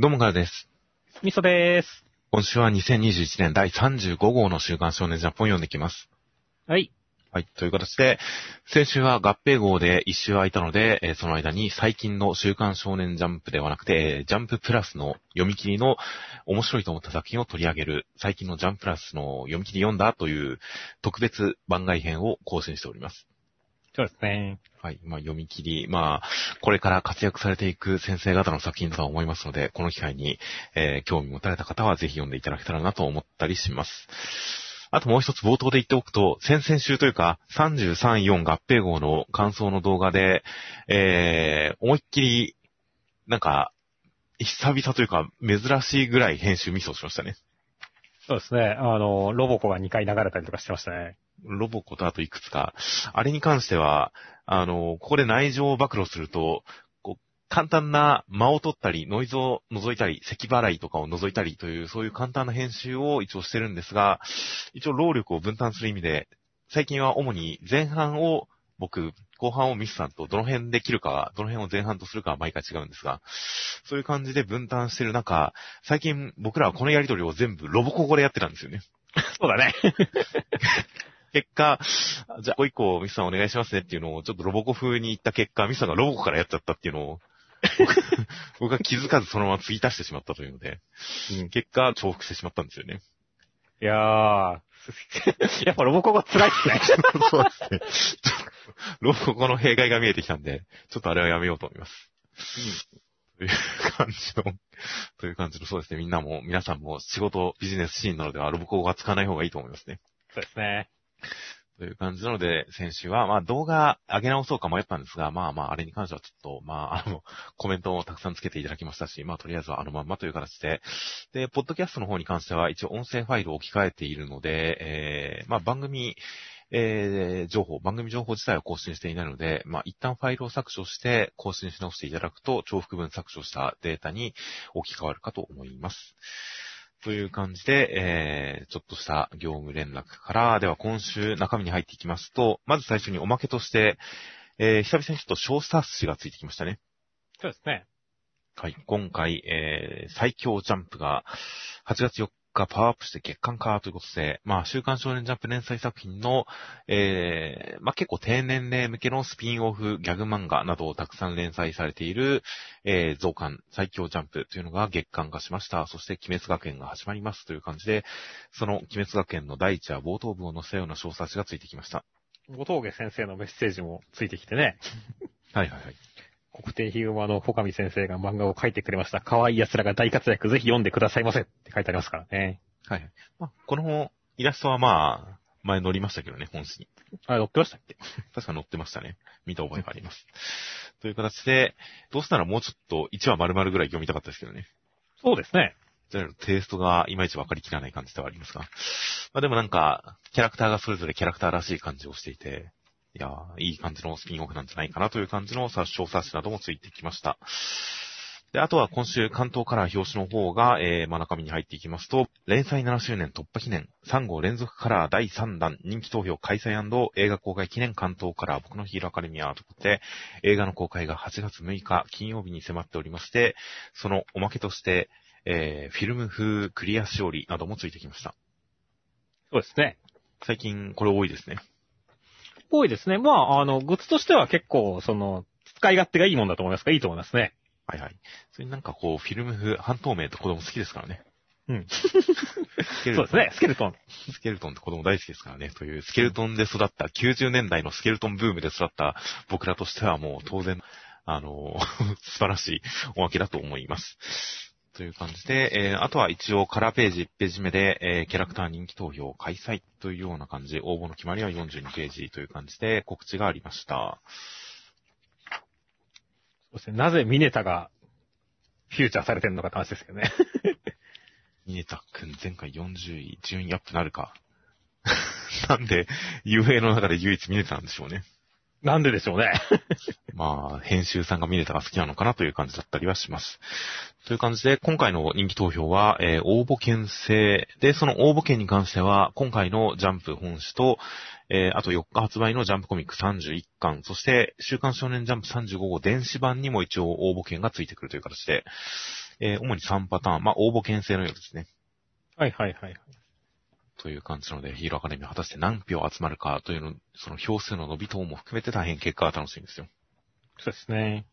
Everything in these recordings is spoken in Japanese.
どうもからです。みそでーす。今週は2021年第35号の週刊少年ジャンプを読んできます。はい。はい。という形で、先週は合併号で一週空いたので、えーその間に最近の週刊少年ジャンプではなくて、えージャンププラスの読み切りの面白いと思った作品を取り上げる、最近のジャンププラスの読み切り読んだという特別番外編を更新しております。そうですね。はい。まあ、読み切り、まあ、これから活躍されていく先生方の作品だとは思いますので、この機会に、えー興味持たれた方はぜひ読んでいただけたらなと思ったりします。あともう一つ冒頭で言っておくと、先々週というか、33、4合併号の感想の動画で、えー、思いっきり、なんか、久々というか、珍しいぐらい編集ミスをしましたね。そうですね。あの、ロボコが2回流れたりとかしてましたね。ロボコとあといくつか、あれに関しては、あの、ここで内情を暴露すると、こう簡単な間を取ったり、ノイズを除いたり、咳払いとかを除いたりという、そういう簡単な編集を一応してるんですが、一応労力を分担する意味で、最近は主に前半を僕、後半をミスさんとどの辺で切るか、どの辺を前半とするかは毎回違うんですが、そういう感じで分担してる中、最近僕らはこのやりとりを全部ロボコ語でやってたんですよね。そうだね。結果、じゃあ、もう一個ミスさんお願いしますねっていうのを、ちょっとロボコ風に言った結果、ミスさんがロボコからやっちゃったっていうのを、僕僕が気づかずそのまま継ぎ足してしまったというので、うん結果、重複してしまったんですよね。いやー、やっぱロボコが辛いっすね。そうですね。ロボコの弊害が見えてきたんで、ちょっとあれはやめようと思います。という感じの、という感じの、そうですね。みんなも、皆さんも仕事、ビジネスシーンなのでは、ロボコが使わない方がいいと思いますね。そうですね。という感じなので、先週は、まあ動画上げ直そうか迷ったんですが、まあまああれに関してはちょっと、まああの、コメントをたくさんつけていただきましたし、まあとりあえずはあのまんまという形で、で、ポッドキャストの方に関しては一応音声ファイルを置き換えているので、えー、まあ番組、えー、情報、番組情報自体は更新していないので、まあ一旦ファイルを削除して更新し直していただくと、重複分削除したデータに置き換わるかと思います。という感じで、えー、ちょっとした業務連絡から、では今週中身に入っていきますと、まず最初におまけとして、えー、久々にちょっと小冊子がついてきましたね。そうですね。はい。今回、えー、最強ジャンプが8月4日パワーアップして月間化ということで、まあ、週刊少年ジャンプ連載作品の、えー、まあ結構低年齢向けのスピンオフギャグ漫画などをたくさん連載されている、えー、増刊最強ジャンプというのが月間化しました。そして鬼滅学園が始まりますという感じで、その鬼滅学園の第一話冒頭部を載せたような小冊子がついてきました。後峠先生のメッセージもついてきてね。はいはいはい。国定ヒグマのフォカミ先生が漫画を書いてくれました。可愛い奴らが大活躍、ぜひ読んでくださいませって書いてありますからね。はいはい。まあ、このイラストはまあ、前載りましたけどね、本誌に。あ、載ってましたっけ？確か載ってましたね。見た覚えがあります。という形で、どうせならもうちょっと1話丸々ぐらい読みたかったですけどね。そうですね。じゃあテイストがいまいち分かりきらない感じではありますが。まあでもなんか、キャラクターがそれぞれキャラクターらしい感じをしていて、いやー、いい感じのスピンオフなんじゃないかなという感じの小冊子などもついてきました。で、あとは今週関東カラー表紙の方が、えー、まあ中身に入っていきますと、連載7周年突破記念、3号連続カラー第3弾人気投票開催映画公開記念関東カラー僕のヒーローアカデミアということで、映画の公開が8月6日金曜日に迫っておりまして、そのおまけとして、えー、フィルム風クリアしおりなどもついてきました。そうですね。最近これ多いですね。多いですね。まあ、あの、グッズとしては結構、その、使い勝手がいいもんだと思いますから、いいと思いますね。はいはい。それになんかこう、フィルム風、半透明って子供好きですからね。うん。そうですね。スケルトン。スケルトンって子供大好きですからね。という、スケルトンで育った、90年代のスケルトンブームで育った僕らとしてはもう当然、あの、素晴らしいおまけだと思います。という感じで、えーあとは一応カラーページ1ページ目で、えーキャラクター人気投票開催というような感じ、応募の決まりは42ページという感じで告知がありました。そうですね。なぜミネタが、フューチャーされてるのかって話ですけどね。ミネタ君前回40位、順位アップなるか。なんで、UA の中で唯一ミネタなんでしょうね。なんででしょうね。まあ、編集さんがミネタが好きなのかなという感じだったりはします。という感じで、今回の人気投票は、えー応募券制で、その応募券に関しては、今回のジャンプ本誌と、えーあと4日発売のジャンプコミック31巻、そして、週刊少年ジャンプ35号電子版にも一応応募券がついてくるという形で、えー主に3パターン、まあ、応募牽制のようですね。はいはいはい。という感じなので、ヒーローアカデミー果たして何票集まるかというの、その票数の伸び等も含めて大変結果が楽しみですよ。そうですね。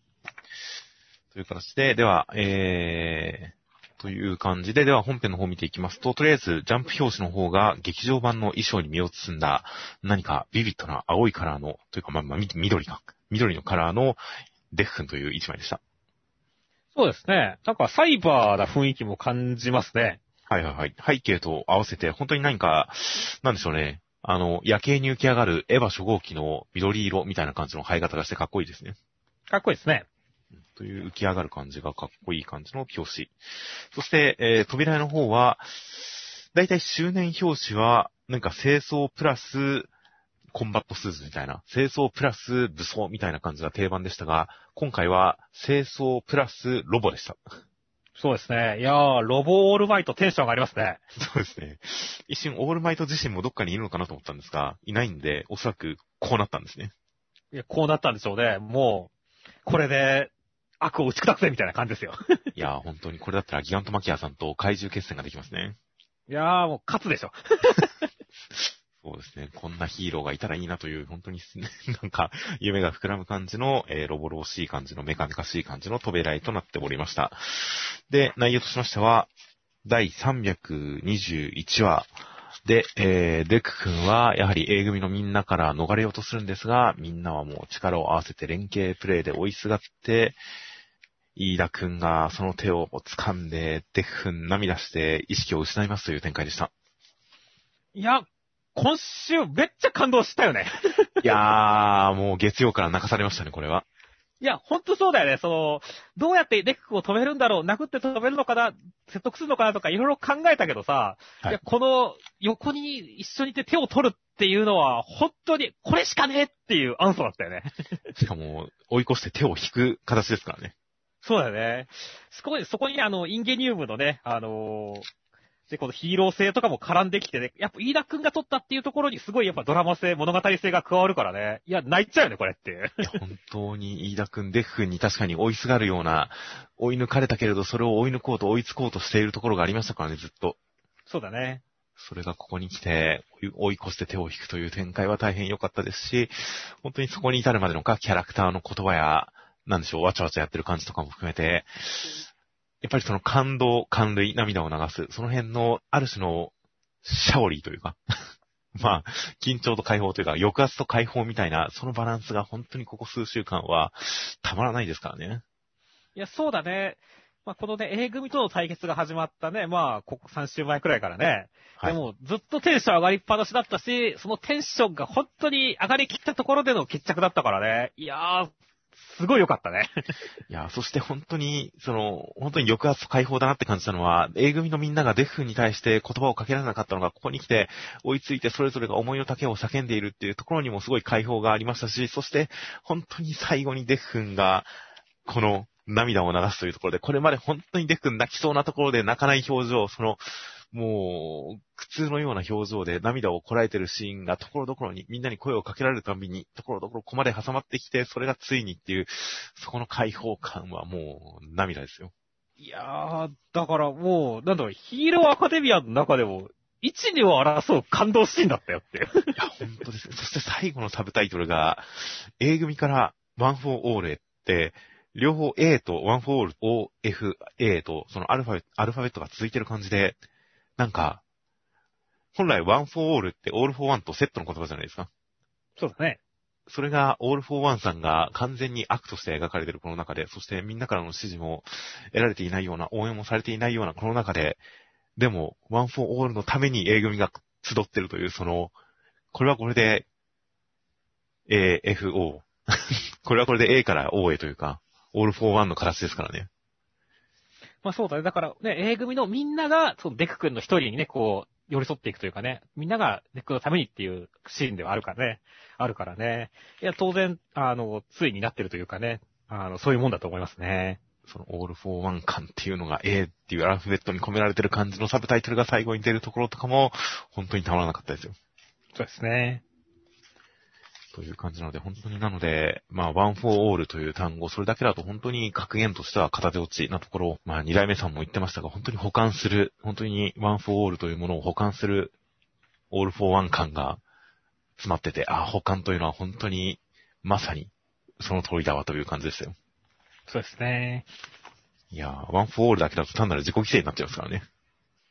という形で、では、えー、という感じで、では本編の方を見ていきますと、とりあえず、ジャンプ表紙の方が劇場版の衣装に身を包んだ、何かビビッドな青いカラーの、というか、まあ、まあ、み緑か。緑のカラーのデッフンという一枚でした。そうですね。なんかサイバーな雰囲気も感じますね。はいはいはい。背景と合わせて、本当に何か、なんでしょうね。あの、夜景に浮き上がるエヴァ初号機の緑色みたいな感じの生え方がしてかっこいいですね。かっこいいですね。という浮き上がる感じがかっこいい感じの表紙。そして、えー扉絵の方は、だいたい周年表紙は、なんか清掃プラス、コンバットスーツみたいな、清掃プラス武装みたいな感じが定番でしたが、今回は清掃プラスロボでした。そうですね。いやー、ロボオールマイトテンション上がりますね。そうですね。一瞬オールマイト自身もどっかにいるのかなと思ったんですが、いないんで、おそらくこうなったんですね。いや、こうなったんでしょうね。もう、これで、悪を打ち砕くぜみたいな感じですよ。いやー、本当にこれだったらギガントマキアさんと怪獣決戦ができますね。いやー、もう勝つでしょ。そうですね。こんなヒーローがいたらいいなという、本当に、なんか、夢が膨らむ感じの、えーロボローしい感じのメカニカしい感じの扉絵となっておりました。で、内容としましては、第321話で、えーデク君は、やはり A 組のみんなから逃れようとするんですが、みんなはもう力を合わせて連携プレイで追いすがって、飯田くんがその手を掴んで、デク君涙して意識を失いますという展開でした。いや、今週めっちゃ感動したよね。いやー、もう月曜から泣かされましたね、これは。いや、ほんとそうだよね。その、どうやってデク君を止めるんだろう、殴って止めるのかな、説得するのかなとかいろいろ考えたけどさ、はいい、や、この横に一緒にいて手を取るっていうのは、本当にこれしかねえっていうアンサーだったよね。しかも、追い越して手を引く形ですからね。そうだよね。そこに、そこにあの、インゲニウムのね、あのーで、このヒーロー性とかも絡んできてね、やっぱ飯田くんが撮ったっていうところにすごいやっぱドラマ性、物語性が加わるからね。いや、泣いちゃうよね、これって本当に飯田くん、デフ君に確かに追いすがるような、追い抜かれたけれど、それを追い抜こうと追いつこうとしているところがありましたからね、ずっと。そうだね。それがここに来て、追い追い越して手を引くという展開は大変良かったですし、本当にそこに至るまでのか、キャラクターの言葉や、なんでしょう、わちゃわちゃやってる感じとかも含めて、やっぱりその感動、感涙、涙を流す、その辺の、ある種の、シャオリーというか、まあ、緊張と解放というか、抑圧と解放みたいな、そのバランスが本当にここ数週間は、たまらないですからね。いや、そうだね。まあ、このね、A 組との対決が始まったね、まあ、ここ3週前くらいからね。はいでも、ずっとテンション上がりっぱなしだったし、そのテンションが本当に上がりきったところでの決着だったからね。いやー、すごい良かったね。いや、そして本当に、その、本当に抑圧解放だなって感じたのは、A 組のみんながデフに対して言葉をかけられなかったのが、ここに来て追いついてそれぞれが思いの丈を叫んでいるっていうところにもすごい解放がありましたし、そして本当に最後にデフンが、この涙を流すというところで、これまで本当にデフン泣きそうなところで泣かない表情、その、もう、苦痛のような表情で涙をこらえてるシーンがところどころにみんなに声をかけられるたびに、ところどころここまで挟まってきて、それがついにっていう、そこの解放感はもう涙ですよ。いやー、だからもう、なんだろう、ヒーローアカデミアの中でも、一二を争う感動シーンだったよっていや、本当ですね。そして最後のサブタイトルが、A 組からワンフォーオールへって、両方 A とワンフォーオール O、F、A とそのアルファベット、アルファベットが続いてる感じで、なんか、本来ワンフォーオールってオールフォーワンとセットの言葉じゃないですか。そうだね。それが、オールフォーワンさんが完全に悪として描かれているこの中で、そしてみんなからの支持も得られていないような、応援もされていないようなこの中で、でも、ワンフォーオールのために A 組が集ってるという、その、これはこれで、A、F、O。これはこれで A から O へというか、オールフォーワンの形ですからね。まあそうだね。だからね、A 組のみんなが、そのデク君の一人にね、こう、寄り添っていくというかね、みんながデク君のためにっていうシーンではあるからね、あるからね。いや、当然、あの、ついになってるというかね、あの、そういうもんだと思いますね。そのオールフォーワン感っていうのが A っていうアルファベットに込められてる感じのサブタイトルが最後に出るところとかも、本当にたまらなかったですよ。そうですね。という感じなので、本当になので、まあ、ワンフォーオールという単語、それだけだと本当に格言としては片手落ちなところを、まあ、二代目さんも言ってましたが、本当に保管する、本当にワンフォーオールというものを保管する、オールフォーワン感が詰まってて、ああ、保管というのは本当に、まさに、その通りだわという感じですよ。そうですね。いやー、ワンフォーオールだけだと単なる自己規制になっちゃいますからね。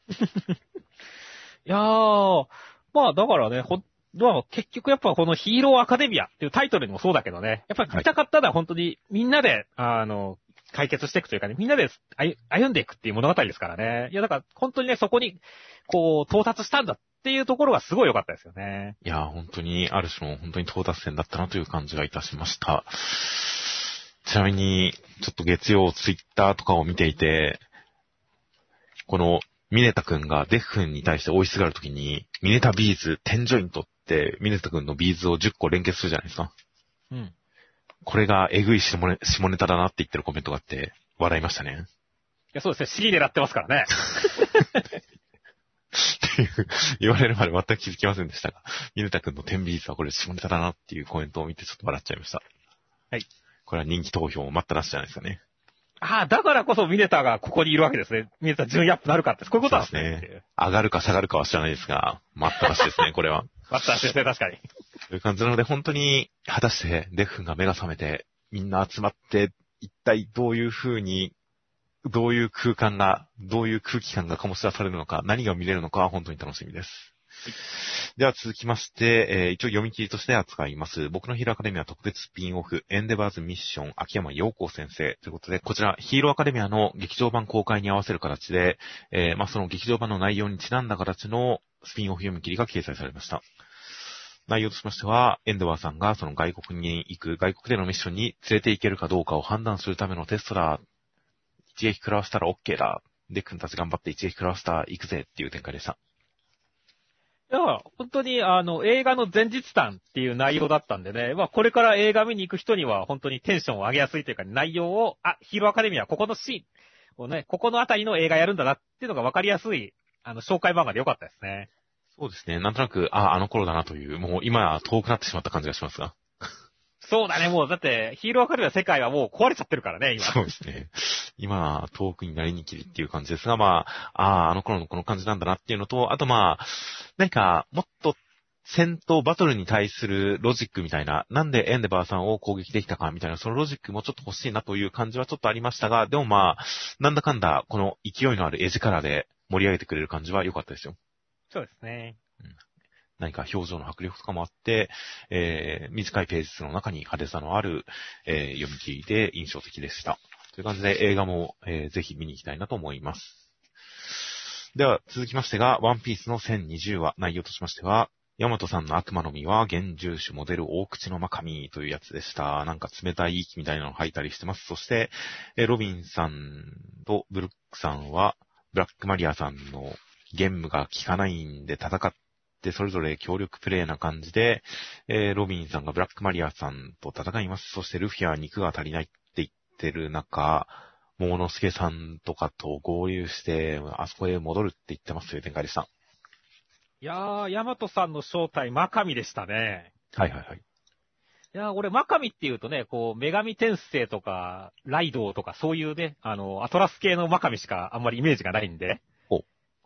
いやー、まあだからね、ほん、まあ結局やっぱこのヒーローアカデミアっていうタイトルにもそうだけどね、やっぱり見たかったのは本当にみんなで、あの、解決していくというかね、みんなで歩んでいくっていう物語ですからね。いやだから本当にね、そこに、こう、到達したんだっていうところがすごい良かったですよね。いや、本当に、ある種の本当に到達点だったなという感じがいたしました。ちなみに、ちょっと月曜ツイッターとかを見ていて、この、ミネタ君がデフ君に対して追いすがるときに、ミネタビーズ10ジョイント、ミネタ君のビーズを10個連結するじゃないですか。うん。これがえぐい下ネ下ネタだなって言ってるコメントがあって、笑いましたね。いや、そうですね、尻狙ってますからね。っていう、言われるまで全く気づきませんでしたが、ミネタ君の10ビーズはこれ下ネタだなっていうコメントを見てちょっと笑っちゃいました。はい。これは人気投票を待ったなしじゃないですかね。ああ、だからこそミネタがここにいるわけですね。ミネタ順位アップなるかって、こういうことなんですね。すっていう上がるか下がるかは知らないですが、待ったなしですね、これは。バッター先生確かに。という感じなので、本当に、果たしてデフが目が覚めて、みんな集まって、一体どういう風に、どういう空間が、どういう空気感が醸し出されるのか、何が見れるのかは本当に楽しみです。では続きまして、えー一応読み切りとして扱います。僕のヒーローアカデミア特別スピンオフ、エンデバーズミッション、秋山陽子先生ということで、こちら、ヒーローアカデミアの劇場版公開に合わせる形で、えーまあ、その劇場版の内容にちなんだ形のスピンオフ読み切りが掲載されました。内容としましては、エンドワーさんがその外国に行く、外国でのミッションに連れて行けるかどうかを判断するためのテストだ。一撃食らわせたら OK だ。で、君たち頑張って一撃食らわせたら行くぜっていう展開でした。いや、本当に、あの、映画の前日談っていう内容だったんでね、まあ、これから映画見に行く人には、本当にテンションを上げやすいというか、内容を、あ、ヒーローアカデミア、ここのシーンをね、ここのあたりの映画やるんだなっていうのが分かりやすい、あの、紹介漫画でよかったですね。そうですね。なんとなく、あ、あの頃だなという、もう今は遠くなってしまった感じがしますが。そうだね、もう、だって、ヒーローアカデミアの世界はもう壊れちゃってるからね、今。そうですね。今は遠くになりにきりっていう感じですが、まあ、ああ、あの頃のこの感じなんだなっていうのと、あとまあ、何か、もっと、戦闘、バトルに対するロジックみたいな、なんでエンデバーさんを攻撃できたかみたいな、そのロジックもちょっと欲しいなという感じはちょっとありましたが、でもまあ、なんだかんだ、この勢いのある絵力で盛り上げてくれる感じは良かったですよ。そうですね。何か表情の迫力とかもあって、えー、短いページ数の中に派手さのある、えー読み切りで印象的でした。という感じで映画も、えーぜひ見に行きたいなと思います。では、続きましてが、ワンピースの1020話、内容としましては、ヤマトさんの悪魔の実は現住種モデル大口のマカミというやつでした。なんか冷たい息みたいなのを吐いたりしてます。そして、えーロビンさんとブルックさんは、ブラックマリアさんのゲームが効かないんで戦って、それぞれ協力プレイな感じで、えーロビンさんがブラックマリアさんと戦います。そしてルフィは肉が足りないって言ってる中、モモノスケさんとかと合流して、あそこへ戻るって言ってますという展開でした。いやー、ヤマトさんの正体、マカミでしたね。はいはいはい。いやー、俺、マカミって言うとね、こう、女神転生とか、ライドウとか、そういうね、あの、アトラス系のマカミしかあんまりイメージがないんで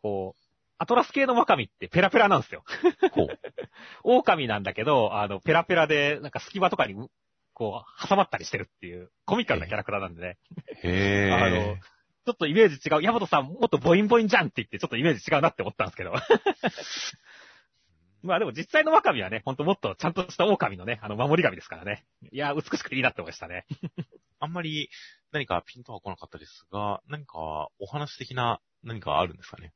こう、アトラス系のマカミってペラペラなんですよ。ほう。狼なんだけど、あの、ペラペラで、なんか隙間とかに、こう、挟まったりしてるっていう、コミカルなキャラクターなんでね。へあのー。ちょっとイメージ違う。ヤマトさんもっとボインボインじゃんって言って、ちょっとイメージ違うなって思ったんですけど。まあでも実際のワカミはね、ほんともっとちゃんとした狼のね、あの守り神ですからね。いや、美しくていいなって思いましたね。あんまり何かピンとは来なかったですが、何かお話的な何かあるんですかね？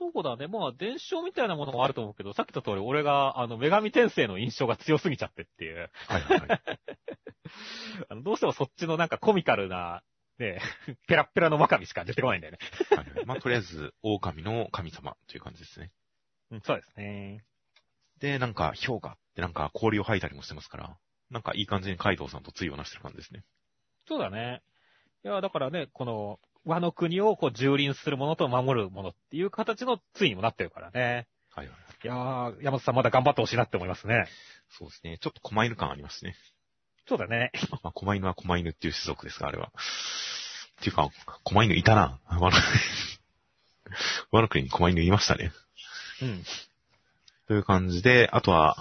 そうだね。まあ、伝承みたいなものもあると思うけど、さっき言った通り、俺が、あの、女神転生の印象が強すぎちゃってっていう。はいはいはい。あの、どうしてもそっちのなんかコミカルな、ね、ペラッペラのワカミしか出てこないんだよね。はいはいまあ、とりあえず、狼の神様という感じですね。うん、そうですね。で、なんか、氷河ってなんか氷を吐いたりもしてますから、なんかいい感じにカイドウさんと対をなしてる感じですね。そうだね。いや、だからね、この、和の国をこう蹂躙するものと守るものっていう形の対にもなってるからね。はいはい。いやー、山田さんまだ頑張ってほしいなって思いますね。そうですね。ちょっと狛犬感ありますね。そうだね。まあ、狛犬は狛犬っていう種族ですが、あれは。っていうか、狛犬いたな。ワノワノ国に狛犬いましたね。うん。という感じで、あとは、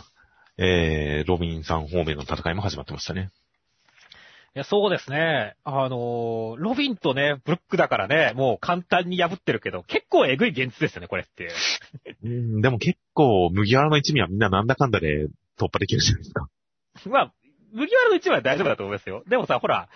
えー、ロビンさん方面の戦いも始まってましたね。いや、そうですね。あのーロビンとね、ブルックだからね、もう簡単に破ってるけど、結構えぐい現実ですよね、これって。うん、でも結構、麦わらの一味はみんななんだかんだで突破できるじゃないですか。まあ、麦わらの一枚は大丈夫だと思いますよ。でもさ、ほら、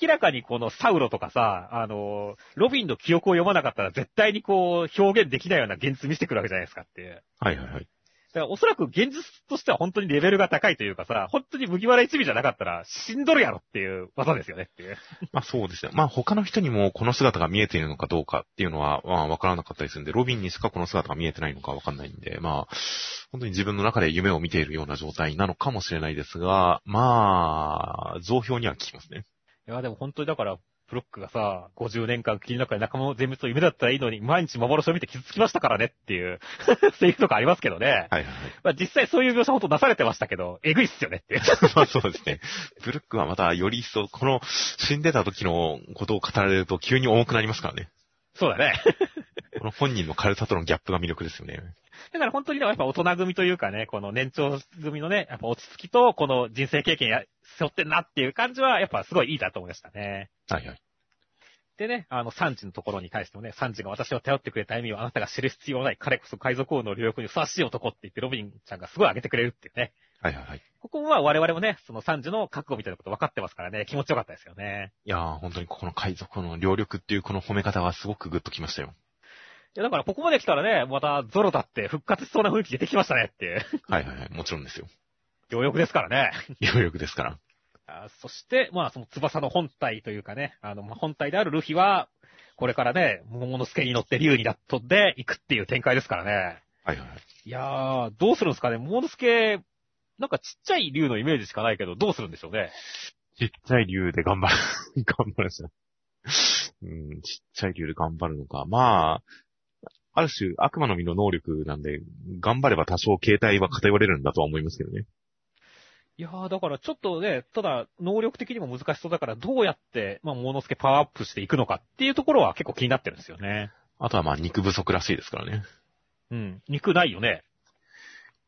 明らかにこのサウロとかさ、あのーロビンの記憶を読まなかったら絶対にこう、表現できないような現実見せてくるわけじゃないですかっていう。はいはいはい。だからおそらく現実としては本当にレベルが高いというかさ、本当に麦わら一味じゃなかったら死んどるやろっていう技ですよねっていう。まあそうですね。まあ他の人にもこの姿が見えているのかどうかっていうのは、まあわからなかったりするんで、ロビンにしかこの姿が見えてないのかわかんないんで、まあ、本当に自分の中で夢を見ているような状態なのかもしれないですが、まあ、増票には効きますね。いや、でも本当にだから、ブロックがさ、50年間気の中で仲間の全滅の夢だったらいいのに、毎日幻を見て傷つきましたからねっていう、セリフとかありますけどね。はいはいはい。まあ実際そういう描写本当なされてましたけど、えぐいっすよねっていう。ま あそうですね。ブルックはまたより一層、この死んでた時のことを語られると急に重くなりますからね。そうだね。この本人の軽さとのギャップが魅力ですよね。だから本当にでもやっぱ大人組というかね、この年長組のね、やっぱ落ち着きと、この人生経験や、背負ってんなっていう感じは、やっぱすごいいいなと思いましたね。はいはい。でね、あの、サンジのところに対してもね、サンジが私を頼ってくれた意味をあなたが知る必要ない。彼こそ海賊王の領域にふさわしい男って言って、ロビンちゃんがすごい上げてくれるっていうね。はいはいはい。ここは我々もね、そのサンジの覚悟みたいなこと分かってますからね、気持ちよかったですよね。いやー、本当にここの海賊の両力っていうこの褒め方はすごくグッときましたよ。いや、だからここまで来たらね、またゾロだって復活しそうな雰囲気出てきましたねっていう。はいはいはい。もちろんですよ。両翼ですからね。両力ですから。あそして、まあ、その翼の本体というかね、あの、まあ本体であるルフィは、これからね、桃之助に乗って竜になっとって行くっていう展開ですからね。はいはいはい。いやー、どうするんですかね桃之助、なんかちっちゃい竜のイメージしかないけど、どうするんでしょうね。ちっちゃい竜で頑張る。頑張るしな。うん、ちっちゃい竜で頑張るのか。まあ、ある種悪魔の実の能力なんで、頑張れば多少形態は偏れるんだとは思いますけどね。いやー、だからちょっとね、ただ、能力的にも難しそうだから、どうやって、まあ、桃之助パワーアップしていくのかっていうところは結構気になってるんですよね。あとはまあ肉不足らしいですからね。うん。肉ないよね。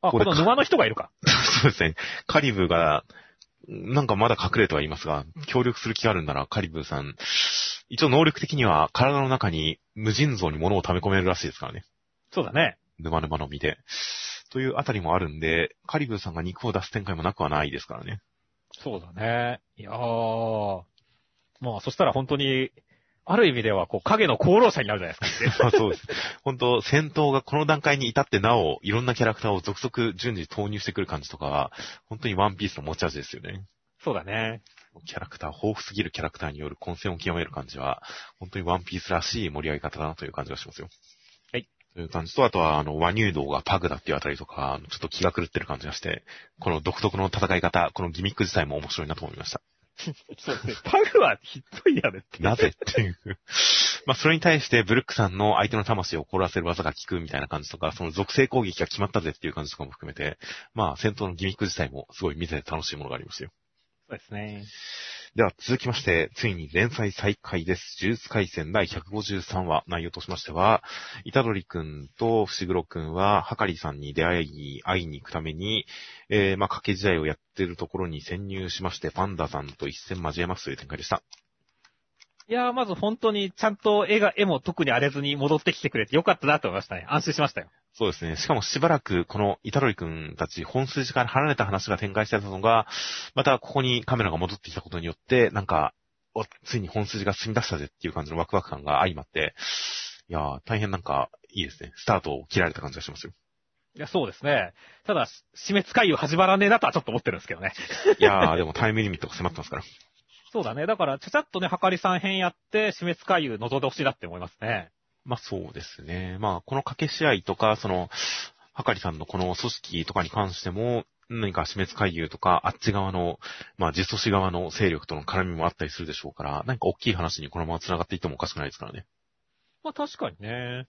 あ、この沼の人がいるか。そうですね。カリブーが、なんかまだ隠れてはいますが、協力する気があるんならカリブーさん、一応能力的には体の中に無尽蔵に物を溜め込めるらしいですからね。そうだね。沼沼の実で。というあたりもあるんで、カリブーさんが肉を出す展開もなくはないですからね。そうだね。いやー。まあ、そしたら本当に、ある意味では、こう、影の功労者になるじゃないですか。ま あそうです。本当戦闘がこの段階に至ってなお、いろんなキャラクターを続々順次投入してくる感じとかは、本当にワンピースの持ち味ですよね。そうだね。キャラクター、豊富すぎるキャラクターによる混戦を極める感じは、本当にワンピースらしい盛り上げ方だなという感じがしますよ。はい。という感じと、あとは、あの、和乳道がパグだっていうあたりとか、ちょっと気が狂ってる感じがして、この独特の戦い方、このギミック自体も面白いなと思いました。そうですね。パグはひどいやねって。なぜっていう。まあ、それに対して、ブルックさんの相手の魂を凍らせる技が効くみたいな感じとか、その属性攻撃が決まったぜっていう感じとかも含めて、まあ、戦闘のギミック自体もすごい見てて楽しいものがありましたよ。そうですね。では続きまして、ついに連載再開です。呪術回戦第153話、内容としましては、イタドリくんと伏黒くんは、ハカリさんに出会い、会いに行くために、えー、まあ、掛け試合をやってるところに潜入しまして、パンダさんと一戦交えますという展開でした。いやー、まず本当にちゃんと絵が、絵も特に荒れずに戻ってきてくれてよかったなと思いましたね。安心しましたよ。そうですね。しかもしばらく、このイタドリくんたち本筋から離れた話が展開してたのが、またここにカメラが戻ってきたことによって、なんか、おついに本筋が進み出したぜっていう感じのワクワク感が相まって、いやー、大変なんか、いいですね。スタートを切られた感じがしますよ。いや、そうですね。ただ、死滅回遊始まらねえなとはちょっと思ってるんですけどね。いやー、でもタイムリミットが迫ってますから。そうだね。だから、ちゃちゃっとね、はかりさん編やって、死滅回遊望んでほしいなって思いますね。まあそうですね。まあこの掛け試合とか、その、はかりさんのこの組織とかに関しても、何か死滅回遊とか、あっち側の、まあ実組織側の勢力との絡みもあったりするでしょうから、何か大きい話にこのまま繋がっていってもおかしくないですからね。まあ確かにね。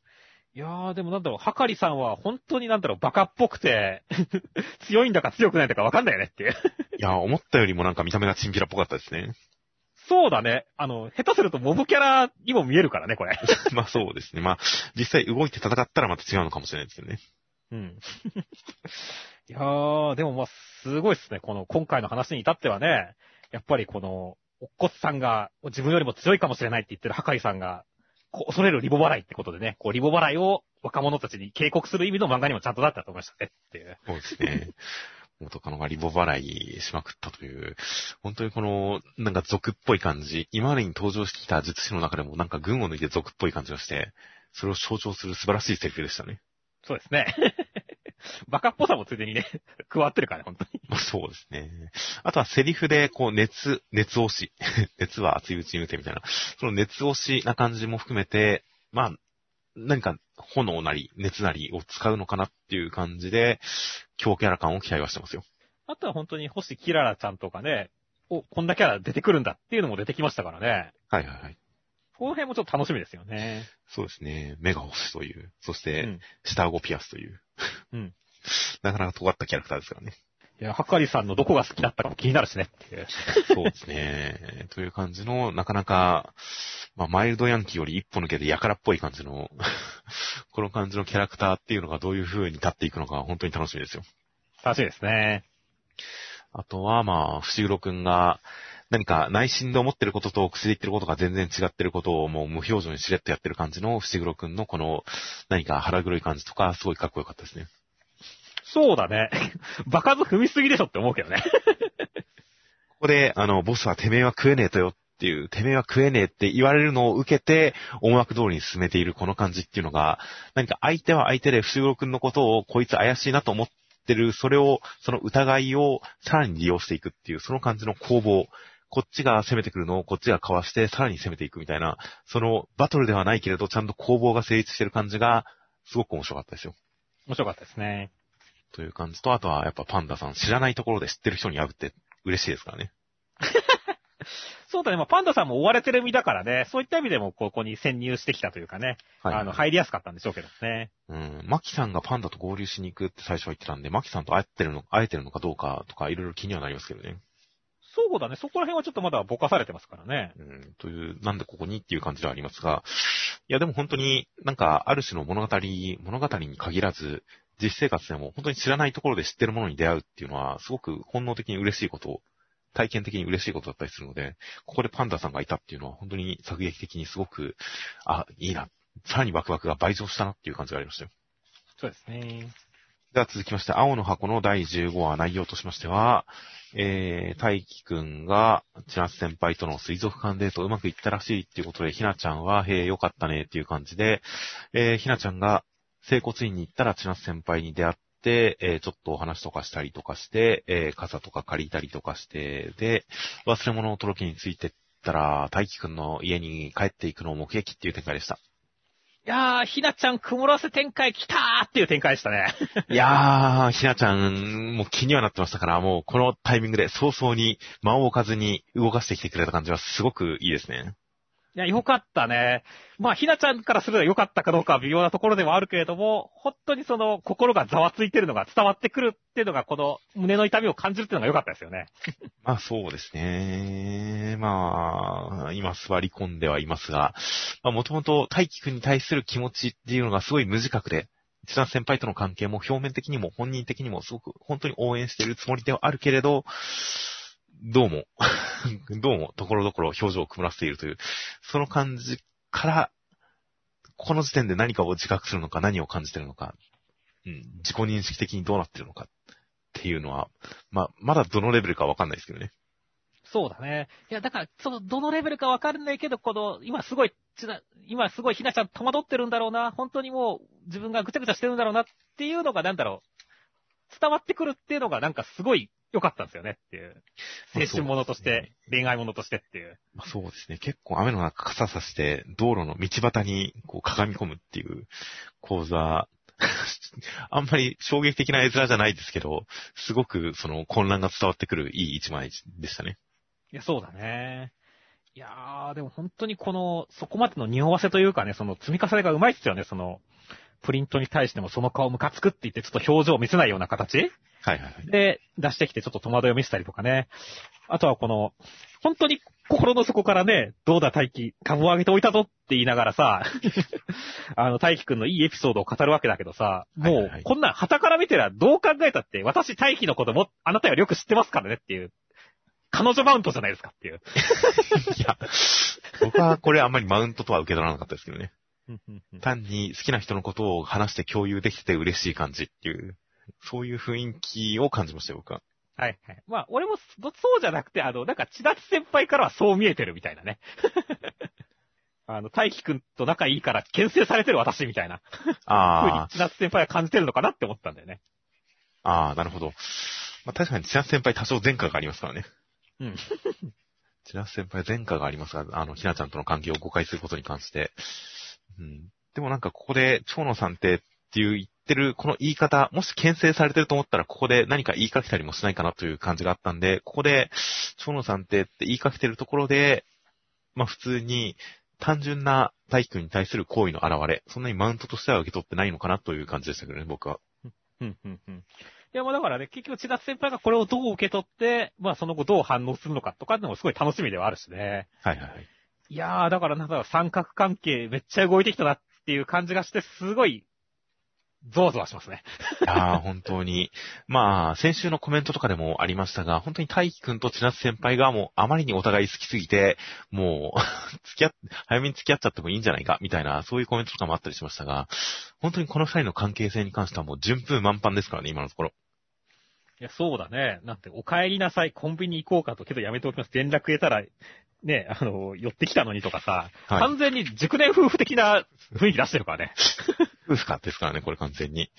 いやー、でもなんだろう、はかりさんは本当になんだろう、バカっぽくて、強いんだか強くないんだかわかんないよねっていう。いや、思ったよりもなんか見た目がチンピラっぽかったですね。そうだね。あの、下手するとモブキャラにも見えるからね、これ。まあそうですね。まあ、実際動いて戦ったらまた違うのかもしれないですけどね。うん。いやー、でもまあ、すごいっすね。この、今回の話に至ってはね、やっぱりこの、おっこつさんが自分よりも強いかもしれないって言ってるはかりさんが、こう恐れるリボ払いってことでね、こうリボ払いを若者たちに警告する意味の漫画にもちゃんとなったと思いましたねっていう。そうですね。元カノがリボ払いしまくったという、本当にこの、なんか族っぽい感じ、今までに登場してきた術師の中でもなんか群を抜いて族っぽい感じがして、それを象徴する素晴らしいセリフでしたね。そうですね。バカっぽさもついでにね、加わってるからね、本当に。まあそうですね。あとはセリフで、こう、熱、熱押し。熱は熱いうちに打てみたいな。その熱押しな感じも含めて、まあ、何か炎なり、熱なりを使うのかなっていう感じで、強キャラ感を期待はしてますよ。あとは本当に星キララちゃんとかね、お、こんなキャラ出てくるんだっていうのも出てきましたからね。はいはいはい。この辺もちょっと楽しみですよね。そうですね。目が星という。そして、うん下顎ピアスという。うん。なかなか尖ったキャラクターですからね。いや、はかりさんのどこが好きだったかも気になるしねっていう。そうですね。という感じの、なかなか、まあ、マイルドヤンキーより一歩抜けてやからっぽい感じの、この感じのキャラクターっていうのがどういう風に立っていくのか本当に楽しみですよ。楽しみですね。あとは、まあ、伏黒くんが、何か内心で思ってることと口で言ってることが全然違ってることをもう無表情にしれっとやってる感じの伏黒くんのこの何か腹黒い感じとかすごいかっこよかったですね。そうだね。バカず踏みすぎでしょって思うけどね。ここで、あの、ボスはてめえは食えねえとよっていう、てめえは食えねえって言われるのを受けて、思惑通りに進めているこの感じっていうのが、何か相手は相手で伏黒くんのことをこいつ怪しいなと思ってる、それを、その疑いをさらに利用していくっていう、その感じの攻防。こっちが攻めてくるのをこっちがかわして、さらに攻めていくみたいな、そのバトルではないけれど、ちゃんと攻防が成立してる感じが、すごく面白かったですよ。面白かったですね。という感じと、あとはやっぱパンダさん、知らないところで知ってる人に会うって嬉しいですからね。そうだね。まあ、パンダさんも追われてる身だからね。そういった意味でもここに潜入してきたというかね。はいあの、入りやすかったんでしょうけどね。うん。マキさんがパンダと合流しに行くって最初は言ってたんで、マキさんと会ってるの、会えてるのかどうかとか、いろいろ気にはなりますけどね。そうだね。そこら辺はちょっとまだぼかされてますからね。うん。という、なんでここにっていう感じではありますが、いやでも本当になんか、ある種の物語、物語に限らず、実生活でも本当に知らないところで知ってるものに出会うっていうのは、すごく本能的に嬉しいこと、体験的に嬉しいことだったりするので、ここでパンダさんがいたっていうのは本当に作劇的にすごく、あ、いいな。さらにワクワクが倍増したなっていう感じがありましたよ。そうですね。では続きまして、青の箱の第15話内容としましては、えー、大輝くんが、千夏先輩との水族館デートうまくいったらしいっていうことで、ひなちゃんは、へえ、よかったねっていう感じで、えー、ひなちゃんが、整骨院に行ったら千夏先輩に出会って、えー、ちょっとお話とかしたりとかして、えー、傘とか借りたりとかして、で、忘れ物の届けについてったら、大輝くんの家に帰っていくのを目撃っていう展開でした。いやー、ひなちゃん曇らせ展開来たーっていう展開でしたね。いやー、ひなちゃん、もう気にはなってましたから、もうこのタイミングで早々に間を置かずに動かしてきてくれた感じはすごくいいですね。いや、よかったね。まあ、ひなちゃんからすると良かったかどうかは微妙なところではあるけれども、本当にその心がざわついてるのが伝わってくるっていうのが、この胸の痛みを感じるっていうのが良かったですよね。まあそうですね。まあ、今座り込んではいますが、まあもともと大輝くんに対する気持ちっていうのがすごい無自覚で、一段先輩との関係も表面的にも本人的にもすごく本当に応援しているつもりではあるけれど、どうも、どうも、ところどころ表情を曇らせているという、その感じから、この時点で何かを自覚するのか、何を感じてるのか、うん、自己認識的にどうなってるのかっていうのは、まあ、まだどのレベルかわかんないですけどね。そうだね。いや、だから、その、どのレベルかわかんないけど、この、今すごい、ちな今すごいひなちゃん戸惑ってるんだろうな、本当にもう自分がぐちゃぐちゃしてるんだろうなっていうのが、なんだろう、伝わってくるっていうのがなんかすごい良かったんですよねっていう。青春ものとして、恋愛ものとしてっていう。まあ、そうですね。結構雨の中傘さして、道路の道端にこう鏡み込むっていう講座、あんまり衝撃的な絵面じゃないですけど、すごくその混乱が伝わってくるいい一枚でしたね。いや、そうだね。いやー、でも本当にこの、そこまでの匂わせというかね、その積み重ねがうまいっすよね、その、プリントに対してもその顔ムカつくって言ってちょっと表情を見せないような形？はいはいはい。で出してきてちょっと戸惑いを見せたりとかね。あとはこの、本当に心の底からね、どうだ大輝、株を上げておいたぞって言いながらさ、あの大輝くんのいいエピソードを語るわけだけどさ、もうこんなん旗から見てらどう考えたって、私大輝のこともあなたよりよく知ってますからねっていう、彼女マウントじゃないですかっていう。いや、僕はこれあんまりマウントとは受け取らなかったですけどね。単に好きな人のことを話して共有できてて嬉しい感じっていう、そういう雰囲気を感じましたよ、僕は。はいはい。まあ、俺もそそうじゃなくて、あの、なんか、千夏先輩からはそう見えてるみたいなね。あの、大輝くんと仲いいから牽制されてる私みたいな。ふうにあ千夏先輩は感じてるのかなって思ったんだよね。あ、ああ、なるほど。まあ確かに千夏先輩多少前科がありますからね。うん。千夏先輩前科がありますが、あの、ひなちゃんとの関係を誤解することに関して。うん。でもなんかここで、蝶野さんってっていう言ってる、この言い方、もし牽制されてると思ったら、ここで何か言いかけたりもしないかなという感じがあったんで、ここで、蝶野さんってって言いかけてるところで、まあ普通に、単純な大輝くんに対する行為の表れ、そんなにマウントとしては受け取ってないのかなという感じでしたけどね、僕は。うん、うん、うん。いや、まあだからね、結局千夏先輩がこれをどう受け取って、まあその後どう反応するのかとかってのもすごい楽しみではあるしね。はいはいはい。いやー、だからなんか三角関係めっちゃ動いてきたなっていう感じがして、すごい、ゾワゾワしますね。いやー、本当に。まあ、先週のコメントとかでもありましたが、本当に大輝くんと千夏先輩がもうあまりにお互い好きすぎて、もう、付き合っ、早めに付き合っちゃってもいいんじゃないか、みたいな、そういうコメントとかもあったりしましたが、本当にこの二人の関係性に関してはもう順風満帆ですからね、今のところ。いや、そうだね。なんて、お帰りなさい、コンビニ行こうかと、けどやめておきます。連絡得たら、ね、あの、寄ってきたのにとかさ、はい完全に熟年夫婦的な雰囲気出してるからね。夫婦かですからね、これ完全に。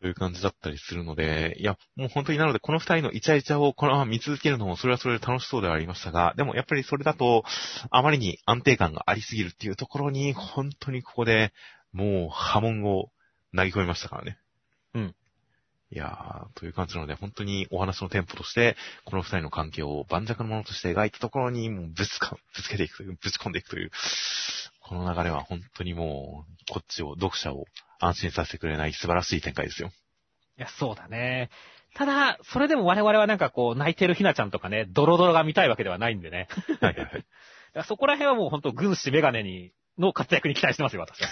という感じだったりするので、いや、もう本当になので、この二人のイチャイチャをこのまま見続けるのも、それはそれで楽しそうではありましたが、でもやっぱりそれだと、あまりに安定感がありすぎるっていうところに、本当にここで、もう波紋を投げ込みましたからね。うん。いやー、という感じなので、本当にお話のテンポとして、この二人の関係を盤石のものとして描いたところに、もうぶつか、ぶつけていくという、ぶち込んでいくという、この流れは本当にもう、こっちを、読者を安心させてくれない素晴らしい展開ですよ。いや、そうだね。ただ、それでも我々はなんかこう、泣いてるひなちゃんとかね、ドロドロが見たいわけではないんでね。はいはいはい。そこら辺はもう本当軍師メガネに、の活躍に期待してますよ、私は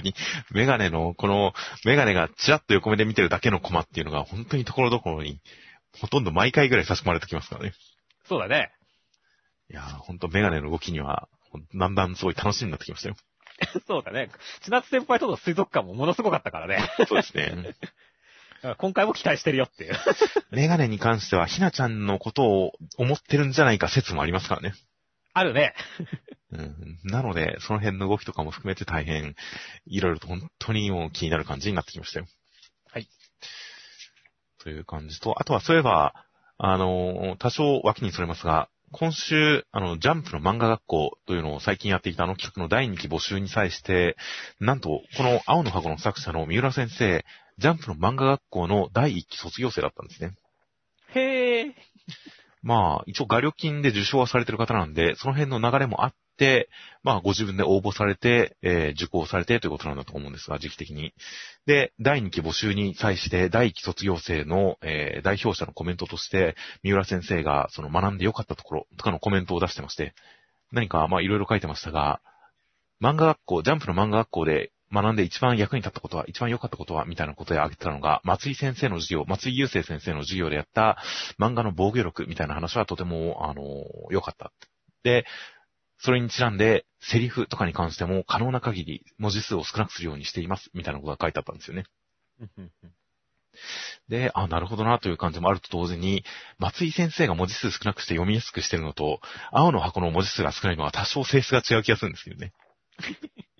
っていう。メガネの、この、メガネがチラッと横目で見てるだけのコマっていうのが、本当にところどころに、ほとんど毎回ぐらい差し込まれてきますからね。そうだね。いやー、本当メガネの動きには、だんだんすごい楽しみになってきましたよ。そうだね。千夏先輩との水族館もものすごかったからね。そうですね。今回も期待してるよっていう。メガネに関しては、ひなちゃんのことを思ってるんじゃないか説もありますからね。あるね。うん、なので、その辺の動きとかも含めて大変、いろいろと本当にもう気になる感じになってきましたよ。はい。という感じと、あとはそういえば、あの、多少脇にそれますが、今週、あの、ジャンプの漫画学校というのを最近やっていたあの企画の第2期募集に際して、なんと、この青の箱の作者の三浦先生、ジャンプの漫画学校の第1期卒業生だったんですね。へえ。まあ、一応画力金で受賞はされてる方なんで、その辺の流れもあって、まあ、ご自分で応募されて、えー受講されてということなんだと思うんですが、時期的に。で、第2期募集に際して、第1期卒業生の、えー代表者のコメントとして、三浦先生が、その学んで良かったところとかのコメントを出してまして、何か、まあ、いろいろ書いてましたが、漫画学校、ジャンプの漫画学校で学んで一番役に立ったことは、一番良かったことは、みたいなことで挙げてたのが、松井先生の授業、松井雄生先生の授業でやった漫画の防御力みたいな話はとても、あの、良かった。で、それにちなんで、セリフとかに関しても可能な限り文字数を少なくするようにしています、みたいなことが書いてあったんですよね。で、あ、なるほどなという感じもあると同時に、松井先生が文字数少なくして読みやすくしてるのと、青の箱の文字数が少ないのは多少性質が違う気がするんですけどね。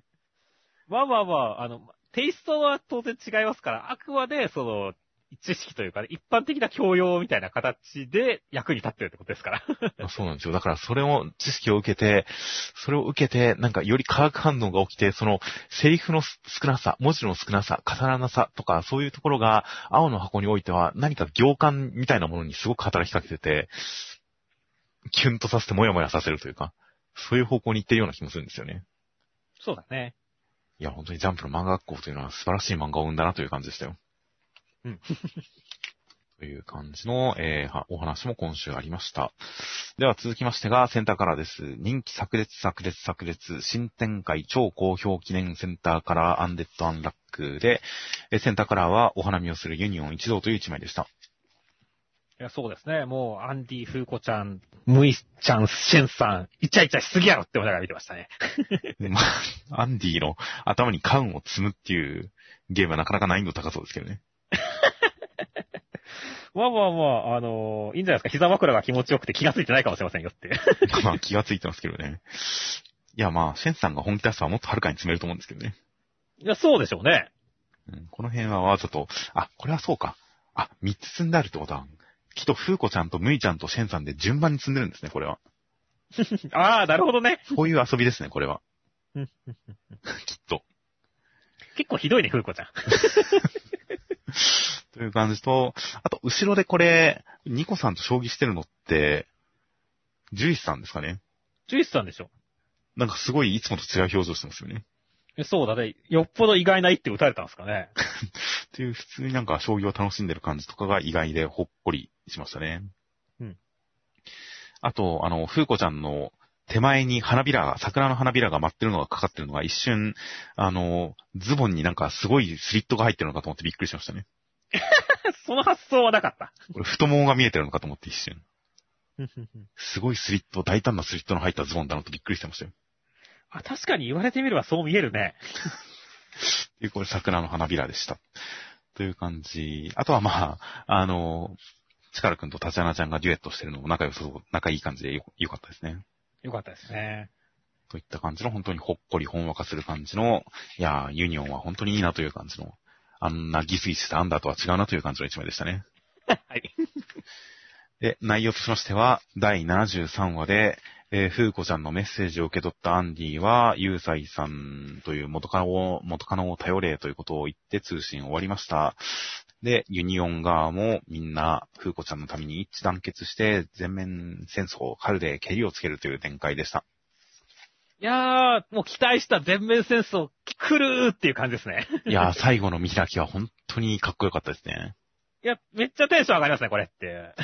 まあまあまあ、あの、テイストは当然違いますから、あくまで、その、知識というか、ね、一般的な教養みたいな形で役に立ってるってことですから。まあそうなんですよ。だからそれを、知識を受けて、それを受けて、なんかより化学反応が起きて、その、セリフの少なさ、文字の少なさ、重ならなさとか、そういうところが、青の箱においては、何か行間みたいなものにすごく働きかけてて、キュンとさせてもやもやさせるというか、そういう方向に行ってるような気もするんですよね。そうだね。いや、本当にジャンプの漫画学校というのは素晴らしい漫画を生んだなという感じでしたよ。うん。という感じの、えーはお話も今週ありました。では続きましてが、センターカラーです。人気炸裂炸裂炸裂、新展開超好評記念センターカラーアンデッドアンラックで、えーセンターカラーはお花見をするユニオン一同という一枚でした。いや、そうですね。もう、アンディ、風子ちゃん、ムイちゃん、シェンさん、イチャイチャしすぎやろって思いながら見てましたね。で まあ、アンディの頭にカウンを積むっていうゲームはなかなか難易度高そうですけどね。まあまあまあ、あのーいいんじゃないですか。膝枕が気持ちよくて気がついてないかもしれませんよって。まあ気がついてますけどね。いやまあ、シェンさんが本気出したらもっとはるかに詰めると思うんですけどね。いや、そうでしょうね。うん、この辺はわざと、あ、これはそうか。あ、三つ積んであるってことは、きっとフーコちゃんとムイちゃんとシェンさんで順番に積んでるんですね、これは。ああ、なるほどね。こういう遊びですね、これは。う んきっと。結構ひどいね、フーコちゃん。という感じと、あと、後ろでこれ、ニコさんと将棋してるのって、ジュイスさんですかねジュイスさんでしょ。なんかすごいいつもと違う表情してますよね。えそうだね。よっぽど意外な一手打たれたんですかね。っていう普通になんか将棋を楽しんでる感じとかが意外でほっこりしましたね。うん。あと、あの、風子ちゃんの手前に花びらが、桜の花びらが舞ってるのがかかってるのが一瞬、あの、ズボンになんかすごいスリットが入ってるのかと思ってびっくりしましたね。その発想はなかった。これ太ももが見えてるのかと思って一瞬。すごいスリット、大胆なスリットの入ったズボンだなとびっくりしてましたよ。あ、確かに言われてみればそう見えるね。で、これ桜の花びらでした。という感じ。あとはまあ、あの、チカラくんとタチアナちゃんがデュエットしてるのも仲良そう、仲いい感じでよよかったですね。よかったですね。といった感じの本当にほっこりほんわかする感じの、いやー、ユニオンは本当にいいなという感じの、あんなギスギスしたアンダーとは違うなという感じの一枚でしたね。はい。で、内容としましては、第73話で、えー、ふうこちゃんのメッセージを受け取ったアンディは、ゆうさいさんという元カノを、元カノを頼れということを言って通信終わりました。で、ユニオン側もみんな、ふうこちゃんのために一致団結して、全面戦争、春で蹴りをつけるという展開でした。いやー、もう期待した全面戦争来るっていう感じですね。いやー、最後の見開きは本当にかっこよかったですね。いや、めっちゃテンション上がりますね、これって。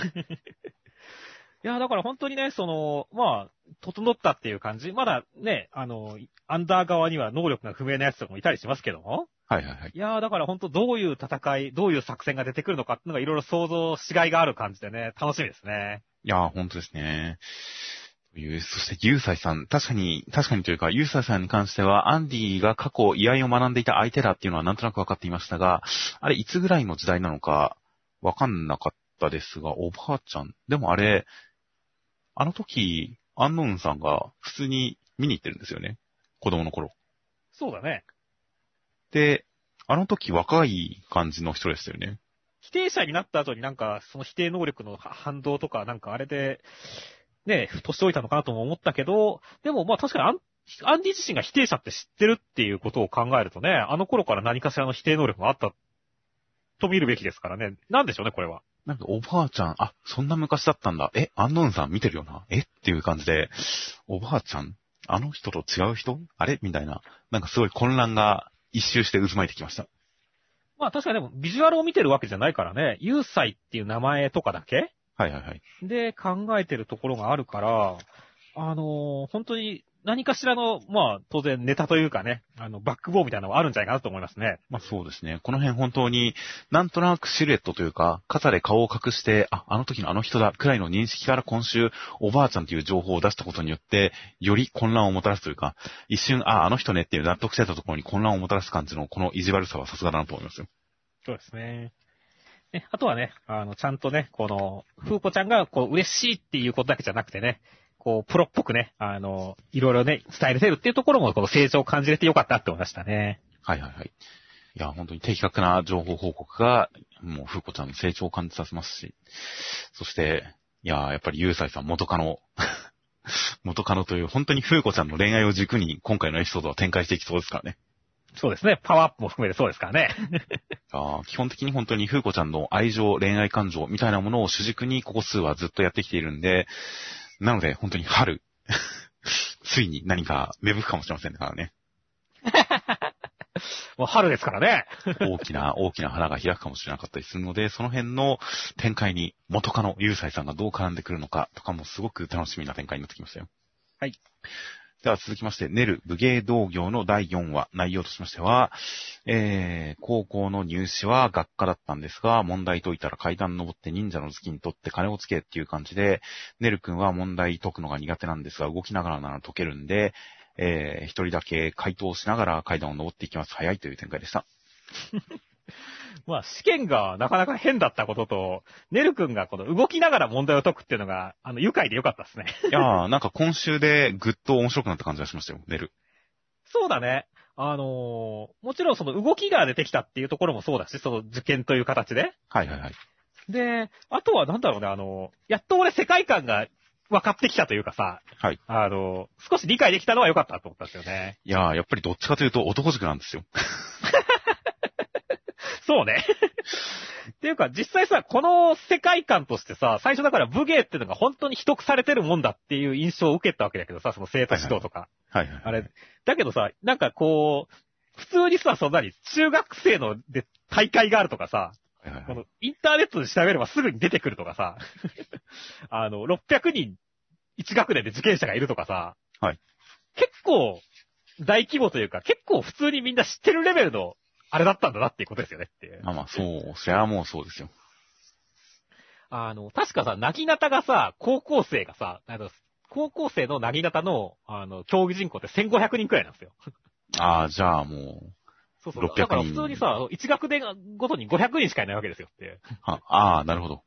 いや、だから本当にね、その、まあ、整ったっていう感じ。まだね、あの、アンダー側には能力が不明なやつとかもいたりしますけども。はいはいはい。いやー、だから本当どういう戦い、どういう作戦が出てくるのかっていうのがいろいろ想像しがいがある感じでね、楽しみですね。いやー、本当ですね。というそして、ユーサイさん、確かに、確かにというか、ユーサイさんに関しては、アンディが過去、居合を学んでいた相手だっていうのはなんとなく分かっていましたが、あれ、いつぐらいの時代なのか、分かんなかったですが、おばあちゃん、でもあれ、あの時、アンノーンさんが普通に見に行ってるんですよね。子供の頃。そうだね。で、あの時若い感じの人でしたよね。否定者になった後になんか、その否定能力の反動とか、なんかあれで、ね、年老いたのかなとも思ったけど、でもまあ確かにアンアンディ自身が否定者って知ってるっていうことを考えるとね、あの頃から何かしらの否定能力があったと見るべきですからね。なんでしょうね、これは。なんかおばあちゃん、あ、そんな昔だったんだ。え、アンノーンさん見てるよな。え？っていう感じで、おばあちゃんあの人と違う人？あれ？みたいな。なんかすごい混乱が一周して渦巻いてきました。まあ確かにでも、ビジュアルを見てるわけじゃないからね、ユーサイっていう名前とかだけ？はいはいはい。で考えてるところがあるから、あのー本当に何かしらの、まあ当然ネタというかね、あの、バックボーンみたいなのはあるんじゃないかなと思いますね。まあそうですね。この辺本当に、なんとなくシルエットというか、肩で顔を隠して、あ、あの時のあの人だ、くらいの認識から今週、おばあちゃんという情報を出したことによって、より混乱をもたらすというか、一瞬、あ、あの人ねっていう納得してたところに混乱をもたらす感じの、この意地悪さはさすがだなと思いますよ。そうですね。ね、あとはね、あの、ちゃんとね、この、ふうこちゃんが、こう、嬉しいっていうことだけじゃなくてね、こう、プロっぽくね、あの、いろいろね、伝えれてるっていうところも、この成長を感じれてよかったって思いましたね。はいはいはい。いや、本当に的確な情報報告が、もう、ふうこちゃんの成長を感じさせますし、そして、いや、やっぱりゆうさいさん元カノ、元カノという、本当にふうこちゃんの恋愛を軸に、今回のエピソードは展開していきそうですからね。そうですね。パワーアップも含めてそうですからね。あー基本的に本当にふうこちゃんの愛情、恋愛感情みたいなものを主軸にここ数はずっとやってきているんで、なので本当に春、ついに何か芽吹くかもしれませんからね。もう春ですからね。大きな、大きな花が開くかもしれなかったりするので、その辺の展開に元カノ、ゆうさいさんがどう絡んでくるのかとかもすごく楽しみな展開になってきましたよ。はい。では続きまして、ネル武芸道業の第4話、内容としましては、えー、高校の入試は学科だったんですが、問題解いたら階段登って忍者の頭巾取って金をつけっていう感じで、ネル君は問題解くのが苦手なんですが、動きながらなら解けるんで、えー、一人だけ回答しながら階段を登っていきます。早いという展開でした。まあ、試験がなかなか変だったことと、ネル君がこの動きながら問題を解くっていうのが、あの、愉快でよかったですね。いやー、なんか今週でぐっと面白くなった感じがしましたよ、ネル。そうだね。あのーもちろんその動きが出てきたっていうところもそうだし、その受験という形で。はいはいはい。で、あとはなんだろうね、あの、やっと俺世界観が分かってきたというかさ、はい。あの、少し理解できたのは良かったと思ったんですよね。いやー、やっぱりどっちかというと男塾なんですよ。そうね。っていうか、実際さ、この世界観としてさ、最初だから武芸っていうのが本当に秘匿されてるもんだっていう印象を受けたわけだけどさ、その生徒指導とか。はいはい。あれ、だけどさ、なんかこう、普通にさ、そんなに中学生ので大会があるとかさ、はいはいはい。このインターネットで調べればすぐに出てくるとかさ、あの、600人1学年で受験者がいるとかさ、はい。結構大規模というか、結構普通にみんな知ってるレベルのあれだったんだなっていうことですよねっていう。まあまあ、そう、そりゃもうそうですよ。あの、確かさ、なぎなたがさ、高校生がさ、あの、高校生のなぎなたの、あの、競技人口って1500人くらいなんですよ。ああ、じゃあもそうそう。600だから普通にさ、1学年ごとに500人しかいないわけですよってああ、なるほど。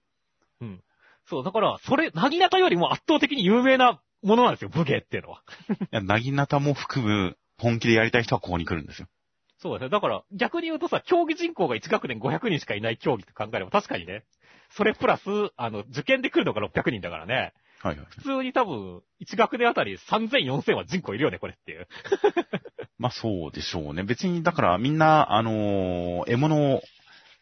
そう、だから、それ、なぎなたよりも圧倒的に有名なものなんですよ、武芸っていうのは。いや、なぎなたも含む、本気でやりたい人はここに来るんですよ。そうですね。だから、逆に言うとさ、競技人口が1学年500人しかいない競技と考えれば確かにね、それプラス、あの、受験で来るのが600人だからね、はいはい。普通に多分、1学年あたり3000、4000は人口いるよね、これっていう。まあそうでしょうね。別に、だからみんな、あのー獲物を、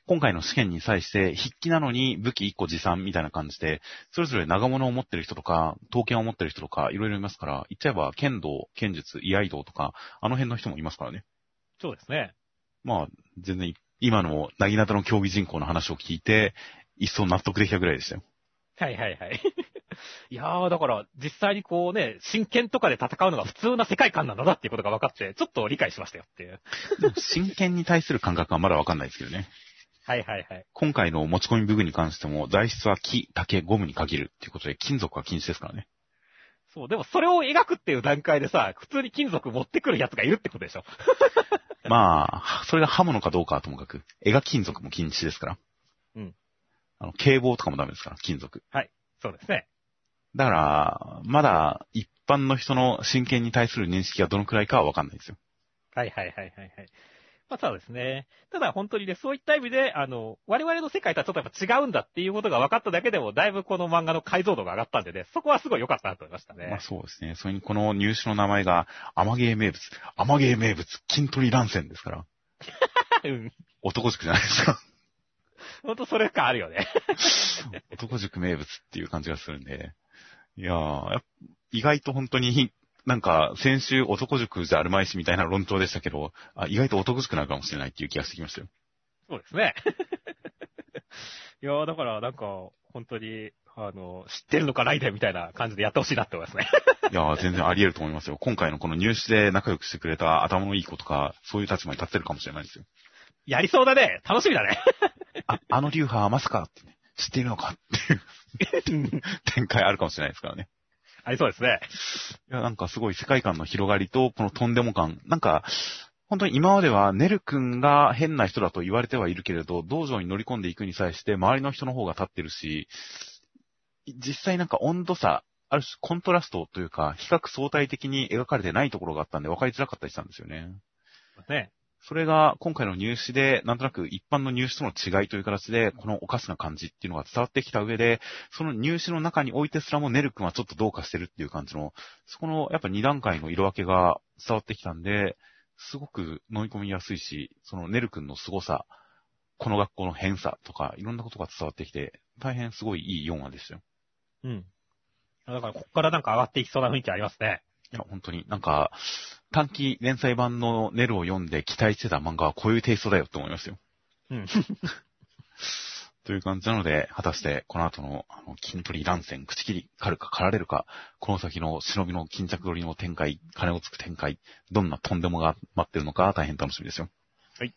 今回の試験に際して、筆記なのに武器1個持参みたいな感じで、それぞれ長物を持ってる人とか、刀剣を持ってる人とか、いろいろいますから、言っちゃえば、剣道、剣術、居合道とか、あの辺の人もいますからね。そうですね。まあ、全然、今の、なぎなたの競技人口の話を聞いて、一層納得できたぐらいでしたよ。はいはいはい。いやー、だから、実際にこうね、真剣とかで戦うのが普通な世界観なんだなっていうことが分かって、ちょっと理解しましたよっていう。真剣に対する感覚はまだわかんないですけどね。はいはいはい。今回の持ち込み武具に関しても、材質は木、竹、ゴムに限るっていうことで、金属は禁止ですからね。そう、でもそれを描くっていう段階でさ、普通に金属持ってくるやつがいるってことでしょ。まあ、それが刃物かどうかはともかく、描き金属も禁止ですから。うん。あの、警棒とかもダメですから、金属。そうですね。だから、まだ一般の人の真剣に対する認識がどのくらいかはわかんないですよ。はいはいはいはいはい。まあそうですね。ただ本当にね、そういった意味で、あの、我々の世界とはちょっとやっぱ違うんだっていうことが分かっただけでも、だいぶこの漫画の解像度が上がったんでね、そこはすごい良かったなと思いましたね。まあそうですね。それにこの入手の名前が、アマゲー名物、アマゲー名物、筋トリ乱戦ですから、うん。男塾じゃないですか。本当それかあるよね。男塾名物っていう感じがするんで。いやー、意外と本当に、なんか、先週男塾じゃあるまいしみたいな論調でしたけど、あ意外と男塾なのかもしれないっていう気がしてきましたよ。そうですね。いやーだからなんか、本当に、あの、知ってるのかないでみたいな感じでやってほしいなって思いますね。いやー、全然あり得ると思いますよ。今回のこの入試で仲良くしてくれた頭のいい子とか、そういう立場に立ってるかもしれないですよ。やりそうだね。楽しみだね。あ、あの流派はまさかってね、知っているのかっていう展開あるかもしれないですからね。ありそうですね。いや、なんかすごい世界観の広がりと、このとんでも感。なんか、本当に今まではネル君が変な人だと言われてはいるけれど、道場に乗り込んでいくに際して周りの人の方が立ってるし、実際なんか温度差、ある種コントラストというか、比較相対的に描かれてないところがあったんで分かりづらかったりしたんですよね。ね。それが今回の入試で、なんとなく一般の入試との違いという形で、このおかしな感じっていうのが伝わってきた上で、その入試の中においてすらもネル君はちょっとどうかしてるっていう感じの、そこのやっぱ二段階の色分けが伝わってきたんで、すごく飲み込みやすいし、そのネル君の凄さ、この学校の偏差とか、いろんなことが伝わってきて、大変すごいいい4話でしたよ。うん。だから、こっからなんか上がっていきそうな雰囲気ありますね。いや、本当になんか、短期連載版のネルを読んで期待してた漫画はこういうテイストだよって思いますよ。うん。という感じなので、果たしてこの後のあの筋取り乱戦、口切り、狩るか狩られるか、この先の忍びの巾着取りの展開、金をつく展開、どんなとんでもが待ってるのか大変楽しみですよ。はい。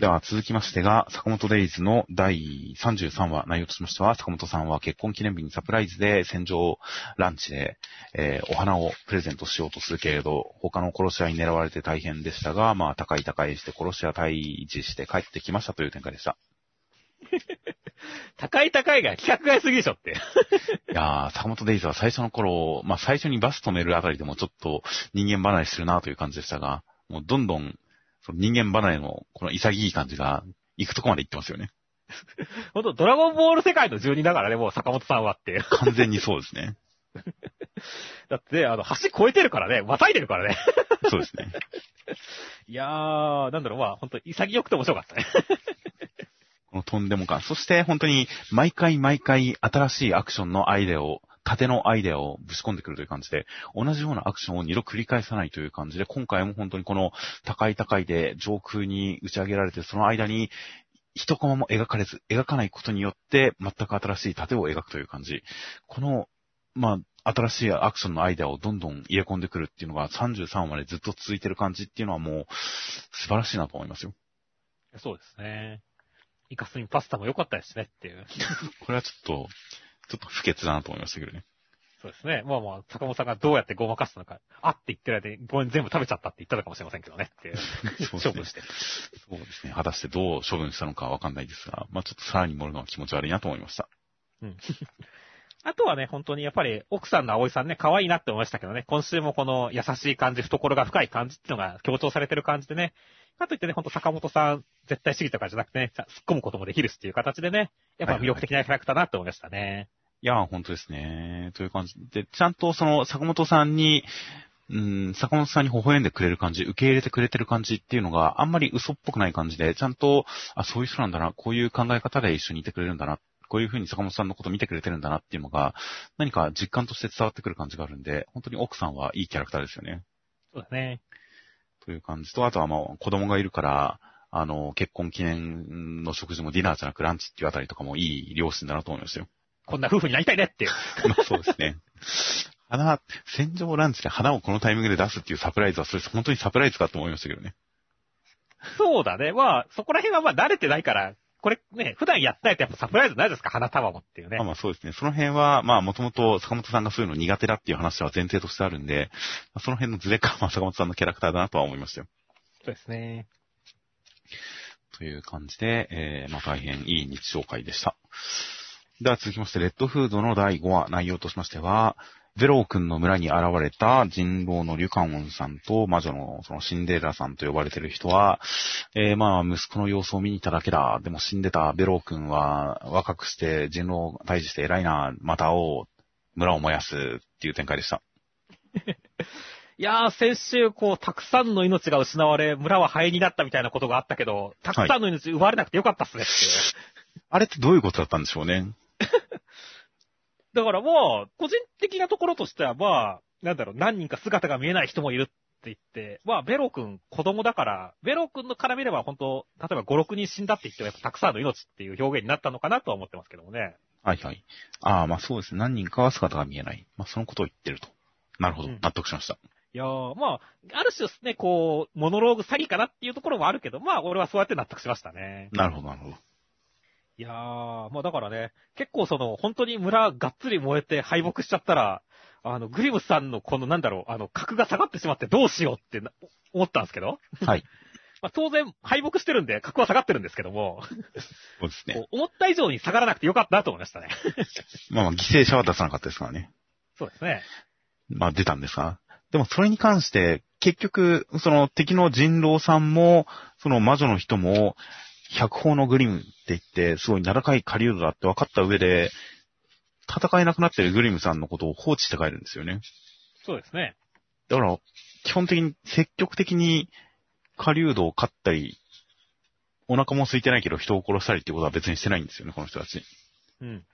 では続きましてが、坂本デイズの第33話、内容としましては、坂本さんは結婚記念日にサプライズで戦場ランチで、えーお花をプレゼントしようとするけれど、他の殺し屋に狙われて大変でしたが、まあ、高い高いして殺し屋退治して帰ってきましたという展開でした。高い高いが規格外すぎでしょって。いやー、坂本デイズは最初の頃、まあ最初にバス止めるあたりでもちょっと人間離れするなという感じでしたが、もうどんどん、その人間離れのこの潔い感じが行くとこまで行ってますよね。ほんと、ドラゴンボール世界の住人だからね、もう坂本さんはっていう。完全にそうですね。だって、あの、橋越えてるからね、またいでるからね。そうですね。いやー、なんだろう、まあ、ほんと、潔くて面白かったね。このとんでもか。そして本当に毎回毎回新しいアクションのアイデアを、縦のアイデアをぶち込んでくるという感じで、同じようなアクションを二度繰り返さないという感じで、今回も本当にこの高い高いで上空に打ち上げられて、その間に一コマも描かれず、描かないことによって全く新しい盾を描くという感じ。この、まあ、新しいアクションのアイデアをどんどん入れ込んでくるっていうのが33話までずっと続いてる感じっていうのはもう素晴らしいなと思いますよ。そうですね。イカスミパスタも良かったですねっていう。これはちょっと、ちょっと不潔だなと思いましたけどね。そうですね。まあまあ、坂本さんがどうやってごまかすのか、あって言ってる間に、ごめん全部食べちゃったって言ったのかもしれませんけどねっていう。そうですね勝負して。そうですね。果たしてどう処分したのかわかんないですが、まあちょっとさらに盛るのは気持ち悪いなと思いました。うん。あとはね、本当にやっぱり奥さんの葵さんね、可愛いなって思いましたけどね、今週もこの優しい感じ、懐が深い感じっていうのが強調されてる感じでね、かといってね、ほんと坂本さん、絶対主義とかじゃなくてね、突っ込むこともできるしっていう形でね、やっぱ魅力的なキャラクターだなって思いましたね。いやー、本当ですね。という感じで、ちゃんとその坂本さんに、うん、坂本さんに微笑んでくれる感じ、受け入れてくれてる感じっていうのがあんまり嘘っぽくない感じで、ちゃんと、あ、そういう人なんだな、こういう考え方で一緒にいてくれるんだな、こういうふうに坂本さんのことを見てくれてるんだなっていうのが、何か実感として伝わってくる感じがあるんで、本当に奥さんはいいキャラクターですよね。そうだね。という感じと、あとはもう子供がいるから、あの、結婚記念の食事もディナーじゃなくランチっていうあたりとかもいい両親だなと思いましたよ。こんな夫婦になりたいねっていう。まあそうですね。花、戦場ランチで花をこのタイミングで出すっていうサプライズは、それ本当にサプライズかと思いましたけどね。そうだね。まあ、そこら辺はまあ慣れてないから、これね、普段やったやつやっぱサプライズないですか？花束もっていうねまあ。まあそうですね。その辺は、まあもともと坂本さんがそういうの苦手だっていう話は前提としてあるんで、まあその辺のズレ感は坂本さんのキャラクターだなとは思いましたよ。そうですね。という感じで、えー、まあ大変いい日常会でした。では続きまして、レッドフードの第5話、内容としましては、ゼロー君の村に現れた人狼のリュカンオンさんと魔女のそのシンデレラさんと呼ばれてる人は、えー、まあ息子の様子を見に行っただけだ。でも死んでたベロー君は若くして人狼を退治して偉いな。また会おう。村を燃やすっていう展開でした。いやー、先週、こう、たくさんの命が失われ、村は灰になったみたいなことがあったけど、たくさんの命奪われなくてよかったっすねっていう。あれってどういうことだったんでしょうね。だからまあ、個人的なところとしてはまあ、なんだろう、何人か姿が見えない人もいるって言って、まあ、ベロ君子供だから、ベロ君のから見れば本当、例えば5、6人死んだって言ってもやっぱたくさんの命っていう表現になったのかなとは思ってますけどもね。はいはい。ああ、まあそうですね。何人かは姿が見えない。まあそのことを言ってると。なるほど。うん納得しました。いやー、まあ、ある種ですね、こう、モノローグ詐欺かなっていうところもあるけど、まあ、俺はそうやって納得しましたね。なるほど、なるほど。いやー、まあだからね、結構その、本当に村がっつり燃えて敗北しちゃったら、あの、グリムさんのこのなんだろう、あの、格が下がってしまってどうしようってな思ったんですけど、はい。まあ当然敗北してるんで格は下がってるんですけども、そうですね。思った以上に下がらなくてよかったなと思いましたね。まあまあ犠牲者は出さなかったですからね。そうですね。まあ出たんですが。でもそれに関して、結局、その敵の人狼さんも、その魔女の人も、百宝のグリムって言って、すごい名高い狩人だって分かった上で、戦えなくなってるグリムさんのことを放置して帰るんですよね。そうですね。だから、基本的に積極的に狩人を飼ったり、お腹も空いてないけど人を殺したりってことは別にしてないんですよね、この人たち。うん。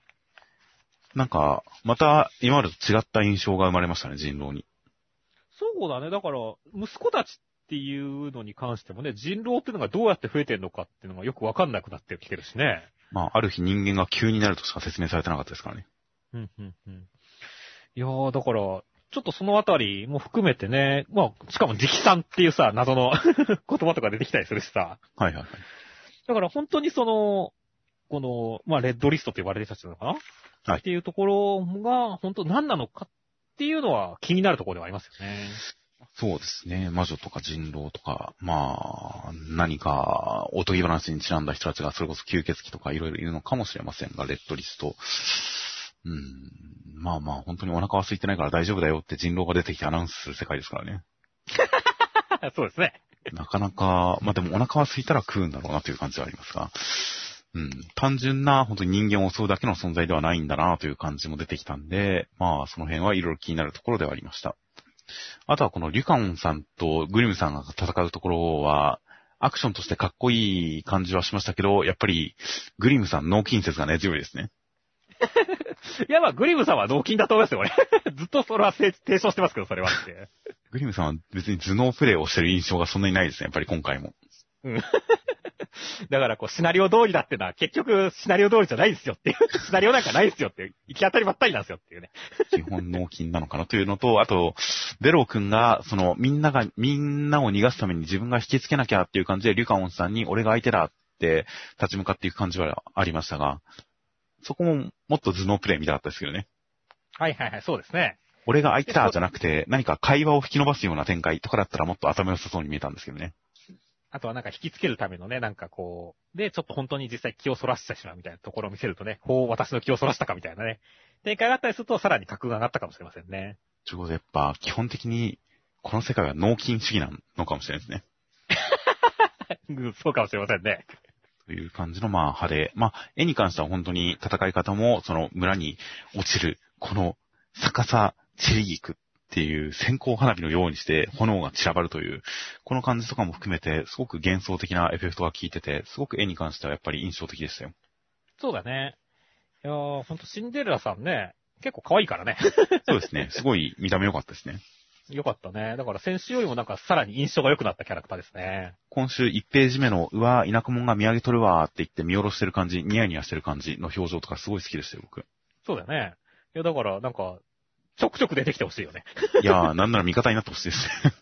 なんか、また今までと違った印象が生まれましたね、人狼に。そうだね。だから、息子たちっていうのに関してもね、人狼っていうのがどうやって増えてるのかっていうのがよくわかんなくなってきてるしね。まあ、ある日人間が急になるとしか説明されてなかったですからね。うん、うん、うん。いやー、だから、ちょっとそのあたりも含めてね、まあ、しかも直参っていうさ、謎の 言葉とか出てきたりするしさ。はいはいはい。だから本当にその、この、まあ、レッドリストと呼ばれる人たちなのかな？はいっていうところが、本当何なのかっていうのは気になるところではありますよね。そうですね。魔女とか人狼とか、まあ、何か、おとぎ話にちなんだ人たちが、それこそ吸血鬼とかいろいろいるのかもしれませんが、レッドリスト。うん、まあまあ、本当にお腹は空いてないから大丈夫だよって人狼が出てきてアナウンスする世界ですからね。そうですね。なかなか、まあでもお腹は空いたら食うんだろうなという感じはありますが、うん、単純な本当に人間を襲うだけの存在ではないんだなという感じも出てきたんで、まあその辺はいろいろ気になるところではありました。あとはこのリュカオンさんとグリムさんが戦うところは、アクションとしてかっこいい感じはしましたけど、やっぱりグリムさん脳筋説がね、強いですね。いや、まあ、グリムさんは脳筋だと思いますよ、俺。ずっとそれは提提唱してますけど、それはって。グリムさんは別に頭脳プレイをしてる印象がそんなにないですね、やっぱり今回も。だから、こう、シナリオ通りだってのは、結局、シナリオ通りじゃないですよっていう。シナリオなんかないですよっていう。行き当たりばったりなんですよっていうね。基本脳筋なのかなというのと、あと、ベロー君が、その、みんなが、みんなを逃がすために自分が引きつけなきゃっていう感じで、リュカオンさんに俺が相手だって立ち向かっていく感じはありましたが、そこももっと頭脳プレイみたかったですけどね。はいはいはい、そうですね。俺が相手だじゃなくて、何か会話を引き伸ばすような展開とかだったらもっと頭良さそうに見えたんですけどね。あとはなんか引きつけるためのね、なんかこう、で、ちょっと本当に実際気をそらしてしまうみたいなところを見せるとね、こう私の気をそらしたかみたいなね、展開があったりするとさらに格が上がったかもしれませんね。ということでやっぱ、基本的に、この世界は脳筋主義なのかもしれないですね。う んそうかもしれませんね。という感じの、まあ、派で。まあ、絵に関しては本当に戦い方も、その村に落ちる、この逆さチェリギクっていう線香花火のようにして炎が散らばるという、この感じとかも含めて、すごく幻想的なエフェクトが効いてて、すごく絵に関してはやっぱり印象的でしたよ。そうだね。いやー、ほんとシンデレラさんね、結構可愛いからね。そうですね。すごい見た目良かったですね。よかったね。だから先週よりもなんかさらに印象が良くなったキャラクターですね。今週1ページ目の、うわ、田舎者が見上げとるわーって言って見下ろしてる感じ、ニヤニヤしてる感じの表情とかすごい好きでしたよ、僕。そうだよね。いや、だからなんか、ちょくちょく出てきてほしいよね。いやー、なんなら味方になってほしいですね。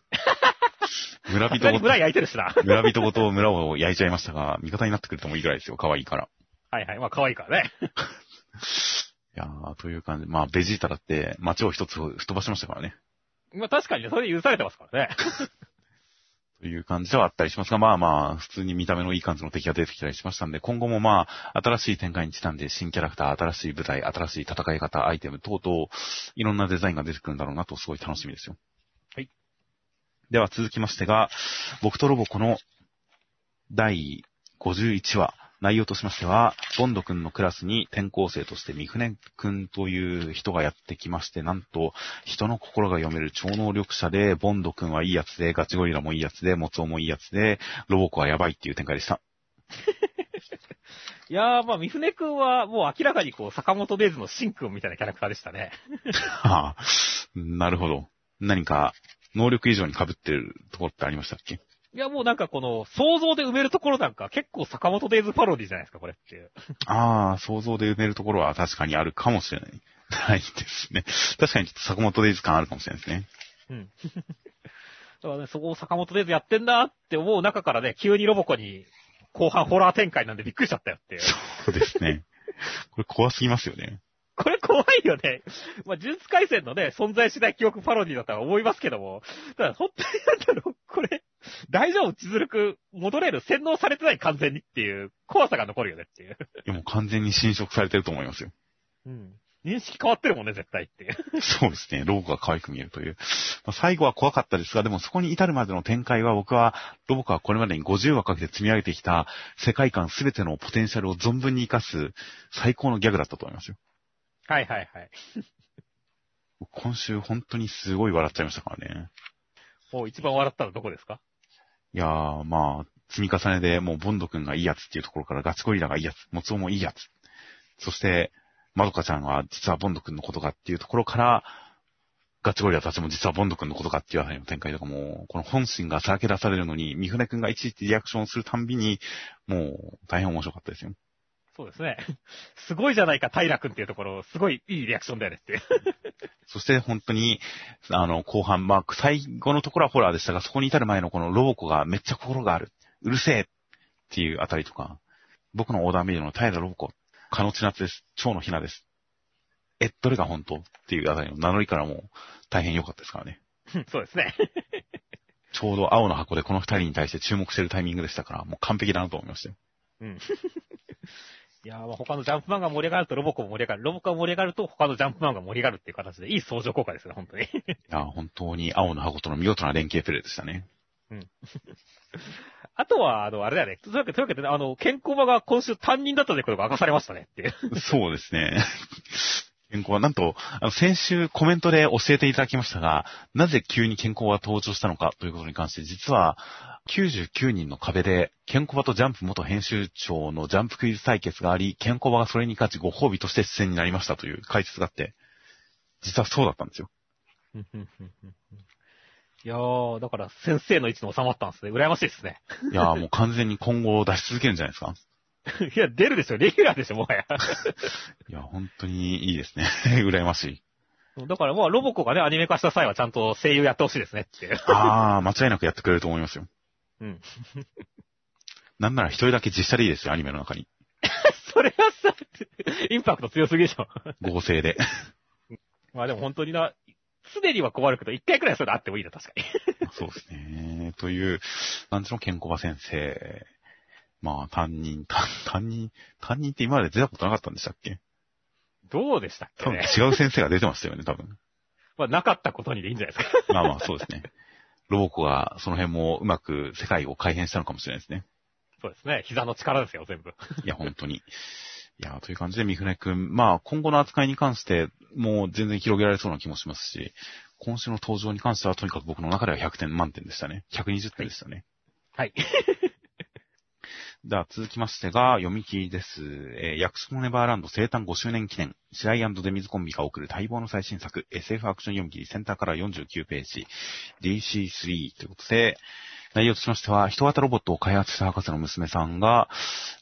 村人ごと、村焼いてるしな。村人ごと村を焼いちゃいましたが、味方になってくれてもいいぐらいですよ、可愛いから。はいはい。まあ可愛いからね。いやー、という感じ。まあ、ベジータだって街を一つ吹っ飛ばしましたからね。まあ確かにね、それで許されてますからね。という感じではあったりしますが、まあまあ、普通に見た目のいい感じの敵が出てきたりしましたんで、今後もまあ、新しい展開にちなんで、新キャラクター、新しい舞台、新しい戦い方、アイテム等々、いろんなデザインが出てくるんだろうなと、すごい楽しみですよ。はい。では続きましてが、僕とロボコの第51話、内容としましては、ボンド君のクラスに転校生として三船君という人がやってきまして、なんと、人の心が読める超能力者で、ボンド君はいいやつで、ガチゴリラもいいやつで、モツオもいいやつで、ロボコはやばいっていう展開でした。いやー、まあ、三船くんはもう明らかにこう、坂本デイズのシンくんみたいなキャラクターでしたね。は あ、なるほど。何か、能力以上に被ってるところってありましたっけ？いや、もうなんかこの、想像で埋めるところなんか結構坂本デイズパロディじゃないですか、これっていう。ああ、想像で埋めるところは確かにあるかもしれない。ないですね。確かにちょっと坂本デイズ感あるかもしれないですね。うん。だからね、そこを坂本デイズやってんだって思う中からね、急にロボコに、後半ホラー展開なんでびっくりしちゃったよっていう。そうですね。これ怖すぎますよね。これ怖いよね。まあ、呪術回戦のね、存在しない記憶パロディだとは思いますけども、ただ本当になんだろう、これ、大丈夫、千鶴く？ん、戻れる、洗脳されてない完全にっていう、怖さが残るよねっていう。いやもう完全に侵食されてると思いますよ。うん。認識変わってるもんね、絶対っていう。そうですね。ロボコが可愛く見えるという。まあ最後は怖かったですが、でもそこに至るまでの展開は僕は、ロボコはこれまでに50話かけて積み上げてきた世界観すべてのポテンシャルを存分に活かす最高のギャグだったと思いますよ。はいはいはい。今週本当にすごい笑っちゃいましたからね。もう一番笑ったのどこですか？いやー、まあ、積み重ねでもうボンド君がいいやつっていうところからガチゴリラがいいやつ、モツオもいいやつ。そして、まどかちゃんは実はボンド君のことがっていうところから、ガッチゴリラたちも実はボンド君のことかっていうあたりの展開とかも、この本心がさらけ出されるのに、三船君がいちいちリアクションするたんびに、もう大変面白かったですよ。そうですね。すごいじゃないか、平君っていうところ、すごいいいリアクションだよねっていう。そして本当に、あの、後半、まあ、最後のところはホラーでしたが、そこに至る前のこのロボコがめっちゃ心がある。うるせえっていうあたりとか、僕のオーダーメイドの平ロボコ、カノチナツです。蝶のひなです。え、どれが本当っていうあたりの名乗りからも大変良かったですからね。そうですね。ちょうど青の箱でこの二人に対して注目してるタイミングでしたから、もう完璧だなと思いましたよ。うん。いやー、他のジャンプマンが盛り上がるとロボコも盛り上がる。ロボコが盛り上がると他のジャンプマンが盛り上がるっていう形で、いい相乗効果ですね、本当に。いや本当に青の箱との見事な連携プレイでしたね。うん。あとは、あの、あれだよね。というわけで、というわけで、あの、健康場が今週担任だったということが明かされましたねっていう。そうですね。健康は、なんと、あの、先週コメントで教えていただきましたが、なぜ急に健康は登場したのかということに関して、実は、99人の壁で、ケンコバとジャンプ元編集長のジャンプクイズ対決があり、ケンコバがそれに勝ちご褒美として出演になりましたという解説があって、実はそうだったんですよ。いやー、だから先生の位置に収まったんですね。羨ましいですね。いやー、もう完全に今後出し続けるんじゃないですか。いや、出るでしょ。レギュラーでしょ、もはや。いや、本当にいいですね。羨ましい。だからもうロボコがね、アニメ化した際はちゃんと声優やってほしいですねって。ああ、間違いなくやってくれると思いますよ。うん。なんなら一人だけ実写でいいですよ、アニメの中に。それはさ、インパクト強すぎでしょ。合成で。まあでも本当にな、すでには困るけど、一回くらいそれあってもいいな、確かに。そうですね。という、なんちのケンコバ先生まあ、担任、担任、担任って今まで出たことなかったんでしたっけ？どうでしたっけ、ね、違う先生が出てましたよね、多分。まあ、なかったことにでいいんじゃないですか。まあまあ、そうですね。ロボコがその辺もうまく世界を改変したのかもしれないですね。そうですね。膝の力ですよ、全部。いや、本当に。いや、という感じで、三船くん、まあ、今後の扱いに関して、もう全然広げられそうな気もしますし、今週の登場に関しては、とにかく僕の中では100点満点でしたね。120点でしたね。はい。では続きましてが、読み切りです。えー、約束のネバーランド生誕5周年記念、白井デミズコンビが送る待望の最新作、SF アクション読み切りセンターから49ページ、DC3 ということで、内容としましては、人型ロボットを開発した博士の娘さんが、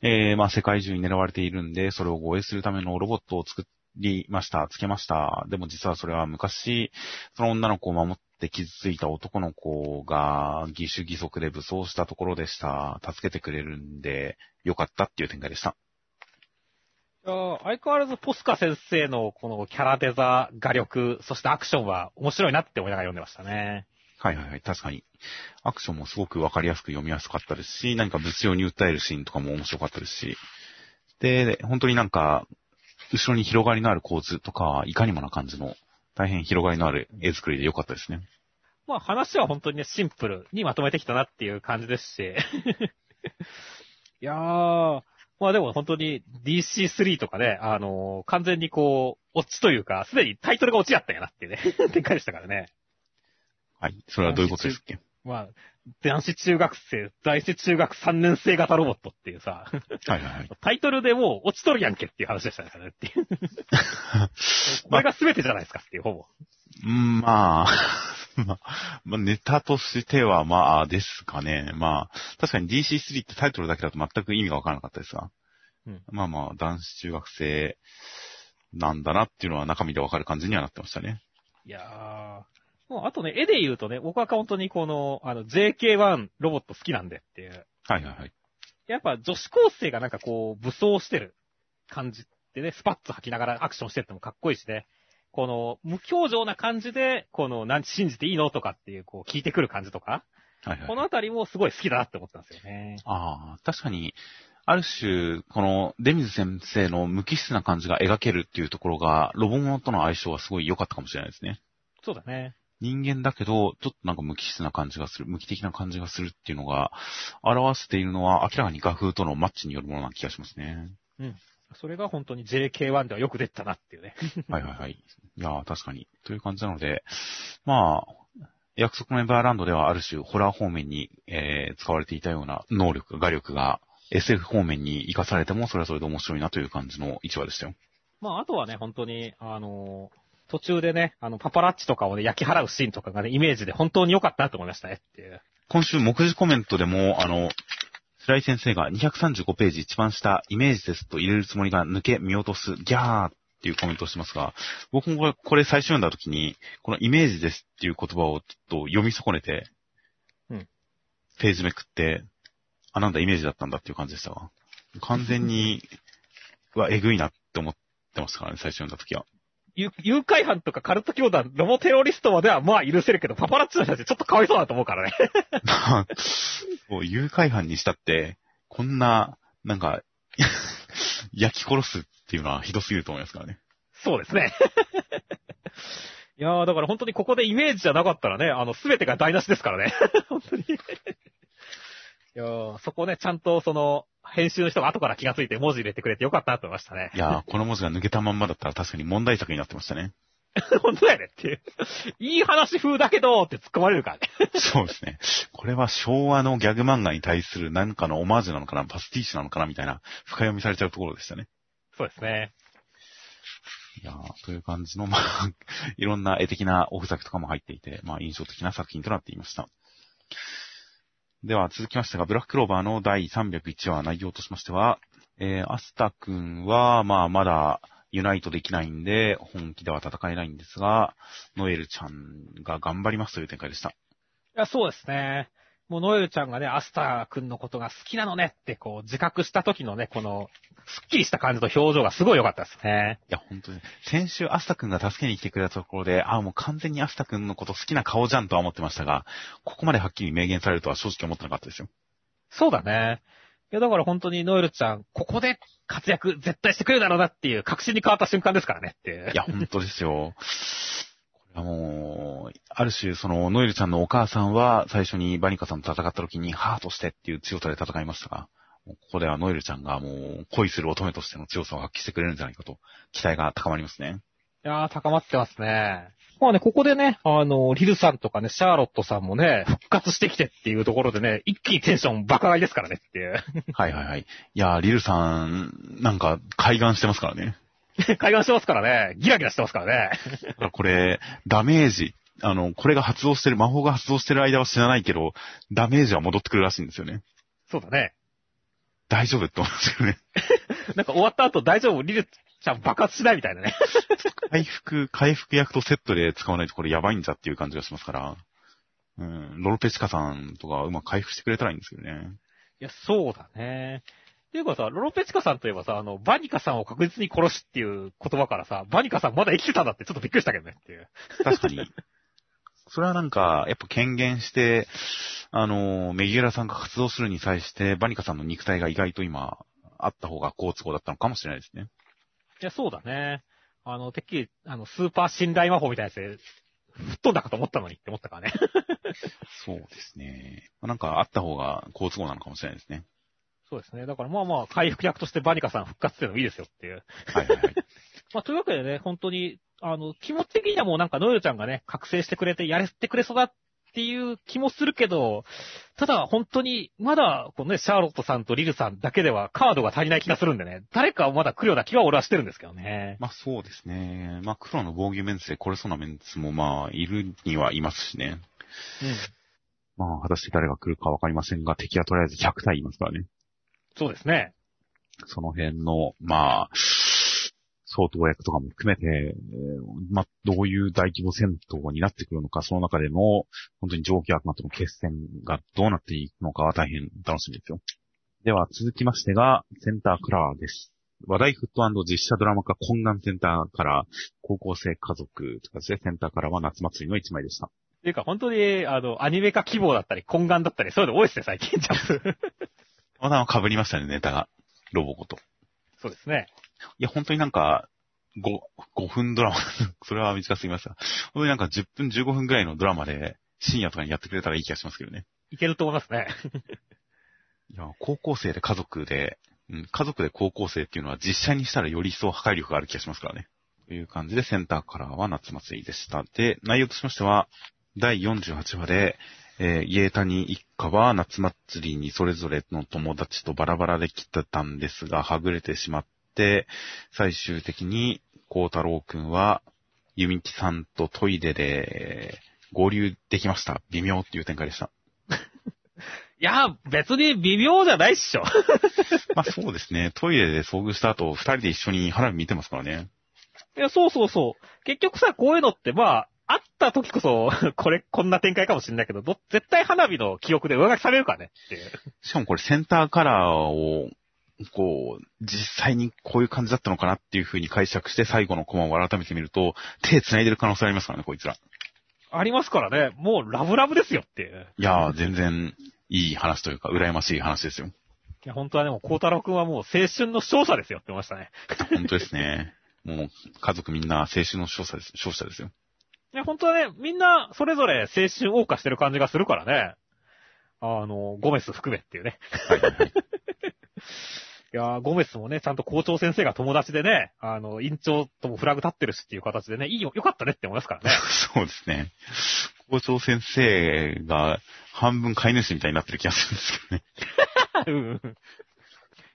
えー、まあ世界中に狙われているんで、それを護衛するためのロボットを作りました、つけました。でも実はそれは昔、その女の子を守ってって傷ついた男の子が義手義足で武装したところでした。助けてくれるんで、よかったっていう展開でした。いや相変わらずポスカ先生のこのキャラデザ、画力、そしてアクションは面白いなって思いながら読んでましたね。はいはいはい、確かに。アクションもすごくわかりやすく読みやすかったですし、何か物用に訴えるシーンとかも面白かったですし。で、本当になんか、後ろに広がりのある構図とか、いかにもな感じの大変広がりのある絵作りで良かったですね。まあ話は本当にね、シンプルにまとめてきたなっていう感じですし。いやー、まあでも本当に DC3 とかね、あのー、完全にこう、オチというか、すでにタイトルがオチやったんやなっていうね、展 開でしたからね。はい。それはどういうことですっけ？まあ、男子中学生、在子中学3年生型ロボットっていうさ、はいはいはい。タイトルでもう落ちとるやんけっていう話でしたね、っていう。これが全てじゃないですかっていう、ほぼ。うん、まあ、まあ、まあ、ネタとしてはまあ、ですかね。まあ、確かに DC3 ってタイトルだけだと全く意味がわからなかったですが。うん、まあまあ、男子中学生なんだなっていうのは中身でわかる感じにはなってましたね。いやー、もうあとね、絵で言うとね、僕は本当にこの、あの、JK1 ロボット好きなんでっていう。はいはいはい。やっぱ女子高生がなんかこう、武装してる感じってね、スパッツ履きながらアクションしてってもかっこいいしね。この、無表情な感じで、この、何信じていいのとかっていう、こう、聞いてくる感じとか。はいはい。このあたりもすごい好きだなって思ったんですよね。ああ、確かに、ある種、この、デミズ先生の無機質な感じが描けるっていうところが、ロボモノとの相性はすごい良かったかもしれないですね。そうだね。人間だけど、ちょっとなんか無機質な感じがする、無機的な感じがするっていうのが、表しているのは明らかに画風とのマッチによるものな気がしますね。うん。それが本当に JK1 ではよく出たなっていうね。はいはいはい。いや確かに。という感じなので、まあ、約束メンバーランドではある種ホラー方面に、えー、使われていたような能力、画力が SF 方面に活かされてもそれはそれで面白いなという感じの一話でしたよ。まあ、あとはね、本当に、あの途中でね、あの、パパラッチとかをね、焼き払うシーンとかがね、イメージで本当に良かったなと思いましたねっていう。今週、目次コメントでも、あの、白井先生が235ページ一番下、イメージですと入れるつもりが抜け、見落とす、ギャーっていうコメントをしてますが、僕もこれこれ最初読んだ時に、このイメージですっていう言葉をちょっと読み損ねて、うん。ページめくって、あ、なんだイメージだったんだっていう感じでしたわ。完全に、うわ、えぐいなって思ってますからね、最初読んだ時は。ゆ誘拐犯とかカルト教団、ロボテロリストまではまあ許せるけど、パパラッチの人たちちょっとかわいそうだと思うからね。もう誘拐犯にしたって、こんな、なんか、焼き殺すっていうのはひどすぎると思いますからね。そうですね。いやー、だから本当にここでイメージじゃなかったらね、あの、すべてが台無しですからね。本当に。いやー、そこね、ちゃんとその、編集の人が後から気がついて文字入れてくれてよかったなと思いましたね。いやー、この文字が抜けたまんまだったら確かに問題作になってましたね。本当だよねっていう。いい話風だけどって突っ込まれるからね。そうですね。これは昭和のギャグ漫画に対する何かのオマージュなのかな、パスティッシュなのかな、みたいな深読みされちゃうところでしたね。そうですね。いやー、という感じの、まあ、いろんな絵的なオフ作とかも入っていて、まあ、印象的な作品となっていました。では、続きましたが、ブラッククローバーの第301話内容としましては、えー、アスタ君は、まあ、まだ、ユナイトできないんで、本気では戦えないんですが、ノエルちゃんが頑張りますという展開でした。いや、そうですね。もうノエルちゃんがね、アスター君のことが好きなのねってこう自覚した時のね、この、スッキリした感じと表情がすごい良かったですね。いや、本当に。先週、アスタ君が助けに来てくれたところで、ああ、もう完全にアスタ君のこと好きな顔じゃんとは思ってましたが、ここまではっきり明言されるとは正直思ってなかったですよ。そうだね。いや、だから本当にノエルちゃん、ここで活躍絶対してくれるだろうなっていう確信に変わった瞬間ですからねっていう。いや、本当ですよ。これはもう、ある種、その、ノエルちゃんのお母さんは、最初にバニカさんと戦った時に、ハーとしてっていう強さで戦いましたが、ここではノエルちゃんがもう、恋する乙女としての強さを発揮してくれるんじゃないかと、期待が高まりますね。いやー、高まってますね。まあね、ここでね、あの、リルさんとかね、シャーロットさんもね、復活してきてっていうところでね、一気にテンション爆上がりですからねっていう。はいはいはい。いや、リルさん、なんか、開眼してますからね。開眼してますからね、ギラギラしてますからね。これ、ダメージ、あの、これが発動してる、魔法が発動してる間は知らないけど、ダメージは戻ってくるらしいんですよね。そうだね。大丈夫って思うんですよね。なんか終わった後大丈夫リルちゃん爆発しないみたいなね。回復、回復薬とセットで使わないとこれやばいんじゃっていう感じがしますから。うん、ロロペチカさんとかうまく回復してくれたらいいんですけどね。いや、そうだね。っていうかさ、ロロペチカさんといえばさ、あの、バニカさんを確実に殺しっていう言葉からさ、バニカさんまだ生きてたんだってちょっとびっくりしたけどねっていう。確かに。それはなんか、やっぱ権限して、あの、メギュラさんが活動するに際して、バニカさんの肉体が意外と今、あった方が好都合だったのかもしれないですね。いや、そうだね。あの、てっきり、あの、スーパー信頼魔法みたいなやつで、吹っ飛んだかと思ったのにって思ったからね。そうですね。なんかあった方が好都合なのかもしれないですね。そうですね。だからまあまあ、回復役としてバニカさん復活っていうのもいいですよっていう。はいはいはい。まあ、というわけでね、本当に、あの、気持ち的にはもうなんかノエルちゃんがね、覚醒してくれて、やれてくれそうだっていう気もするけど、ただ本当に、まだ、このね、シャーロットさんとリルさんだけではカードが足りない気がするんでね、誰かまだ来るような気は俺はしてるんですけどね。まあそうですね。まあ黒の防御メンツで来れそうなメンツもまあいるにはいますしね。うん。まあ果たして誰が来るかわかりませんが、敵はとりあえず100体いますからね。そうですね。その辺の、まあ、相当役とかも含めて、えーまあ、どういう大規模戦闘になってくるのか、その中での、本当に上気悪魔との決戦がどうなっていくのかは大変楽しみですよ。では、続きましてが、センターカラーです。話題フット実写ドラマ化懇願センターカラー、高校生家族とかですね、センターカラーは夏祭りの一枚でした。っていうか本当に、あの、アニメ化希望だったり、懇願だったり、そういうの多いですね、最近、ジャンプ。まだ被りましたね、ネタが。ロボコと。そうですね。いや、本当になんか、5、5分ドラマ、それは短すぎました。本当になんか10分15分ぐらいのドラマで、深夜とかにやってくれたらいい気がしますけどね。いけると思いますね。いや、高校生で家族で、うん、家族で高校生っていうのは実写にしたらより一層破壊力がある気がしますからね。という感じでセンターカラーは夏祭りでした。で、内容としましては、第48話で、えー、家谷一家は夏祭りにそれぞれの友達とバラバラで来てたんですが、はぐれてしまって、最終的に、孝太郎くんは、ユミキさんとトイレで合流できました。微妙っていう展開でした。いや、別に微妙じゃないっしょ。まあそうですね。トイレで遭遇した後、二人で一緒に花火見てますからね。いや、そうそうそう。結局さ、こういうのって、まあ、会った時こそ、これ、こんな展開かもしれないけど、ど絶対花火の記憶で上書きされるからねっていう。しかもこれセンターカラーを、こう、実際にこういう感じだったのかなっていう風に解釈して最後のコマを改めて見ると、手繋いでる可能性ありますからね、こいつら。ありますからね。もうラブラブですよっていう。いやー、全然いい話というか、羨ましい話ですよ。いや、本当はでも、孝太郎くんはもう青春の勝者ですよって言いましたね。本当ですね。もう、家族みんな青春の勝者です、勝者ですよ。いや、本当はね、みんな、それぞれ青春謳歌してる感じがするからね。あの、ゴメス含めっていうね。はいはいはい。いやーゴメスもね、ちゃんと校長先生が友達でね、あの、院長ともフラグ立ってるしっていう形でね、いいよ、よかったねって思いますからね。そうですね。校長先生が半分飼い主みたいになってる気がするんですけどね。うんうん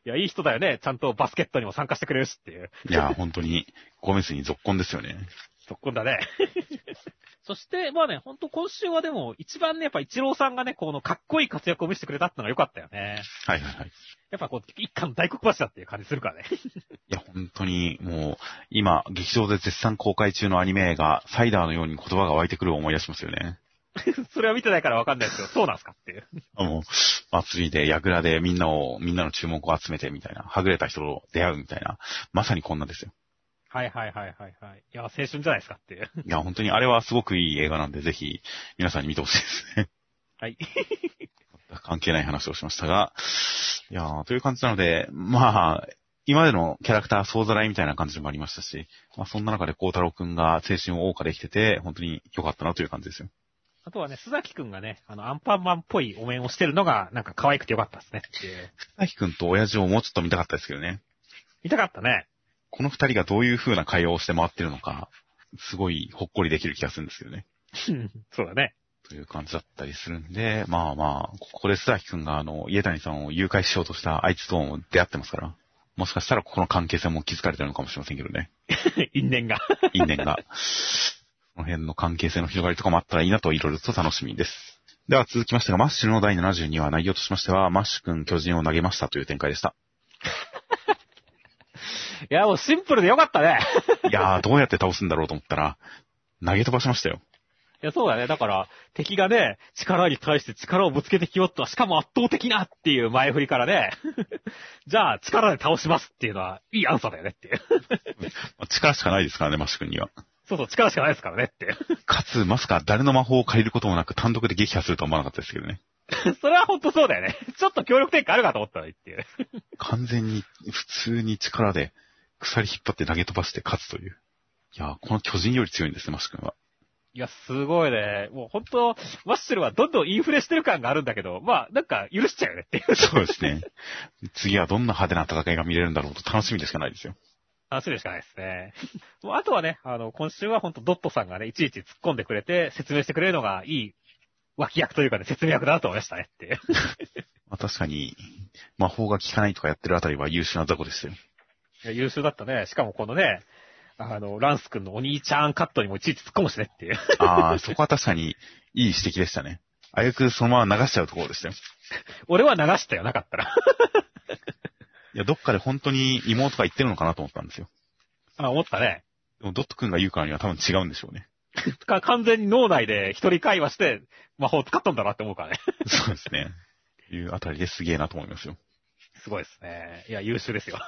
いや、いい人だよね。ちゃんとバスケットにも参加してくれるしっていう。いやー、本当に、ゴメスに続婚ですよね。そっこんだね。そして、まあね、ほんと今週はでも、一番ね、やっぱ一郎さんがね、このかっこいい活躍を見せてくれたってのが良かったよね。はいはいはい。やっぱこう、一家の大黒柱っていう感じするからね。いや、本当に、もう、今、劇場で絶賛公開中のアニメ映画、サイダーのように言葉が湧いてくるを思い出しますよね。それは見てないからわかんないですけど、そうなんすかっていう。あの、祭りで、櫓でみんなを、みんなの注目を集めてみたいな、はぐれた人と出会うみたいな、まさにこんなですよ。はいはいはいはいはい。いや、青春じゃないですかっていう。いや、本当にあれはすごくいい映画なんで、ぜひ、皆さんに見てほしいですね。はい。関係ない話をしましたが、いやーという感じなので、まあ、今までのキャラクター総ざらいみたいな感じもありましたし、まあそんな中で孝太郎くんが青春を謳歌できてて、本当に良かったなという感じですよ。あとはね、須崎くんがね、あの、アンパンマンっぽいお面をしてるのが、なんか可愛くてよかったですねっていう。佐くんと親父をもうちょっと見たかったですけどね。見たかったね。この二人がどういう風な会話をして回ってるのか、すごいほっこりできる気がするんですけどね。そうだね。という感じだったりするんで、まあまあ、ここで須崎くんがあの、家谷さんを誘拐しようとしたあいつとも出会ってますから、もしかしたらここの関係性も気づかれてるのかもしれませんけどね。因縁が。因縁が。この辺の関係性の広がりとかもあったらいいなといろいろと楽しみです。では続きましてが、マッシュの第72話内容としましては、マッシュくん巨人を投げましたという展開でした。いや、もうシンプルでよかったね。いやー、どうやって倒すんだろうと思ったら、投げ飛ばしましたよ。いや、そうだね。だから、敵がね、力に対して力をぶつけてきよった。しかも圧倒的なっていう前振りからね、じゃあ力で倒しますっていうのは、いいアンサーだよねっていう。ま あ力しかないですからね、マッシュくんには。そうそう、力しかないですからねって。かつ、まさか誰の魔法を借りることもなく単独で撃破するとは思わなかったですけどね。それはほんとそうだよね。ちょっと協力展開あるかと思ったのにっていう。完全に、普通に力で鎖引っ張って投げ飛ばして勝つという。いやー、この巨人より強いんですね、マッシュくんは。いや、すごいね。もう本当マッシュルはどんどんインフレしてる感があるんだけど、まあ、なんか許しちゃうよねっていう。そうですね。次はどんな派手な戦いが見れるんだろうと楽しみでしかないですよ。楽しみでしかないですね。もうあとはね、あの、今週は本当ドットさんがね、いちいち突っ込んでくれて、説明してくれるのがいい脇役というかね、説明役だなと思いましたねっていう。まあ、確かに、魔法が効かないとかやってるあたりは優秀な雑魚でしたよ。いや、優秀だったね。しかもこのね、あの、ランス君のお兄ちゃんカットにもいちいち突っ込むしねっていう。ああ、そこは確かにいい指摘でしたね。あやくそのまま流しちゃうところでしたよ。俺は流したよ、なかったら。いや、どっかで本当に妹が言ってるのかなと思ったんですよ。あ、思ったね。でもドット君が言うからには多分違うんでしょうね。か完全に脳内で一人会話して魔法使ったんだなって思うからね。そうですね。いうあたりですげえなと思いますよ。すごいですね。いや、優秀ですよ。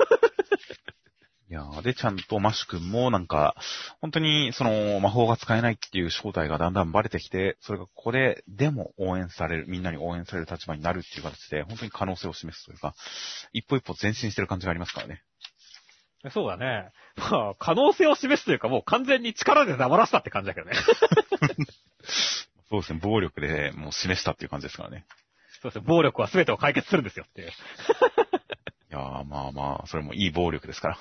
いやーで、ちゃんとマッシュ君もなんか、本当にその魔法が使えないっていう正体がだんだんバレてきて、それがここで、でも応援される、みんなに応援される立場になるっていう形で、本当に可能性を示すというか、一歩一歩前進してる感じがありますからね。そうだね。まあ、可能性を示すというか、もう完全に力で黙らせたって感じだけどね。そうですね、暴力でもう示したっていう感じですからね。そうですね。暴力は全てを解決するんですよっていう。いやーまあまあ、それもいい暴力ですから。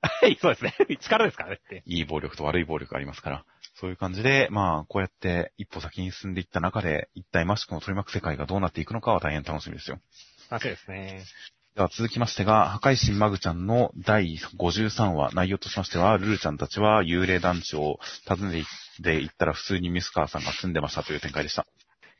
はい、そうですね。力ですからねって。いい暴力と悪い暴力がありますから。そういう感じで、まあ、こうやって一歩先に進んでいった中で、一体マッシュ君を取り巻く世界がどうなっていくのかは大変楽しみですよ。あ、そうですね。では続きましてが、破壊神マグちゃんの第53話、内容としましては、ルルちゃんたちは幽霊団地を訪ねて行ったら普通にミスカーさんが住んでましたという展開でした。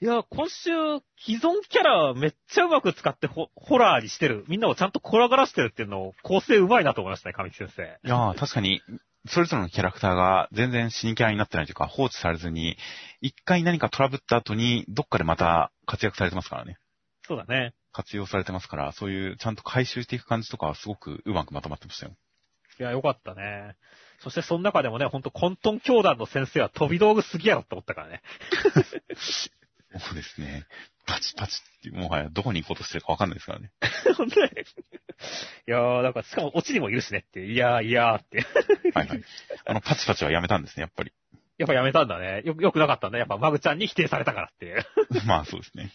いや、今週、既存キャラめっちゃうまく使ってホホラーにしてる。みんなをちゃんと怖がらしてるっていうのを構成うまいなと思いましたね、神木先生。いやー、確かに、それぞれのキャラクターが全然死にキャラになってないというか、放置されずに、一回何かトラブった後に、どっかでまた活躍されてますからね。そうだね。活用されてますから、そういうちゃんと回収していく感じとかはすごくうまくまとまってましたよ。いや、よかったね。そしてその中でもね、ほんと混沌教団の先生は飛び道具すぎやろって思ったからね。そうですね。パチパチって、もはやどこに行こうとしてるかわかんないですからね。本当に。いやー、だから、しかもオチにもいるしねっていやー、いやーって。はいはい。あの、パチパチはやめたんですね、やっぱり。やっぱやめたんだね。よ、よくなかったんだ。やっぱマグちゃんに否定されたからっていう。まあそうですね。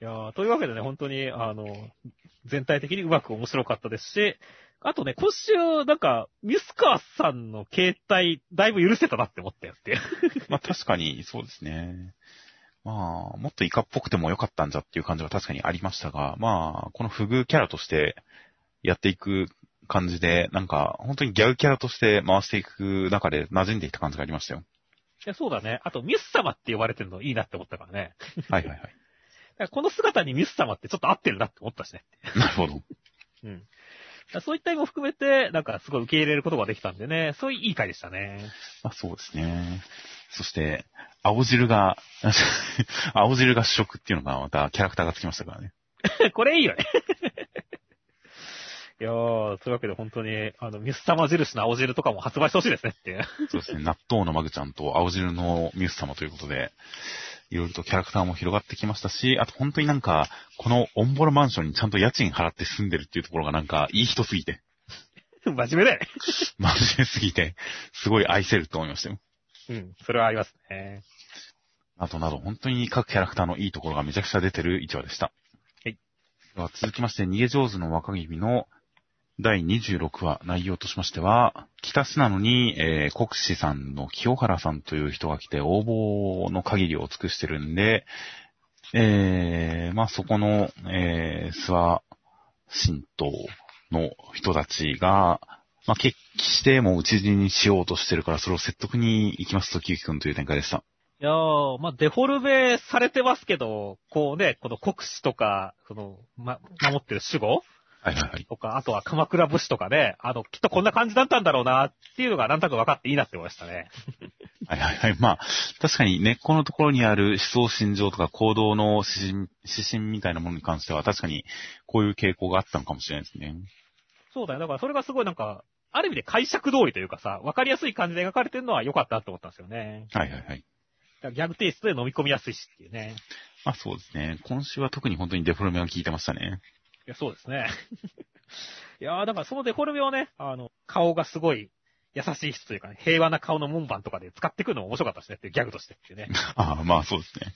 いやーというわけでね、本当に、あの、全体的にうまく面白かったですし、あとね、今週、なんか、ミスカーさんの携帯、だいぶ許せたなって思ったよっていう。まあ確かにそうですね。まあ、もっとイカっぽくてもよかったんじゃっていう感じは確かにありましたが、まあ、この不遇キャラとしてやっていく感じで、なんか、本当にギャグキャラとして回していく中で馴染んでいった感じがありましたよ。いや、そうだね。あと、ミス様って呼ばれてるのいいなって思ったからね。はいはいはい。この姿にミス様ってちょっと合ってるなって思ったしね。なるほど。うん。そういった意味も含めて、なんかすごい受け入れることができたんでね、そういういい回でしたね。まあそうですね。そして、青汁が、青汁が主食っていうのがまたキャラクターがつきましたからね。これいいよね。いやー、というわけで本当に、あの、ミス様印の青汁とかも発売してほしいですねっていう。そうですね。納豆のマグちゃんと青汁のミス様ということで、いろいろとキャラクターも広がってきましたし、あと本当になんか、このオンボロマンションにちゃんと家賃払って住んでるっていうところがなんか、いい人すぎて、真面目だよね。真面目すぎて、すごい愛せると思いましたよ。うん、それはありますね。あとなど、本当に各キャラクターのいいところがめちゃくちゃ出てる1話でした。はい。では続きまして、逃げ上手の若君の第26話、内容としましては、北市なのに、えー、国士さんの清原さんという人が来て応募の限りを尽くしてるんで、えー、まあそこの、えー、諏訪神道の人たちが、まあ決起してもう討ち死ににしようとしてるから、それを説得に行きますと、キュウキ君という展開でした。いやー、まあ、デフォルメされてますけど、こうね、この国士とか、その、ま、守ってる守護はいはいはい。とか、あとは鎌倉武士とかね、あの、きっとこんな感じだったんだろうなっていうのがなんとなく分かっていいなって思いましたね。はいはいはい。まあ、確かに根っこのところにある思想心情とか行動の指針指針みたいなものに関しては確かにこういう傾向があったのかもしれないですね。そうだよ。だからそれがすごいなんか、ある意味で解釈通りというかさ、分かりやすい感じで描かれてるのは良かったと思ったんですよね。はいはいはい。だからギャグテイストで飲み込みやすいしっていうね。まあそうですね。今週は特に本当にデフォルメが効いてましたね。いや、そうですね。いやー、だからそのデフォルメをね、あの、顔がすごい優しい人というかね、平和な顔の門番とかで使ってくるのも面白かったですねっていうギャグとしてっていうね。ああ、まあそうですね。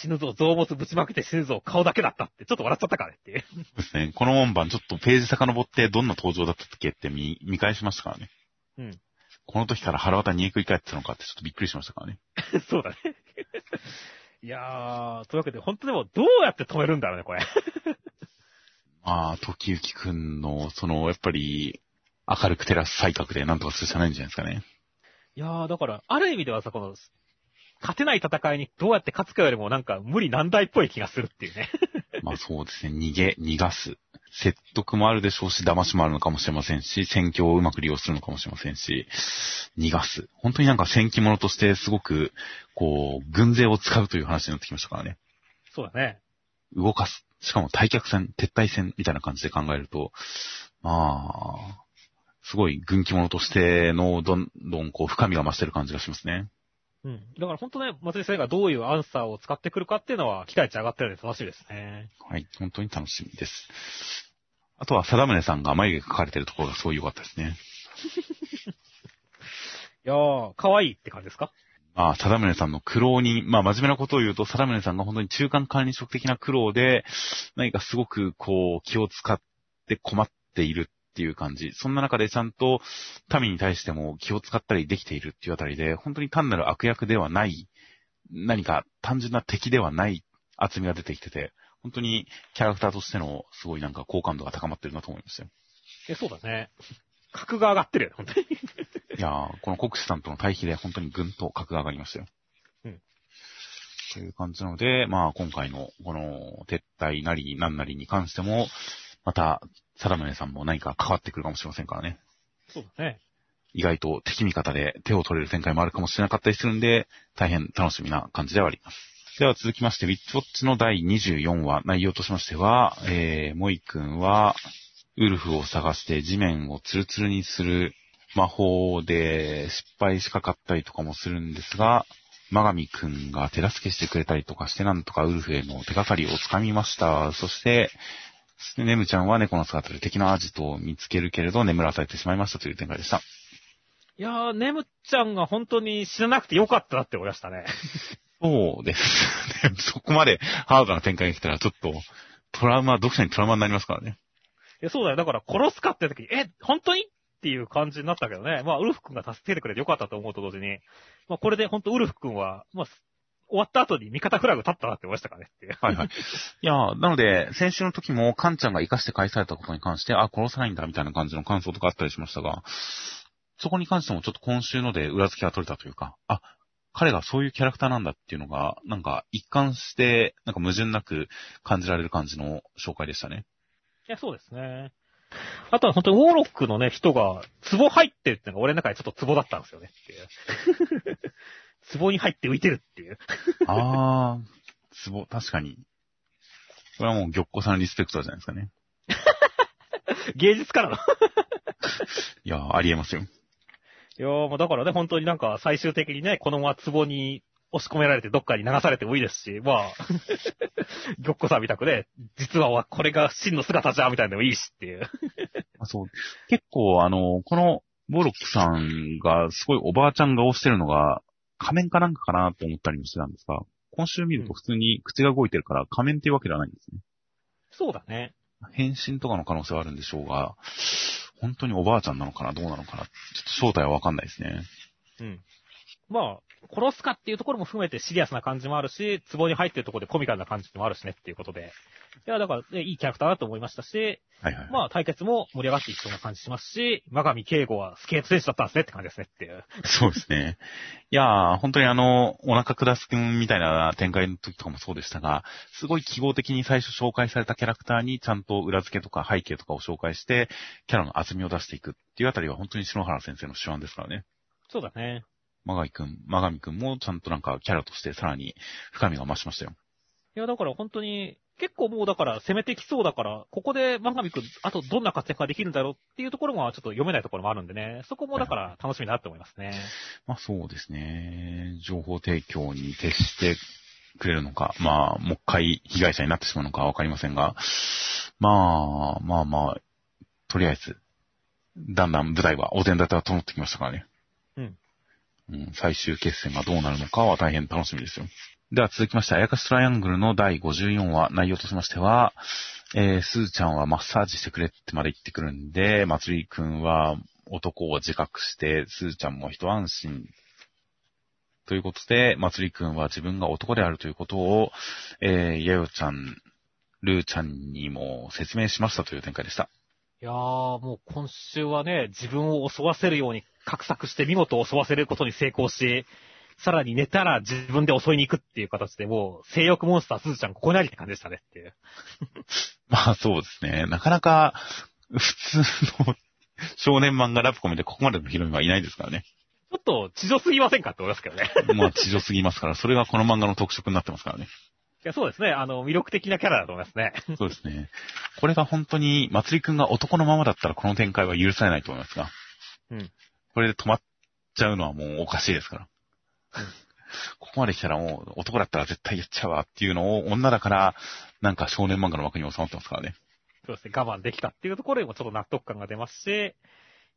死ぬぞ、臓物ぶちまけて死ぬぞ、顔だけだったって、ちょっと笑っちゃったからねっていう。そうですね。この門番ちょっとページ遡ってどんな登場だったっけって見、見返しましたからね。うん。この時から腹渡にえくり返ってたのかってちょっとびっくりしましたからね。そうだね。いやー、というわけで、本当でもどうやって止めるんだろうね、これ。まあ、時行くんの、その、やっぱり、明るく照らす才覚でなんとかするしかないんじゃないですかね。いやー、だから、ある意味ではさ、この、勝てない戦いにどうやって勝つかよりもなんか無理難題っぽい気がするっていうね。まあそうですね。逃げ、逃がす。説得もあるでしょうし、騙しもあるのかもしれませんし、戦況をうまく利用するのかもしれませんし、逃がす。本当になんか戦記物としてすごく、こう、軍勢を使うという話になってきましたからね。そうだね。動かす。しかも退却戦、撤退戦みたいな感じで考えると、まあ、すごい軍記物としてのどんどんこう深みが増してる感じがしますね。うん。だから本当ね、松井先生がどういうアンサーを使ってくるかっていうのは期待値上がってるので楽しみですね。はい、本当に楽しみです。あとは、貞宗さんが眉毛描かれてるところがすごい良かったですね。いやー、可愛いって感じですか？まあ、貞宗さんの苦労に、まあ、真面目なことを言うと、貞宗さんが本当に中間管理職的な苦労で、何かすごく、こう、気を使って困っているっていう感じ。そんな中でちゃんと、民に対しても気を使ったりできているっていうあたりで、本当に単なる悪役ではない、何か単純な敵ではない厚みが出てきてて、本当にキャラクターとしてのすごいなんか好感度が高まってるなと思いましたよ。え、そうだね。格が上がってるよ、本当に。いやー、この国士さんとの対比で本当にぐんと格が上がりましたよ。うん。という感じなので、まあ今回のこの撤退なりなんなりに関しても、また、貞宗さんも何か関わってくるかもしれませんからね。そうだね。意外と敵味方で手を取れる展開もあるかもしれなかったりするんで、大変楽しみな感じではあります。では続きまして、ウィッチウォッチの第24話、内容としましては、えー、モイ君は、ウルフを探して地面をツルツルにする魔法で失敗しかかったりとかもするんですが、マガミくんが手助けしてくれたりとかして、なんとかウルフへの手がかりをつかみました。そして、ネムちゃんは猫の姿で敵のアジトを見つけるけれど眠らされてしまいましたという展開でした。いやー、ネムちゃんが本当に死ななくてよかったなって思いましたね。そうです。ね そこまでハードな展開が来たらちょっとトラウマ、読者にトラウマになりますからね。いや、そうだよ。だから殺すかって時に、え、本当にっていう感じになったけどね。まあ、ウルフ君が助けてくれてよかったと思うと同時に、まあ、これで本当ウルフ君は、まあ、終わった後に味方フラグ立ったなって思いましたからねっていう。はいはい。いやーなので、先週の時もカンちゃんが生かして返されたことに関して、あ、殺さないんだみたいな感じの感想とかあったりしましたが、そこに関してもちょっと今週ので裏付けが取れたというか、あ、彼がそういうキャラクターなんだっていうのが、なんか一貫して、なんか矛盾なく感じられる感じの紹介でしたね。いや、そうですね。あとは本当にウォーロックのね、人が、壺入ってるってのが俺の中でちょっと壺だったんですよねっていう。壺に入って浮いてるっていう。あー、ツボ、確かに。これはもう玉子さんリスペクトじゃないですかね。芸術からの。いやー、ありえますよ。いやーもうだからね、本当になんか最終的にね、このまま壺に押し込められてどっかに流されてもいいですし、まあ、玉子さんみたくね、実はこれが真の姿じゃ、みたいなのでもいいしっていう。あそう。結構、あの、この、ボロックさんが、すごいおばあちゃん顔してるのが、仮面かなんかかなと思ったりもしてたんですが、今週見ると普通に口が動いてるから仮面っていうわけではないんですね。そうだね。変身とかの可能性はあるんでしょうが、本当におばあちゃんなのかなどうなのかなちょっと正体はわかんないですね。うん。まあ、殺すかっていうところも含めてシリアスな感じもあるし、壺に入ってるところでコミカルな感じもあるしねっていうことで。いや、だから、ね、いいキャラクターだと思いましたし、はいはい。まあ対決も盛り上がっていきそうな感じしますし、マガミ敬吾はスケート選手だったんですねって感じですねっていう。そうですね。いやー、本当にあの、お腹下すくんみたいな展開の時とかもそうでしたが、すごい記号的に最初紹介されたキャラクターにちゃんと裏付けとか背景とかを紹介して、キャラの厚みを出していくっていうあたりは本当に篠原先生の手腕ですからね。そうだね。マガイくん、マガミくんもちゃんとなんかキャラとしてさらに深みが増しましたよ。いや、だから本当に、結構もうだから攻めてきそうだから、ここでマガミ君、あとどんな活躍ができるんだろうっていうところもちょっと読めないところもあるんでね、そこもだから楽しみだなって思いますね。まあそうですね。情報提供に徹してくれるのか、まあ、もう一回被害者になってしまうのかわかりませんが、まあ、まあまあ、とりあえず、だんだん舞台はお膳立ては整ってきましたからね。うん。最終決戦がどうなるのかは大変楽しみですよ。では続きまして、あやかしトライアングルの第54話、内容としましては、えー、すーちゃんはマッサージしてくれってまで言ってくるんで、まつりくんは男を自覚して、すーちゃんも一安心。ということで、まつりくんは自分が男であるということを、えー、やよちゃん、ルーちゃんにも説明しましたという展開でした。いやー、もう今週はね、自分を襲わせるように画策して見事襲わせることに成功し、さらに寝たら自分で襲いに行くっていう形でもう、性欲モンスターすずちゃんここにありって感じでしたねっていう。まあそうですね。なかなか、普通の少年漫画ラブコメでここまでのヒロインはいないですからね。ちょっと地上すぎませんかって思いますけどね。まあ地上すぎますから、それがこの漫画の特色になってますからね。いや、そうですね。あの、魅力的なキャラだと思いますね。そうですね。これが本当に、まつりくんが男のままだったらこの展開は許されないと思いますが。うん。これで止まっちゃうのはもうおかしいですから。うんここまで来たらもう男だったら絶対やっちゃうわっていうのを女だからなんか少年漫画の枠に収まってますからね。そうですね。我慢できたっていうところにもちょっと納得感が出ますし、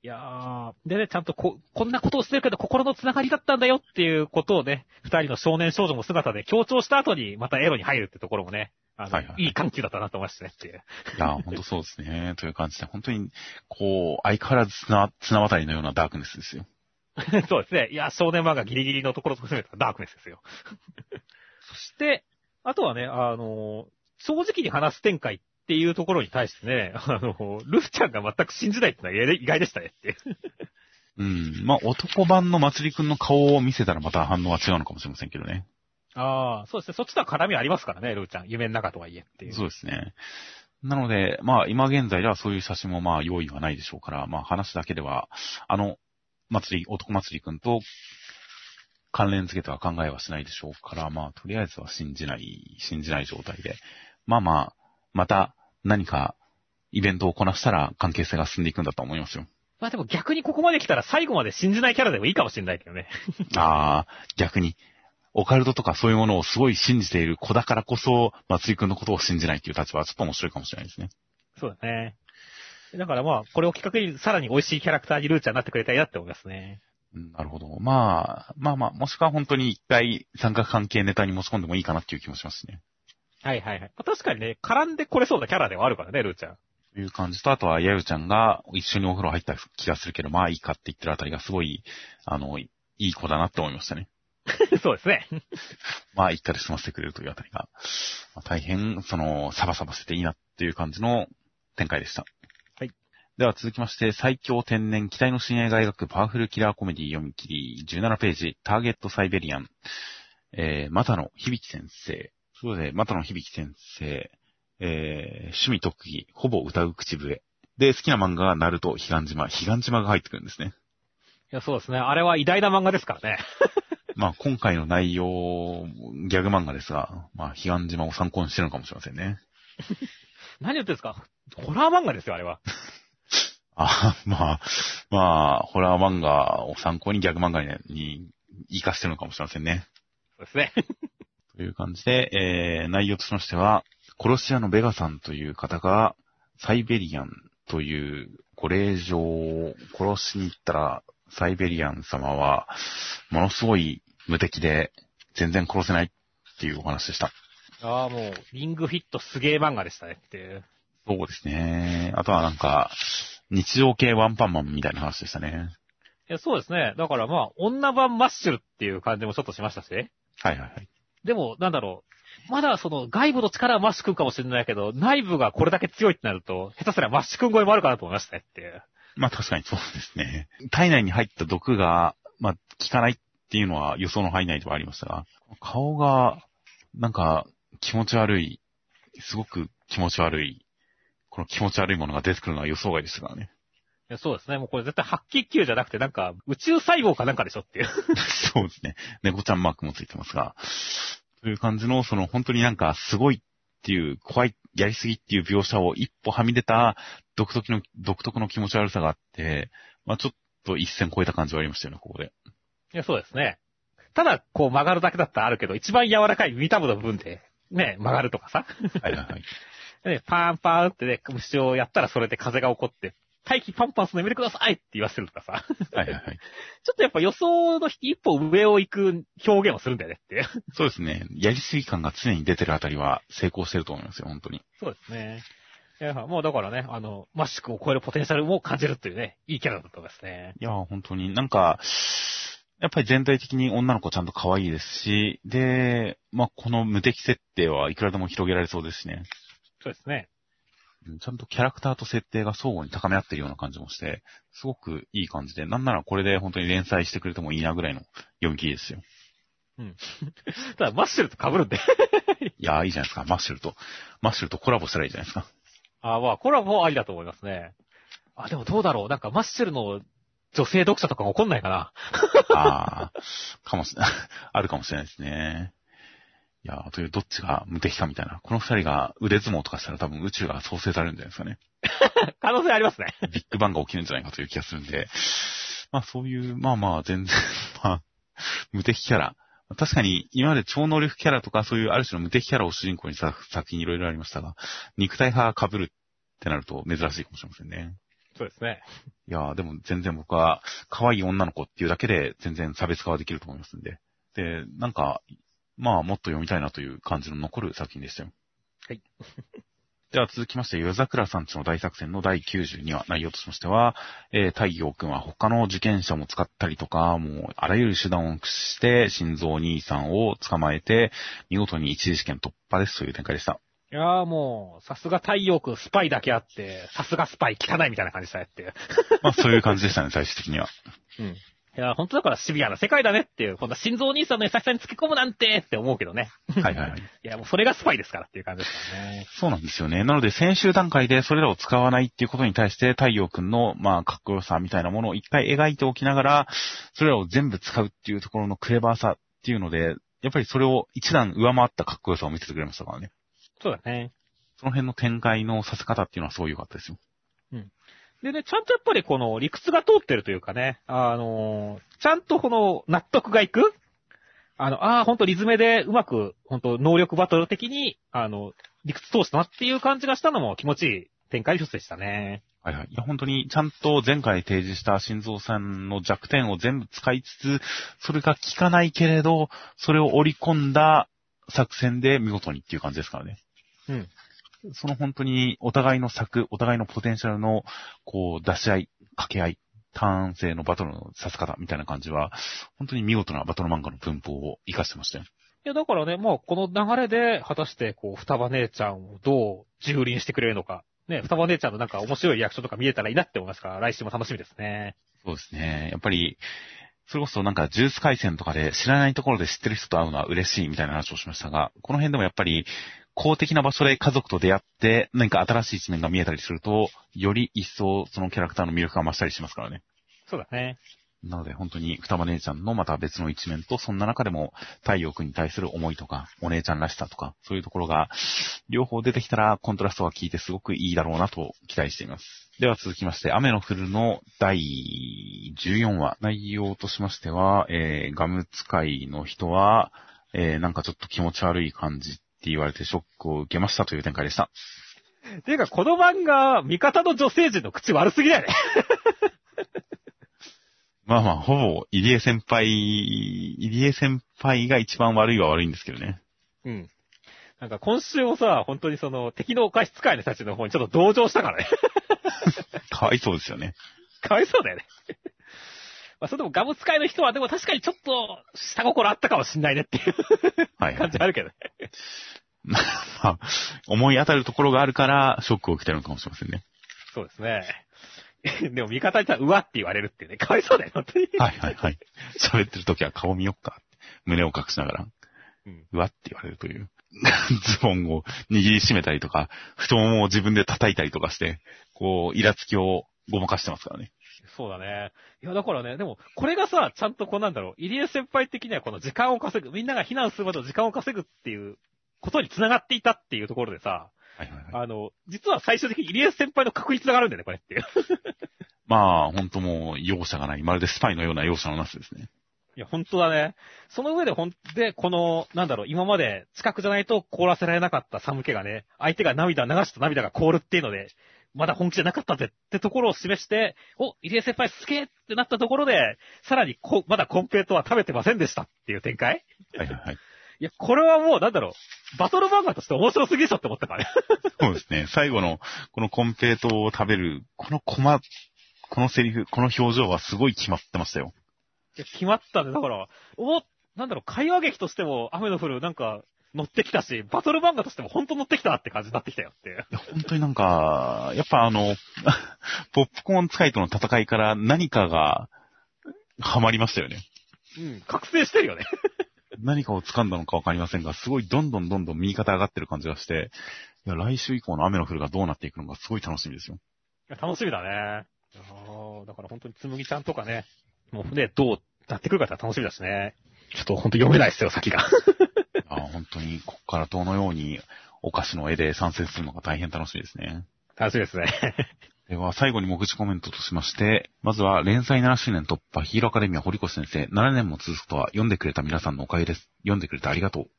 いやー、でね、ちゃんとこ、こんなことをしてるけど心のつながりだったんだよっていうことをね、二人の少年少女の姿で強調した後にまたエロに入るってところもね、あの、はいはいいい緩急だったなと思いましたねっていう。いや、本当そうですね。という感じで、本当に、こう、相変わらず綱、綱渡りのようなダークネスですよ。そうですね。いや、少年漫画ギリギリのところと含めたダークネスですよ。そして、あとはね、あの、正直に話す展開っていうところに対してね、あの、ルフちゃんが全く信じないってのは意外でしたねっていう。うん。まあ、男版のまつりくんの顔を見せたらまた反応は違うのかもしれませんけどね。ああ、そうですね。そっちとは絡みありますからね、ルーちゃん。夢の中とはいえっていう。そうですね。なので、まあ、今現在ではそういう写真もまあ、用意はないでしょうから、まあ、話だけでは、あの、祭り、男祭りくんと関連付けては考えはしないでしょうから、まあ、とりあえずは信じない、信じない状態で。まあまあ、また何かイベントをこなしたら関係性が進んでいくんだと思いますよ。まあでも逆にここまで来たら最後まで信じないキャラでもいいかもしれないけどね。ああ、逆に、オカルトとかそういうものをすごい信じている子だからこそ、松井くんのことを信じないっていう立場はちょっと面白いかもしれないですね。そうだね。だからまあ、これをきっかけにさらに美味しいキャラクターにルーちゃんになってくれたらいいなって思いますね。うんなるほど。まあ、まあまあ、もしくは本当に一回三角関係ネタに持ち込んでもいいかなっていう気もしますね。はいはいはい。まあ確かにね、絡んでこれそうなキャラではあるからね、ルーちゃん。という感じと、あとは、やゆちゃんが一緒にお風呂入った気がするけど、まあいいかって言ってるあたりがすごい、あの、いい子だなって思いましたね。そうですね。まあ一回で済ませてくれるというあたりが、まあ大変、その、サバサバしてていいなっていう感じの展開でした。はい。では続きまして、最強天然期待の新映画描くパワフルキラーコメディ読み切り、17ページ、ターゲットサイベリアン、えー、またの響先生。そうで、またの響先生、えー、趣味特技、ほぼ歌う口笛。で、好きな漫画がナルト、彼岸島、彼岸島が入ってくるんですね。いや、そうですね。あれは偉大な漫画ですからね。まあ、今回の内容、ギャグ漫画ですが、まあ、彼岸島を参考にしてるのかもしれませんね。何言ってんですか？ホラー漫画ですよ、あれは。あまあ、まあ、ホラー漫画を参考にギャグ漫画にに活かしてるのかもしれませんね。そうですね。という感じで、えー、内容としましては、殺し屋のベガさんという方が、サイベリアンというご令状を殺しに行ったら、サイベリアン様は、ものすごい無敵で、全然殺せないっていうお話でした。ああ、もう、リングフィットすげえ漫画でしたねっていう。そうですね。あとはなんか、日常系ワンパンマンみたいな話でしたね。いや、そうですね。だからまあ、女版マッシュルっていう感じもちょっとしましたし。はいはいはい。でも、なんだろう。まだその外部の力はマッシュ君かもしれないけど、内部がこれだけ強いってなると、下手すりゃマッシュ君超えもあるかなと思いましたねっていう。まあ確かにそうですね。体内に入った毒が、まあ効かないっていうのは予想の範囲内ではありましたが、顔が、なんか気持ち悪い、すごく気持ち悪い、この気持ち悪いものが出てくるのは予想外でしたからね。いやそうですね。もうこれ絶対白血球じゃなくてなんか宇宙細胞かなんかでしょっていう。そうですね。猫ちゃんマークもついてますが、という感じの、その本当になんかすごいっていう、怖い、やりすぎっていう描写を一歩はみ出た独特の、独特の気持ち悪さがあって、まあちょっと一線超えた感じはありましたよね、ここで。いや、そうですね。ただ、こう曲がるだけだったらあるけど、一番柔らかいミタブの部分で、ね、曲がるとかさ。はいはいはい。ね、パーンパーンってね、虫をやったらそれで風が起こって、大気パンパンするのやめてくださいって言わせるとかさ。はいはいはい。ちょっとやっぱ予想の一歩上を行く表現をするんだよねって。そうですね。やりすぎ感が常に出てるあたりは成功してると思いますよ、本当に。そうですね。いや、もうだからね、あの、マッシュ君を超えるポテンシャルも感じるっていうね、いいキャラだったんですね。いや、本当になんか、やっぱり全体的に女の子ちゃんと可愛いですし、で、まあ、この無敵設定はいくらでも広げられそうですしね。そうですね。うんちゃんとキャラクターと設定が相互に高め合ってるような感じもして、すごくいい感じで、なんならこれで本当に連載してくれてもいいなぐらいの読み切りですよ。ただ、マッシュルと被るんで。いやー、いいじゃないですか。マッシュルと、マッシュルとコラボしたらいいじゃないですか。あまあ、これはもうありだと思いますね。あ、でもどうだろう。なんか、マッシュルの女性読者とかも怒んないかな。あー、かもしれない。あるかもしれないですね。いやー、というどっちが無敵かみたいな。この二人が腕相撲とかしたら多分宇宙が創生されるんじゃないですかね。可能性ありますね。ビッグバンが起きるんじゃないかという気がするんで。まあそういう、まあまあ全然、まあ、無敵キャラ。確かに今まで超能力キャラとかそういうある種の無敵キャラを主人公にした作品いろいろありましたが、肉体派被るってなると珍しいかもしれませんね。そうですね。いやーでも全然僕は可愛い女の子っていうだけで全然差別化はできると思いますんで。で、なんか、まあもっと読みたいなという感じの残る作品でしたよ。はい。では続きまして、夜桜さんちの大作戦の第92話、内容としましては、えー、太陽くんは他の受験者も使ったりとか、もうあらゆる手段を駆使して、心臓兄さんを捕まえて、見事に一次試験突破ですという展開でした。いやーもう、さすが太陽君スパイだけあって、さすがスパイ汚いみたいな感じしたやって。まあそういう感じでしたね、最終的には。うん。いや、本当だからシビアな世界だねっていう、こんな心臓兄さんの優しさにつけ込むなんてって思うけどね。はいはいはい。いや、もうそれがスパイですからっていう感じですからね。そうなんですよね。なので、先週段階でそれらを使わないっていうことに対して、太陽くんの、まあ、かっこよさみたいなものを一回描いておきながら、それらを全部使うっていうところのクレバーさっていうので、やっぱりそれを一段上回ったかっこよさを見せてくれましたからね。そうだね。その辺の展開のさせ方っていうのはすごい良かったですよ。でね、ちゃんとやっぱりこの理屈が通ってるというかね、あのーちゃんとこの納得がいくあの、ああ、ほんとリズメでうまく、ほんと能力バトル的に、あの、理屈通したなっていう感じがしたのも気持ちいい展開の一つでしたね。はいはい。いや、本当に、ちゃんと前回提示した心臓さんの弱点を全部使いつつ、それが効かないけれど、それを織り込んだ作戦で見事にっていう感じですからね。うん。その本当にお互いの策、お互いのポテンシャルの、こう、出し合い、掛け合い、ターン制のバトルのさせ方みたいな感じは、本当に見事なバトル漫画の文法を活かしてましたよ。いや、だからね、まあ、この流れで、果たして、こう、双葉姉ちゃんをどう蹂躙してくれるのか。ね、双葉姉ちゃんのなんか面白いリアクションとか見えたらいいなって思いますから、来週も楽しみですね。そうですね。やっぱり、それこそなんかジュース回線とかで知らないところで知ってる人と会うのは嬉しいみたいな話をしましたが、この辺でもやっぱり公的な場所で家族と出会って何か新しい一面が見えたりすると、より一層そのキャラクターの魅力が増したりしますからね。そうだね。なので本当に双葉姉ちゃんのまた別の一面と、そんな中でも太陽くんに対する思いとか、お姉ちゃんらしさとか、そういうところが両方出てきたらコントラストが効いてすごくいいだろうなと期待しています。では続きまして、雨の降るの第14話、内容としましては、えー、ガム使いの人は、えー、なんかちょっと気持ち悪い感じって言われてショックを受けましたという展開でした。ていうか、この漫画、味方の女性陣の口悪すぎだよね。まあまあ、ほぼ、入江先輩、入江先輩が一番悪いは悪いんですけどね。うん。なんか今週もさ、本当にその、敵のお菓子使いの人たちの方にちょっと同情したからね。かわいそうですよね。かわいそうだよね。まあ、それでもガム使いの人は、でも確かにちょっと、下心あったかもしんないねっていうはい、はい 感じ。あるけどね。まあ、思い当たるところがあるから、ショックを受けてるのかもしれませんね。そうですね。でも味方にたら、うわって言われるっていうね。かわいそうだよ、本当に。はいはいはい。喋ってる時は顔見よっか。胸を隠しながら、うん。うわって言われるという。ズボンを握りしめたりとか、太ももを自分で叩いたりとかして、こう、イラつきをごまかしてますからね。そうだね。いや、だからね、でも、これがさ、ちゃんとこうなんだろう、入江先輩的にはこの時間を稼ぐ、みんなが避難するまでの時間を稼ぐっていうことに繋がっていたっていうところでさ、はいはいはい。あの、実は最終的に入江先輩の確率があるんだよね、これっていう。まあ、本当もう、容赦がない。まるでスパイのような容赦のなすですね。いや、本当だね。その上でほん、で、この、なんだろう、今まで近くじゃないと凍らせられなかった寒気がね、相手が涙流した涙が凍るっていうので、まだ本気じゃなかったぜってところを示して、お、入江先輩すげえってなったところで、さらにこ、まだコンペイトは食べてませんでしたっていう展開？はいはいはい。いや、これはもう、なんだろう、バトル漫画として面白すぎでしょって思ったからね。そうですね。最後の、このコンペイトを食べる、このコマ、このセリフ、この表情はすごい決まってましたよ。いや、決まったね。だから、お、なんだろう、会話劇としても雨の降る、なんか、乗ってきたし、バトル漫画としても本当乗ってきたって感じになってきたよっていう。いや、本当になんか、やっぱあの、ポップコーン使いとの戦いから何かが、ハマりましたよね。うん、覚醒してるよね。何かを掴んだのかわかりませんが、すごいどんどんどんどん右肩上がってる感じがして、いや、来週以降の雨の降るがどうなっていくのかすごい楽しみですよ。いや楽しみだね。だから本当につむぎちゃんとかね、もうね、どうなってくるかって楽しみだしね。ちょっと本当読めないですよ、先が。あ本当に、ここからどのようにお菓子の絵で参戦するのか大変楽しみですね。楽しみですね。では、最後に目次コメントとしまして、まずは、連載7周年突破、ヒーローアカデミア堀越先生、7年も続くとは、読んでくれた皆さんのおかげです。読んでくれてありがとう。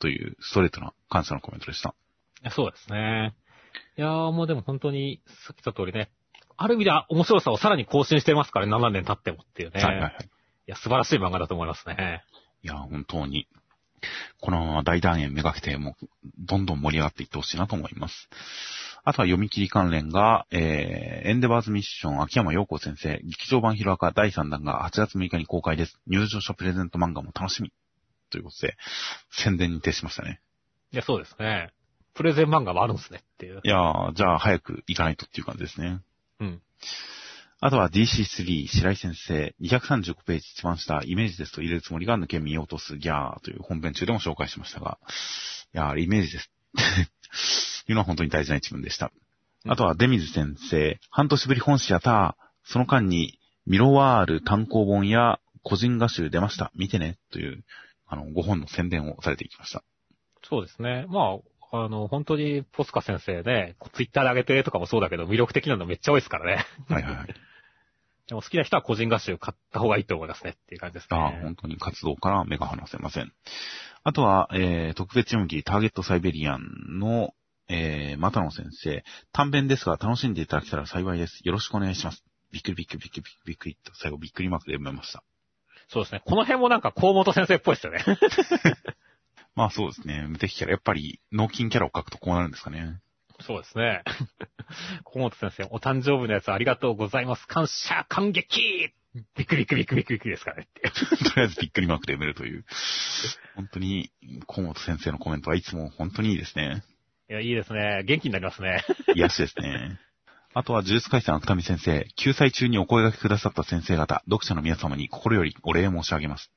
という、ストレートな感謝のコメントでした。いやそうですね。いやーもうでも本当に、さっき言った通りね、ある意味では面白さをさらに更新してますからね、7年経ってもっていうね。はいはいはい。いや、素晴らしい漫画だと思いますね。いや、本当に、このまま大団円めがけて、もう、どんどん盛り上がっていってほしいなと思います。あとは読み切り関連が、えー、エンデバーズミッション、秋山陽子先生、劇場版ヒロアカ第3弾が8月6日に公開です。入場者プレゼント漫画も楽しみ。ということで、宣伝に徹しましたね。いや、そうですね。プレゼン漫画もあるんですねっていう。いやー、じゃあ早く行かないとっていう感じですね。うん。あとは DC3 白井先生、235ページ一番下、イメージですと入れるつもりが抜け見落とすギャーという本編中でも紹介しましたが、いやー、イメージです。いうのは本当に大事な一文でした。うんあとはデミズ先生、半年ぶり本誌やったその間にミロワール単行本や個人画集出ました。見てね。という、あの、5本の宣伝をされていきました。そうですね。まあ、あの、本当にポスカ先生ね、ツイッターで上げてとかもそうだけど、魅力的なのめっちゃ多いですからね。はいはいはい。でも好きな人は個人画集買った方がいいと思いますねっていう感じですね。ああ、本当に活動から目が離せません。あとは、えー、特別読み切りターゲットサイベリアンの、えー、マタノ先生、短編ですが楽しんでいただけたら幸いです。よろしくお願いします。びっくりびっくりびっくりびっくりびっくりと最後びっくりマークで読めました。そうですね。この辺もなんか河本先生っぽいですよね。まあそうですね。無敵キャラ。やっぱり、脳筋キャラを書くとこうなるんですかね。そうですね。河本先生、お誕生日のやつありがとうございます。感謝、感激びっくりびっくりびっくりびっくりですからねって。とりあえずびっくりマークで読めるという。本当に、河本先生のコメントはいつも本当にいいですね。いや、いいですね。元気になりますね。癒しですね。あとは、呪術回戦芥見先生、救済中にお声掛けくださった先生方、読者の皆様に心よりお礼申し上げます。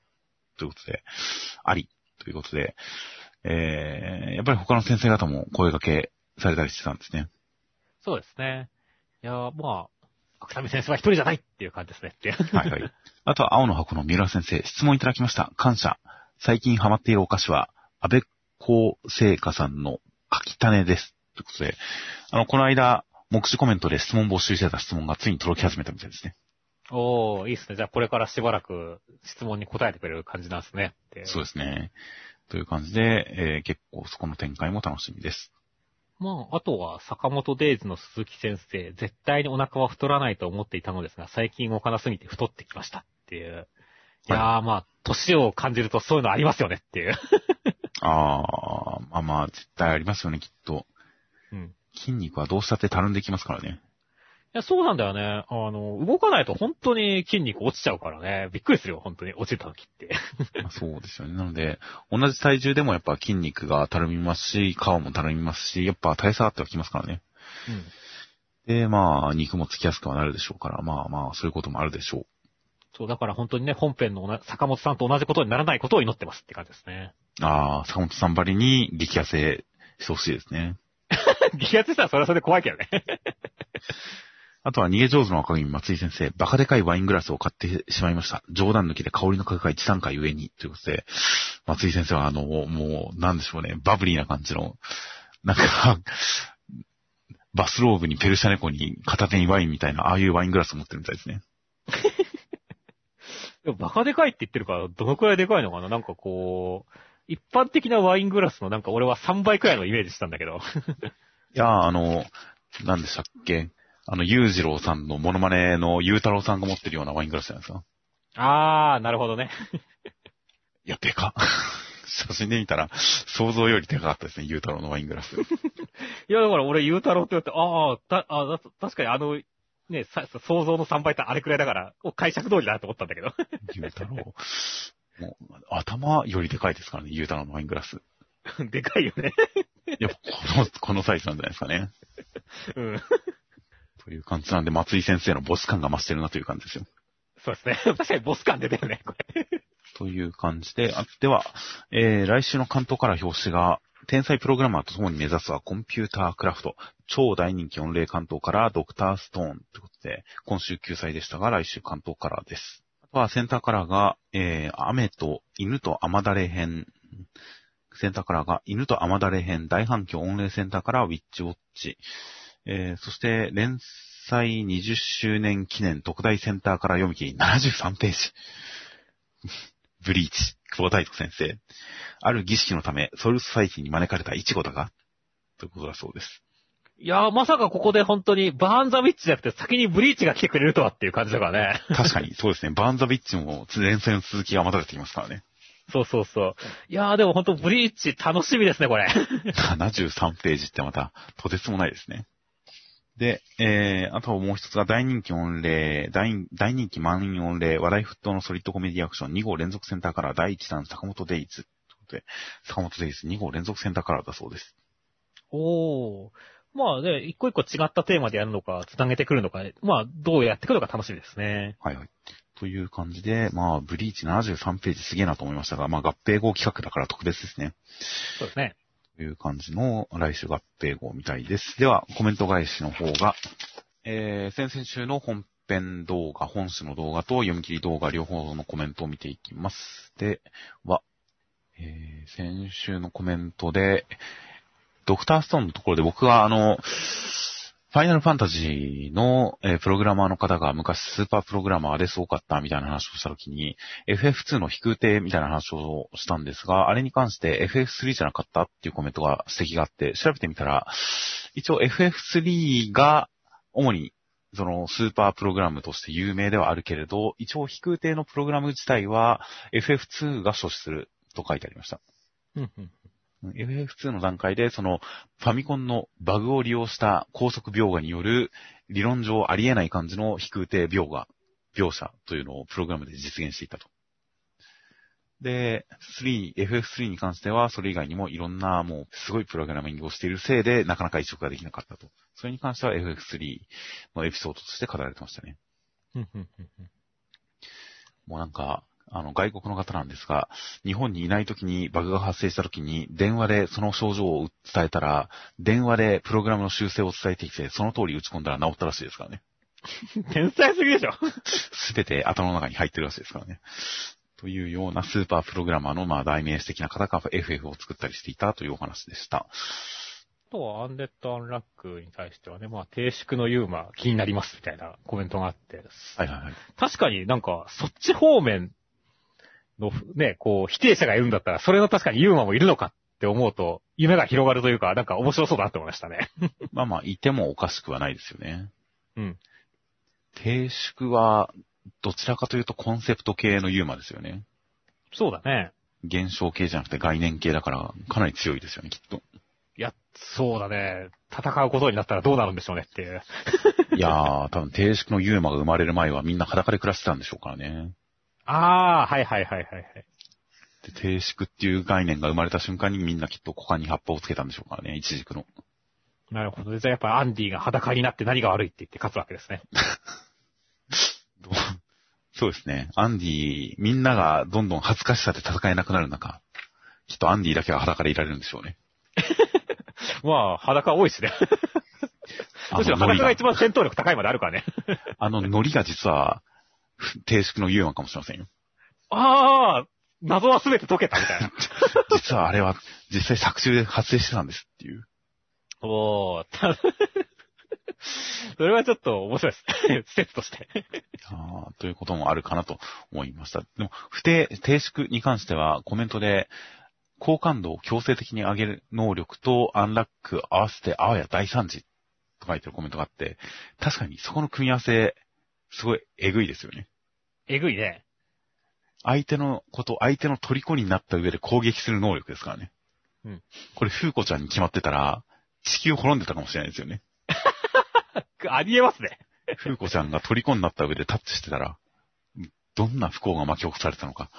ということで、あり、ということで、えー、やっぱり他の先生方も声掛けされたりしてたんですね。そうですね。いや、まあ、芥見先生は一人じゃないっていう感じですね。はいはい。あとは、青の箱の三浦先生、質問いただきました。感謝。最近ハマっているお菓子は、安倍厚生家さんの柿種です。ということで、あの、この間、目視コメントで質問募集してた質問がついに届き始めたみたいですね。おー、いいですね。じゃあこれからしばらく質問に答えてくれる感じなんですね。そうですね。という感じで、えー結構そこの展開も楽しみです。まあ、あとは、坂本デイズの鈴木先生、絶対にお腹は太らないと思っていたのですが、最近動かなすぎて太ってきましたっていう。いやー、まあ、年を感じるとそういうのありますよねっていう。あー、まあまあ、絶対ありますよね、きっと。うん。い筋肉はどうしたってたるんできますからね。や、そうなんだよね。あの、動かないと本当に筋肉落ちちゃうからね。びっくりするよ、本当に。落ちた時って。まあそうですよね。なので、同じ体重でもやっぱ筋肉がたるみますし、皮もたるみますし、やっぱ体差あってはきますからね。うん。で、まあ、肉もつきやすくはなるでしょうから、まあまあ、そういうこともあるでしょう。そう、だから本当にね、本編の坂本さんと同じことにならないことを祈ってますって感じですね。ああ、坂本さんばりに激痩せしてほしいですね。激アツしたらそれはそれで怖いけどね。あとは逃げ上手の赤君松井先生、バカでかいワイングラスを買ってしまいました。冗談抜きで香りの価格が1、3回上に。ということで、松井先生はあの、もう、なんでしょうね、バブリーな感じの、なんか、バスローブにペルシャ猫に片手にワインみたいな、ああいうワイングラスを持ってるみたいですね。でもバカでかいって言ってるから、どのくらいでかいのかな？なんかこう、一般的なワイングラスのなんか俺は3倍くらいのイメージしたんだけど。いやー、あの、なんでしたっけ？あの、裕次郎さんのモノマネの裕太郎さんが持ってるようなワイングラスじゃないですか？あー、なるほどね。いや、でかっ。写真で見たら、想像よりでかかったですね、裕太郎のワイングラス。いや、だから俺、ゆうたろうって言って、ああ、た、あだ確かにあの、ね、さ、想像の3倍ってあれくらいだから、お解釈通りだなと思ったんだけど。裕太郎。もう、頭よりでかいですからね、裕太郎のワイングラス。でかいよね。やっぱこの、このサイズなんじゃないですかね。うん。という感じなんで、松井先生のボス感が増してるなという感じですよ。そうですね。確かにボス感出てるね、これ。という感じで、あでは、えー、来週の関東から表紙が、天才プログラマーと共に目指すはコンピュータークラフト。超大人気御礼関東からドクターストーンということで、今週救済でしたが、来週関東カラーです。あとはセンターカラーが、えー、雨と犬と雨だれ編。センターカラーが犬と雨だれ編大反響御礼センターカラーウィッチウォッチ。えー、そして連載20周年記念特大センターカラー読み切り73ページ。ブリーチ、久保大斗先生。ある儀式のため、ソウルソサイティに招かれたイチゴだが、ということだそうです。いやー、まさかここで本当にバーンザウィッチじゃなくて先にブリーチが来てくれるとはっていう感じだからね。確かに、そうですね。バーンザビッチも連載の続きがまた出てきますからね。そうそうそう。いやー、でも本当ブリーチ楽しみですね、これ。73ページってまた、とてつもないですね。で、えー、あともう一つが大人気御礼、大大人気満員御礼、話題沸騰のソリッドコメディアクション2号連続センターカラー第1弾坂本デイズ。ということで、坂本デイズ2号連続センターカラーだそうです。おー。まあね、一個一個違ったテーマでやるのか、繋げてくるのか、まあ、どうやってくるのか楽しみですね。はいはい。という感じで、まあ、ブリーチ73ページすげえなと思いましたが、まあ、合併号企画だから特別ですね。そうですね。という感じの来週合併号みたいです。では、コメント返しの方が、えー、先々週の本編動画、本誌の動画と読み切り動画両方のコメントを見ていきます。では、えー、先週のコメントで、ドクターストーンのところで僕はあの、ファイナルファンタジーの、えープログラマーの方が昔スーパープログラマーですごかったみたいな話をしたときに、FF2 の飛空艇みたいな話をしたんですが、あれに関して FF3 じゃなかったっていうコメントが指摘があって、調べてみたら、一応 FF3 が主にそのスーパープログラムとして有名ではあるけれど、一応飛空艇のプログラム自体は FF2 が所持すると書いてありました。FF2 の段階で、その、ファミコンのバグを利用した高速描画による、理論上ありえない感じの飛空艇描画、描写というのをプログラムで実現していたと。で、3、FF3 に関しては、それ以外にもいろんな、もう、すごいプログラミングをしているせいで、なかなか移植ができなかったと。それに関しては FF3 のエピソードとして語られてましたね。もうなんか、あの、外国の方なんですが、日本にいない時にバグが発生した時に、電話でその症状を伝えたら、電話でプログラムの修正を伝えてきて、その通り打ち込んだら治ったらしいですからね。天才すぎでしょすべて頭の中に入ってるらしいですからね。というようなスーパープログラマーの、まあ、代名詞的な方が FF を作ったりしていたというお話でした。あとは、アンデッド・アンラックに対してはね、まあ、低粛のユーマ気になりますみたいなコメントがあって、はいはいはい。確かになんか、そっち方面のね、こう、否定者がいるんだったら、それの確かにユーマもいるのかって思うと、夢が広がるというか、なんか面白そうだなって思いましたね。まあまあ、いてもおかしくはないですよね。うん。低縮は、どちらかというとコンセプト系のユーマですよね。そうだね。現象系じゃなくて概念系だから、かなり強いですよね、きっと。いや、そうだね。戦うことになったらどうなるんでしょうねっていう。いやー、多分低縮のユーマが生まれる前はみんな裸で暮らしてたんでしょうからね。ああ、はいはいはいはいはい。で、低縮っていう概念が生まれた瞬間にみんなきっと股間に葉っぱをつけたんでしょうからね、一軸の。なるほど。じゃあやっぱアンディが裸になって何が悪いって言って勝つわけですね。そうですね。アンディ、みんながどんどん恥ずかしさで戦えなくなる中、きっとアンディだけは裸でいられるんでしょうね。まあ、裸多いしね。むしろ裸が一番戦闘力高いまであるからね。あのノリが実は、ふ低縮のユーマかもしれませんよ。ああ、謎は全て解けたみたいな。実はあれは、実際作中で発生してたんですっていう。おー、たそれはちょっと面白いです。施設として。あということもあるかなと思いました。でも、不定、低縮に関してはコメントで、高感度を強制的に上げる能力とアンラック合わせてあわや大惨事と書いてるコメントがあって、確かにそこの組み合わせ、すごいえぐいですよね。えぐいね。相手のこと、相手の虜になった上で攻撃する能力ですからね。うん。これ、フーコちゃんに決まってたら、地球滅んでたかもしれないですよね。ありえますね。フーコちゃんが虜になった上でタッチしてたら、どんな不幸が巻き起こされたのか。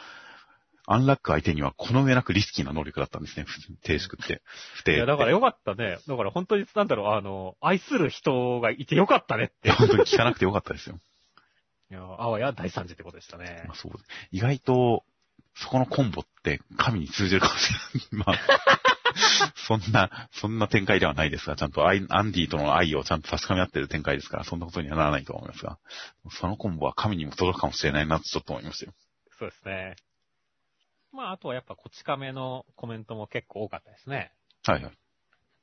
アンラック相手にはこの上なくリスキーな能力だったんですね、低縮って。不定いや、だからよかったね。だから本当に、なんだろう、あの、愛する人がいてよかったねって。本当に聞かなくてよかったですよ。いや、あわや大惨事ってことでしたねまあ、。そう。意外と、そこのコンボって神に通じるかもしれない。まあ、そんな、そんな展開ではないですが、ちゃんとアイアンディとの愛をちゃんと確かめ合ってる展開ですから、そんなことにはならないと思いますが、そのコンボは神にも届くかもしれないなとちょっと思いましたよ。そうですね。まあ、あとはやっぱ、こち亀のコメントも結構多かったですね。はいはい。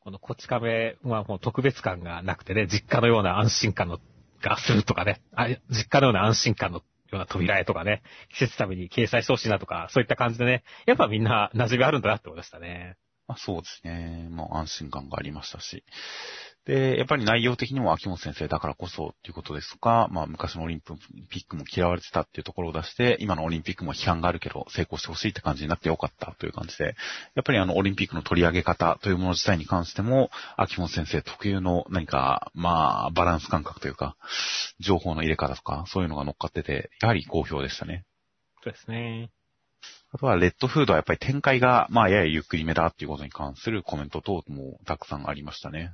このこち亀はもう特別感がなくてね、実家のような安心感の、がするとかね、あ実家のような安心感のような扉絵とかね、季節ために掲載してほしいなとか、そういった感じでね、やっぱみんな馴染みあるんだなって思いましたね。まあ、そうですね。もう安心感がありましたし。で、やっぱり内容的にも秋元先生だからこそっていうことですとか、まあ昔のオリンピックも嫌われてたっていうところを出して、今のオリンピックも批判があるけど成功してほしいって感じになってよかったという感じで、やっぱりあのオリンピックの取り上げ方というもの自体に関しても、秋元先生特有の何か、まあバランス感覚というか、情報の入れ方とか、そういうのが乗っかってて、やはり好評でしたね。そうですね。あとは、レッドフードはやっぱり展開が、まあ、ややゆっくりめだっていうことに関するコメント等もたくさんありましたね。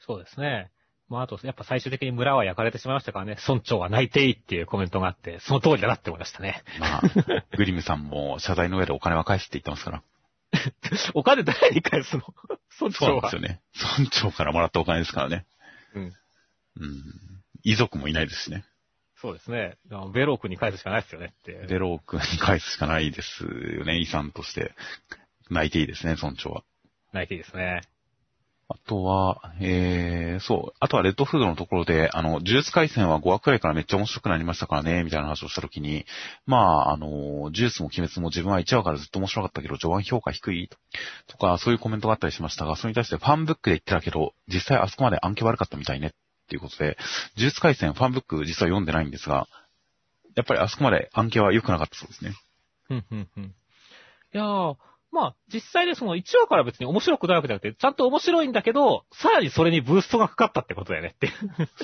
そうですね。まあ、あと、やっぱ最終的に村は焼かれてしまいましたからね、村長は泣いていいっていうコメントがあって、その通りだなって思いましたね。まあ、グリムさんも謝罪の上でお金は返すって言ってますから。お金誰に返すの村そう長は。なんですよね。村長からもらったお金ですからね。うん。うん。遺族もいないですしね。そうですね。ベロー君に返すしかないですよねって。デロー君に返すしかないですよね、遺産として。泣いていいですね、村長は。泣いていいですね。あとは、えー、そう。あとはレッドフードのところで、あの、呪術回戦は5話くらいからめっちゃ面白くなりましたからね、みたいな話をしたときに、まあ、あの、呪術も鬼滅も自分は1話からずっと面白かったけど、序盤評価低いとか、そういうコメントがあったりしましたが、それに対してファンブックで言ってたけど、実際あそこまで案件悪かったみたいね、っていうことで、呪術回戦ファンブック実は読んでないんですが、やっぱりあそこまで案件は良くなかったそうですね。うん、うん、うん。いやー、まあ、実際でその1話から別に面白くないわけじゃなくて、ちゃんと面白いんだけど、さらにそれにブーストがかかったってことだよねって。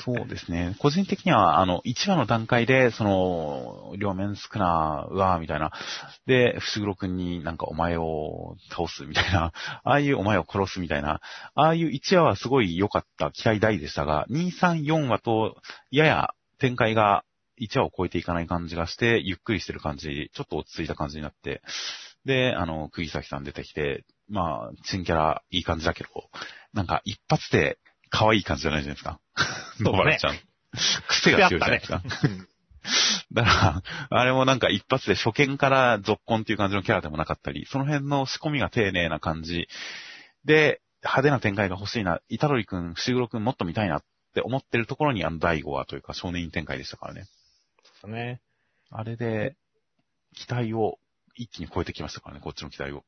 そうですね。個人的には、あの、1話の段階で、その、両面少な、うわーみたいな。で、伏黒くんになんかお前を倒すみたいな、ああいうお前を殺すみたいな、ああいう1話はすごい良かった、期待大でしたが、2、3、4話と、やや展開が1話を超えていかない感じがして、ゆっくりしてる感じ、ちょっと落ち着いた感じになって、で、あの、釘崎さん出てきて、まあ、新キャラいい感じだけど、なんか一発で可愛い感じじゃないじゃないですか。そうだね野原ちゃん。癖が強いじゃないですか。だから、あれもなんか一発で初見から続婚っていう感じのキャラでもなかったり、その辺の仕込みが丁寧な感じで、派手な展開が欲しいな、イタロリ君、伏黒君もっと見たいなって思ってるところにあの第5話というか少年院展開でしたからね。そうですね。あれで、期待を一気に超えてきましたからね、こっちの期待を。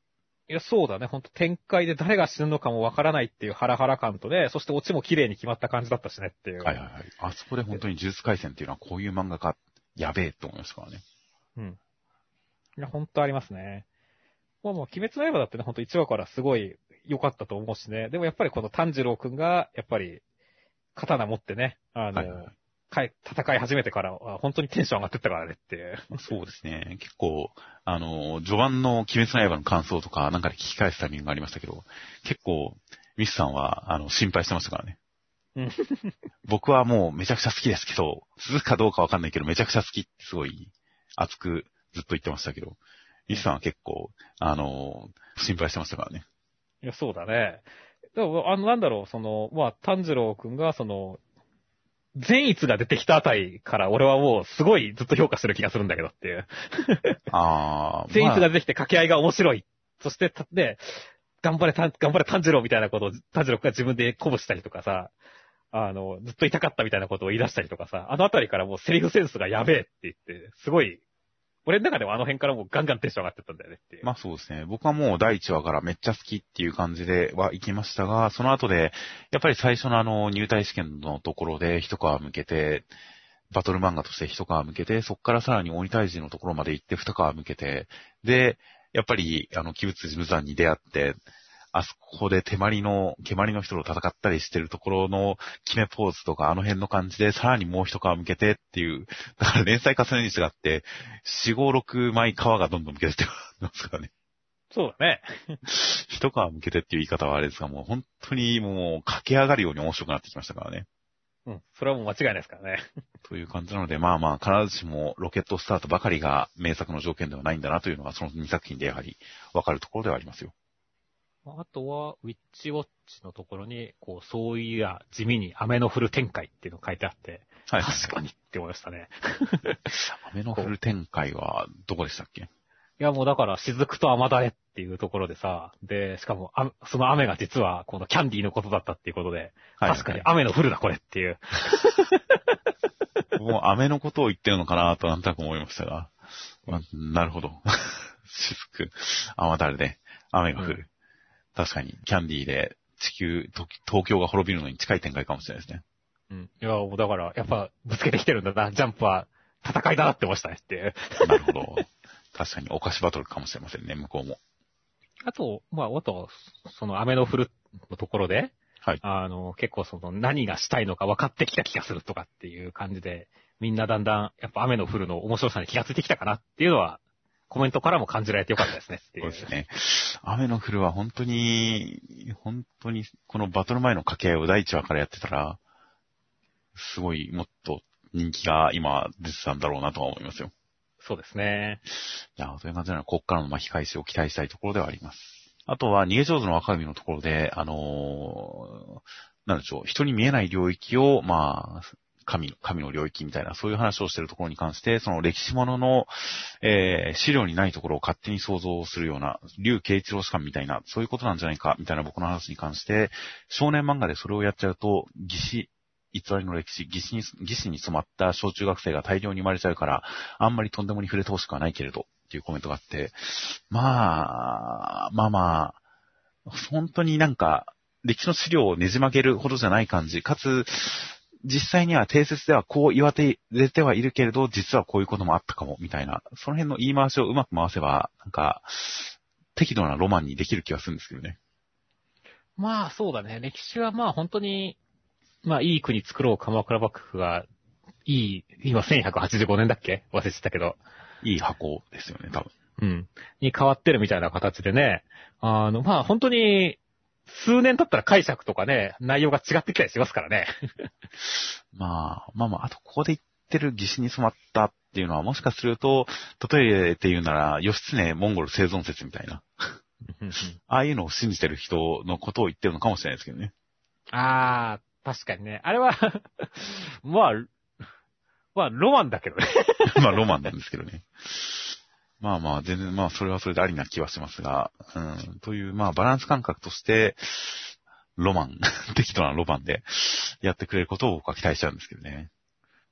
いや、そうだね。ほんと展開で誰が死ぬのかもわからないっていうハラハラ感とね、そしてオチも綺麗に決まった感じだったしねっていう。はいはいはい。あそこで本当に呪術回戦っていうのはこういう漫画か、やべえと思いましたからね。うん。いや、ほんとありますね。まあもう、鬼滅の刃だってね、ほんと1話からすごい良かったと思うしね。でもやっぱりこの炭治郎くんが、やっぱり、刀持ってね、あの、はいはい戦い始めてからは、本当にテンション上がってったからねって。そうですね。結構、あの、序盤の鬼滅の刃の感想とか、なんかで聞き返すタイミングがありましたけど、結構、ミスさんは、あの、心配してましたからね。うん 僕はもうめちゃくちゃ好きですけど、続くかどうかわかんないけど、めちゃくちゃ好きってすごい熱くずっと言ってましたけど、ミスさんは結構、あの、心配してましたからね。いや、そうだね。でも、あの、なんだろう、その、まあ、炭治郎くんが、その、善逸が出てきたあたりから俺はもうすごいずっと評価してる気がするんだけどっていう。あー、善逸まあが出てきて掛け合いが面白い。そして、たで、頑張れ、た頑張れ炭治郎みたいなことを炭治郎が自分で鼓舞したりとかさ、あの、ずっと痛かったみたいなことを言い出したりとかさ、あのあたりからもうセリフセンスがやべえって言って、すごい、俺の中ではあの辺からもうガンガンテンション上がってたんだよねっていう。まあそうですね。僕はもう第1話からめっちゃ好きっていう感じでは行きましたが、その後で、やっぱり最初のあの入隊試験のところで一皮向けて、バトル漫画として一皮向けて、そこからさらに鬼退治のところまで行って二皮向けて、で、やっぱりあの、鬼物無惨に出会って、あそこで手まりの、蹴まりの人と戦ったりしてるところの決めポーズとかあの辺の感じで、さらにもう一皮向けてっていう、だから連載重ねに違って、4、5、6枚皮がどんどん向けてってます からね。そうだね。一皮向けてっていう言い方はあれですが、もう本当にもう駆け上がるように面白くなってきましたからね。うん。それはもう間違いないですからね。という感じなので、まあまあ、必ずしもロケットスタートばかりが名作の条件ではないんだなというのが、その2作品でやはり分かるところではありますよ。あとは、ウィッチウォッチのところに、こう、そういや、地味に雨の降る展開っていうのが書いてあって、はい。確かにって思いましたね。雨の降る展開はどこでしたっけ？いや、もうだから、雫と雨だれっていうところでさ、で、しかも、あその雨が実は、このキャンディーのことだったっていうことで、はい。確かに雨の降るな、これっていう。もう雨のことを言ってるのかなとなんとなく思いましたが。まあ、なるほど。雫、雨だれで雨が降る。確かに、キャンディーで地球、と東京が滅びるのに近い展開かもしれないですね。うん。いや、もうだから、やっぱ、ぶつけてきてるんだな、ジャンプは、戦いだなってましたねっていう。なるほど。確かにお菓子バトルかもしれませんね、向こうも。あと、まあ、あと、その雨の降るのところで、はいあの、結構その何がしたいのか分かってきた気がするとかっていう感じで、みんなだんだん、やっぱ雨の降るの面白さに気がついてきたかなっていうのは、コメントからも感じられてよかったですねっていう。そうですね。雨の降るは本当に、本当に、このバトル前の掛け合いを第1話からやってたら、すごいもっと人気が今出てたんだろうなとは思いますよ。そうですね。いや、そういう感じなので、こっからの巻き返しを期待したいところではあります。あとは、逃げ上手の若君のところで、あのーなんでしょう、人に見えない領域を、まあ、神、神の領域みたいな、そういう話をしているところに関して、その歴史ものの、えー、資料にないところを勝手に想像するような、竜慶一郎士官みたいな、そういうことなんじゃないか、みたいな僕の話に関して、少年漫画でそれをやっちゃうと、義士、偽りの歴史、義士に、義士に染まった小中学生が大量に生まれちゃうから、あんまりとんでもに触れてほしくはないけれど、っていうコメントがあって、まあ、まあまあ、本当になんか、歴史の資料をねじ曲げるほどじゃない感じ、かつ、実際には定説ではこう言われてはいるけれど、実はこういうこともあったかも、みたいな、その辺の言い回しをうまく回せば、なんか、適度なロマンにできる気がするんですけどね。まあそうだね。歴史はまあ本当に、まあいい国作ろう鎌倉幕府が、いい、今1185年だっけ？忘れてたけど。いい箱ですよね、多分。うん。に変わってるみたいな形でね。あの、まあ本当に、数年経ったら解釈とかね、内容が違ってきたりしますからね。まあ、まあまあ、あとここで言ってる義士に染まったっていうのはもしかすると、例えて言うなら、義経モンゴル生存説みたいな。ああいうのを信じてる人のことを言ってるのかもしれないですけどね。ああ、確かにね。あれは、まあ、まあ、ロマンだけどね。まあ、ロマンなんですけどね。まあまあ、全然、まあ、それはそれでありな気はしますが、うん、という、まあ、バランス感覚として、ロマン、適当なロマンでやってくれることを僕は期待しちゃうんですけどね。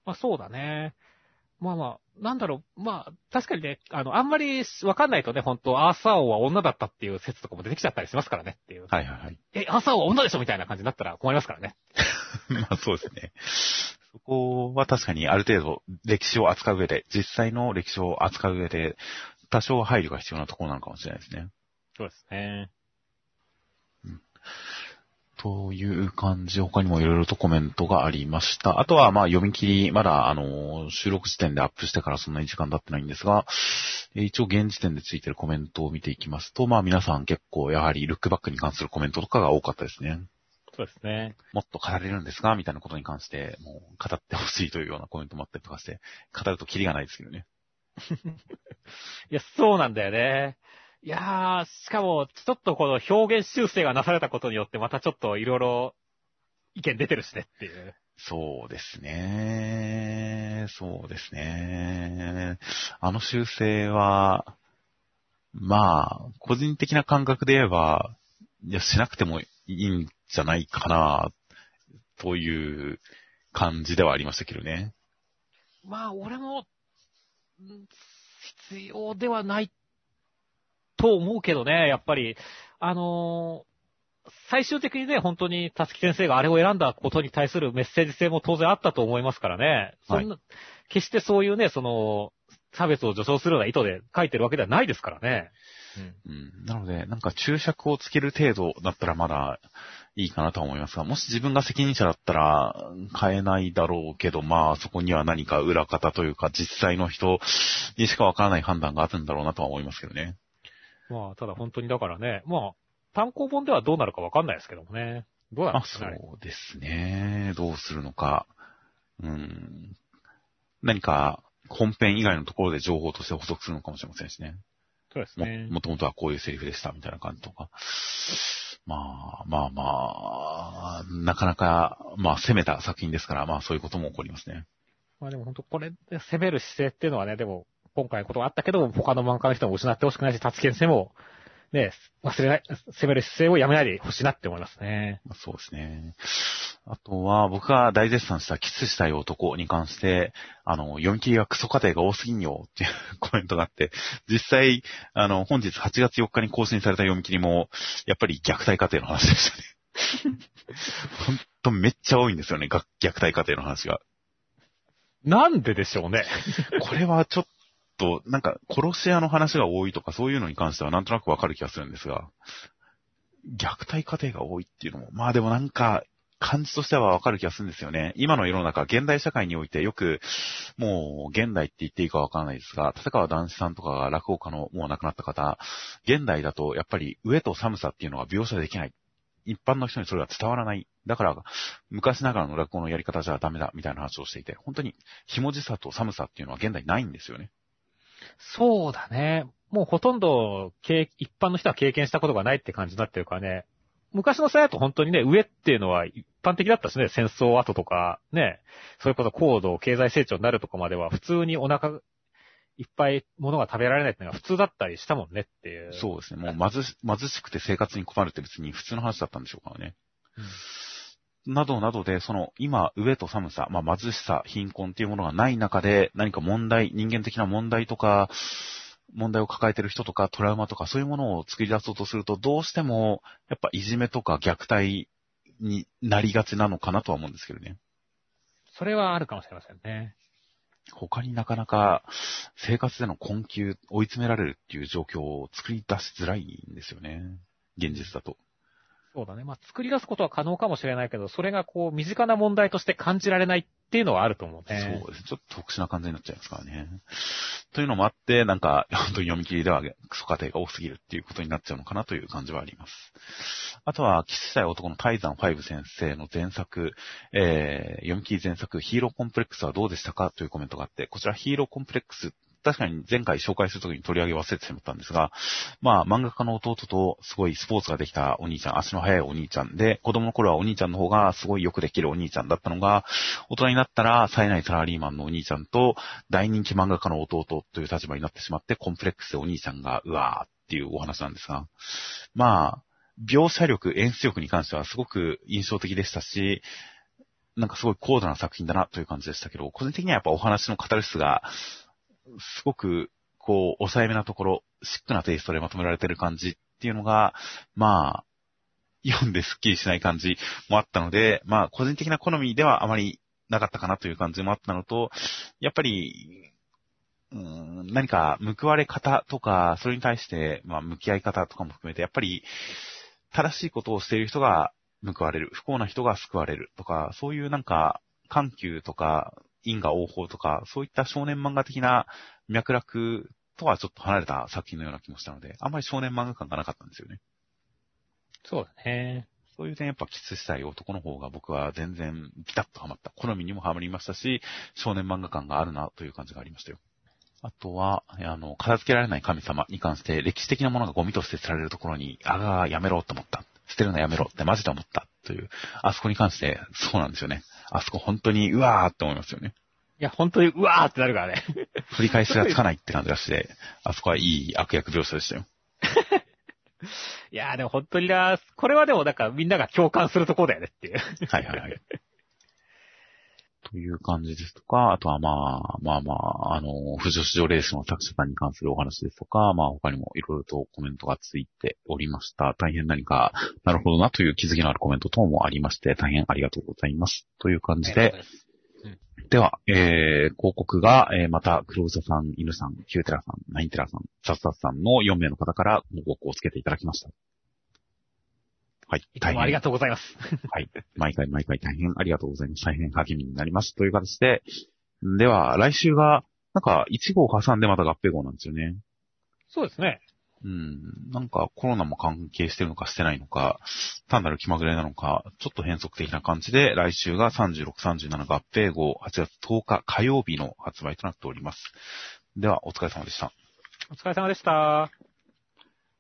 まあそうだね。まあまあ、なんだろう、まあ、確かにね、あの、あんまりわかんないとね、本当アーサー王は女だったっていう説とかも出てきちゃったりしますからねっていう。はいはいはい。え、アーサー王は女でしょみたいな感じになったら困りますからね。まあそうですね。そこは確かにある程度歴史を扱う上で、実際の歴史を扱う上で、多少配慮が必要なところなのかもしれないですね。そうですね。という感じ、他にもいろいろとコメントがありました。あとは、まあ、読み切り、まだ、あの、収録時点でアップしてからそんなに時間経ってないんですが、えー一応現時点でついてるコメントを見ていきますと、まあ、皆さん結構、やはり、ルックバックに関するコメントとかが多かったですね。そうですね。もっと語れるんですか？みたいなことに関して、もう、語ってほしいというようなコメントもあったりとかして、語るとキリがないですけどね。いや、そうなんだよね。いやー、しかも、ちょっとこの表現修正がなされたことによって、またちょっといろいろ意見出てるしねっていう。そうですね。そうですね。あの修正は、まあ、個人的な感覚で言えば、いや、しなくてもいいんじゃないかな、という感じではありましたけどね。まあ、俺も、ん必要ではないと思うけどね、やっぱり。あのー最終的にね、本当に、たつき先生があれを選んだことに対するメッセージ性も当然あったと思いますからね。そんな、決してそういうね、その、差別を助長するような意図で書いてるわけではないですからね。うん。なので、なんか注釈をつける程度だったらまだいいかなとは思いますが、もし自分が責任者だったら変えないだろうけど、まあそこには何か裏方というか実際の人にしかわからない判断があるんだろうなとは思いますけどね。まあ、ただ本当にだからね、まあ、単行本ではどうなるかわかんないですけどもね。どうなんまあですかね？そうですね。どうするのか。うん。何か本編以外のところで情報として補足するのかもしれませんしね。も、そうですね。もともとはこういうセリフでしたみたいな感じとか。まあ、まあまあ、なかなか、まあ攻めた作品ですから、まあそういうことも起こりますね。まあでも本当これで攻める姿勢っていうのはね、でも、今回のことがあったけど、他の漫画の人も失ってほしくないし、達先生も、ね、忘れない、攻める姿勢をやめないでほしいなって思いますね。まあ、そうですね。あとは、僕が大絶賛したキスしたい男に関して、あの、読み切りはクソ過程が多すぎんよっていうコメントがあって、実際、あの、本日8月4日に更新された読み切りも、やっぱり虐待過程の話でしたね。ほんとめっちゃ多いんですよね、が虐待過程の話が。なんででしょうね。これはちょっと、なんか、殺し屋の話が多いとか、そういうのに関してはなんとなくわかる気がするんですが、虐待過程が多いっていうのも、まあでもなんか、感じとしてはわかる気がするんですよね。今の世の中、現代社会においてよく、もう、現代って言っていいかわからないですが、立川談志さんとかが落語家のもう亡くなった方、現代だとやっぱり上と寒さっていうのが描写できない。一般の人にそれが伝わらない。だから、昔ながらの落語のやり方じゃダメだ、みたいな話をしていて、本当に、ひもじさと寒さっていうのは現代ないんですよね。そうだね。もうほとんど、一般の人は経験したことがないって感じになってるからね。昔の世代だと本当にね、上っていうのは一般的だったしね、戦争後とか、ね、それこそ高度経済成長になるとかまでは普通にお腹いっぱい物が食べられないっていうのが普通だったりしたもんねっていう。そうですね。もう貧し貧しくて生活に困るって別に普通の話だったんでしょうからね。うん、などなどで、その今、上と寒さ、まあ貧しさ、貧困っていうものがない中で何か問題、人間的な問題とか、問題を抱えてる人とかトラウマとかそういうものを作り出そうとすると、どうしても、やっぱいじめとか虐待になりがちなのかなとは思うんですけどね。それはあるかもしれませんね。他になかなか生活での困窮、追い詰められるっていう状況を作り出しづらいんですよね。現実だと。そうだね。まあ、作り出すことは可能かもしれないけど、それがこう、身近な問題として感じられないっていうのはあると思うね。そうです。ちょっと特殊な感じになっちゃいますからね。というのもあって、なんか、本当に読み切りではクソ家庭が多すぎるっていうことになっちゃうのかなという感じはあります。あとは、キスしたい男のタイザン5先生の前作、えー、読み切り前作、ヒーローコンプレックスはどうでしたかというコメントがあって、こちらヒーローコンプレックス確かに前回紹介するときに取り上げ忘れてしまったんですが、まあ漫画家の弟とすごいスポーツができたお兄ちゃん、足の速いお兄ちゃんで、子供の頃はお兄ちゃんの方がすごいよくできるお兄ちゃんだったのが、大人になったら冴えないサラリーマンのお兄ちゃんと大人気漫画家の弟という立場になってしまって、コンプレックスでお兄ちゃんがうわーっていうお話なんですが、まあ、描写力、演出力に関してはすごく印象的でしたし、なんかすごい高度な作品だなという感じでしたけど、個人的にはやっぱお話のカタルスがすごく、こう、抑えめなところ、シックなテイストでまとめられてる感じっていうのが、まあ、読んでスッキリしない感じもあったので、まあ、個人的な好みではあまりなかったかなという感じもあったのと、やっぱり、うん、何か報われ方とか、それに対して、まあ、向き合い方とかも含めて、やっぱり、正しいことをしている人が報われる、不幸な人が救われるとか、そういうなんか、緩急とか、因果応報とか、そういった少年漫画的な脈絡とはちょっと離れた作品のような気もしたので、あんまり少年漫画感がなかったんですよね。そうだね。そういう点やっぱキスしたい男の方が僕は全然ピタッとハマった。好みにもハマりましたし、少年漫画感があるなという感じがありましたよ。あとは、あの、片付けられない神様に関して歴史的なものがゴミとして捨てられるところに、あがやめろと思った。捨てるのやめろってマジで思ったという、あそこに関してそうなんですよね。あそこ本当に、うわーって思いますよね。いや、本当に、うわーってなるからね。振り返しがつかないって感じがして、あそこはいい悪役描写でしたよ。いやーでも本当にな、これはでもなんかみんなが共感するとこだよねっていう。はいはいはい。という感じですとか、あとはまあ、まあまあ、あの、不女子上レースの作者さんに関するお話ですとか、まあ他にもいろいろとコメントがついておりました。大変何か、なるほどなという気づきのあるコメント等もありまして、大変ありがとうございます。という感じで、では、えー、広告が、えー、また、クローザさん、犬さん、キューテラさん、ナインテラさん、ザスザスさんの4名の方からご報告をつけていただきました。はい。大変。ありがとうございます。はい。毎回毎回大変ありがとうございます。大変励みになります。という形で、では、来週が、なんか、1号挟んでまた合併号なんですよね。そうですね。うん。なんか、コロナも関係してるのかしてないのか、単なる気まぐれなのか、ちょっと変則的な感じで、来週が36、37合併号、8月10日火曜日の発売となっております。では、お疲れ様でした。お疲れ様でした。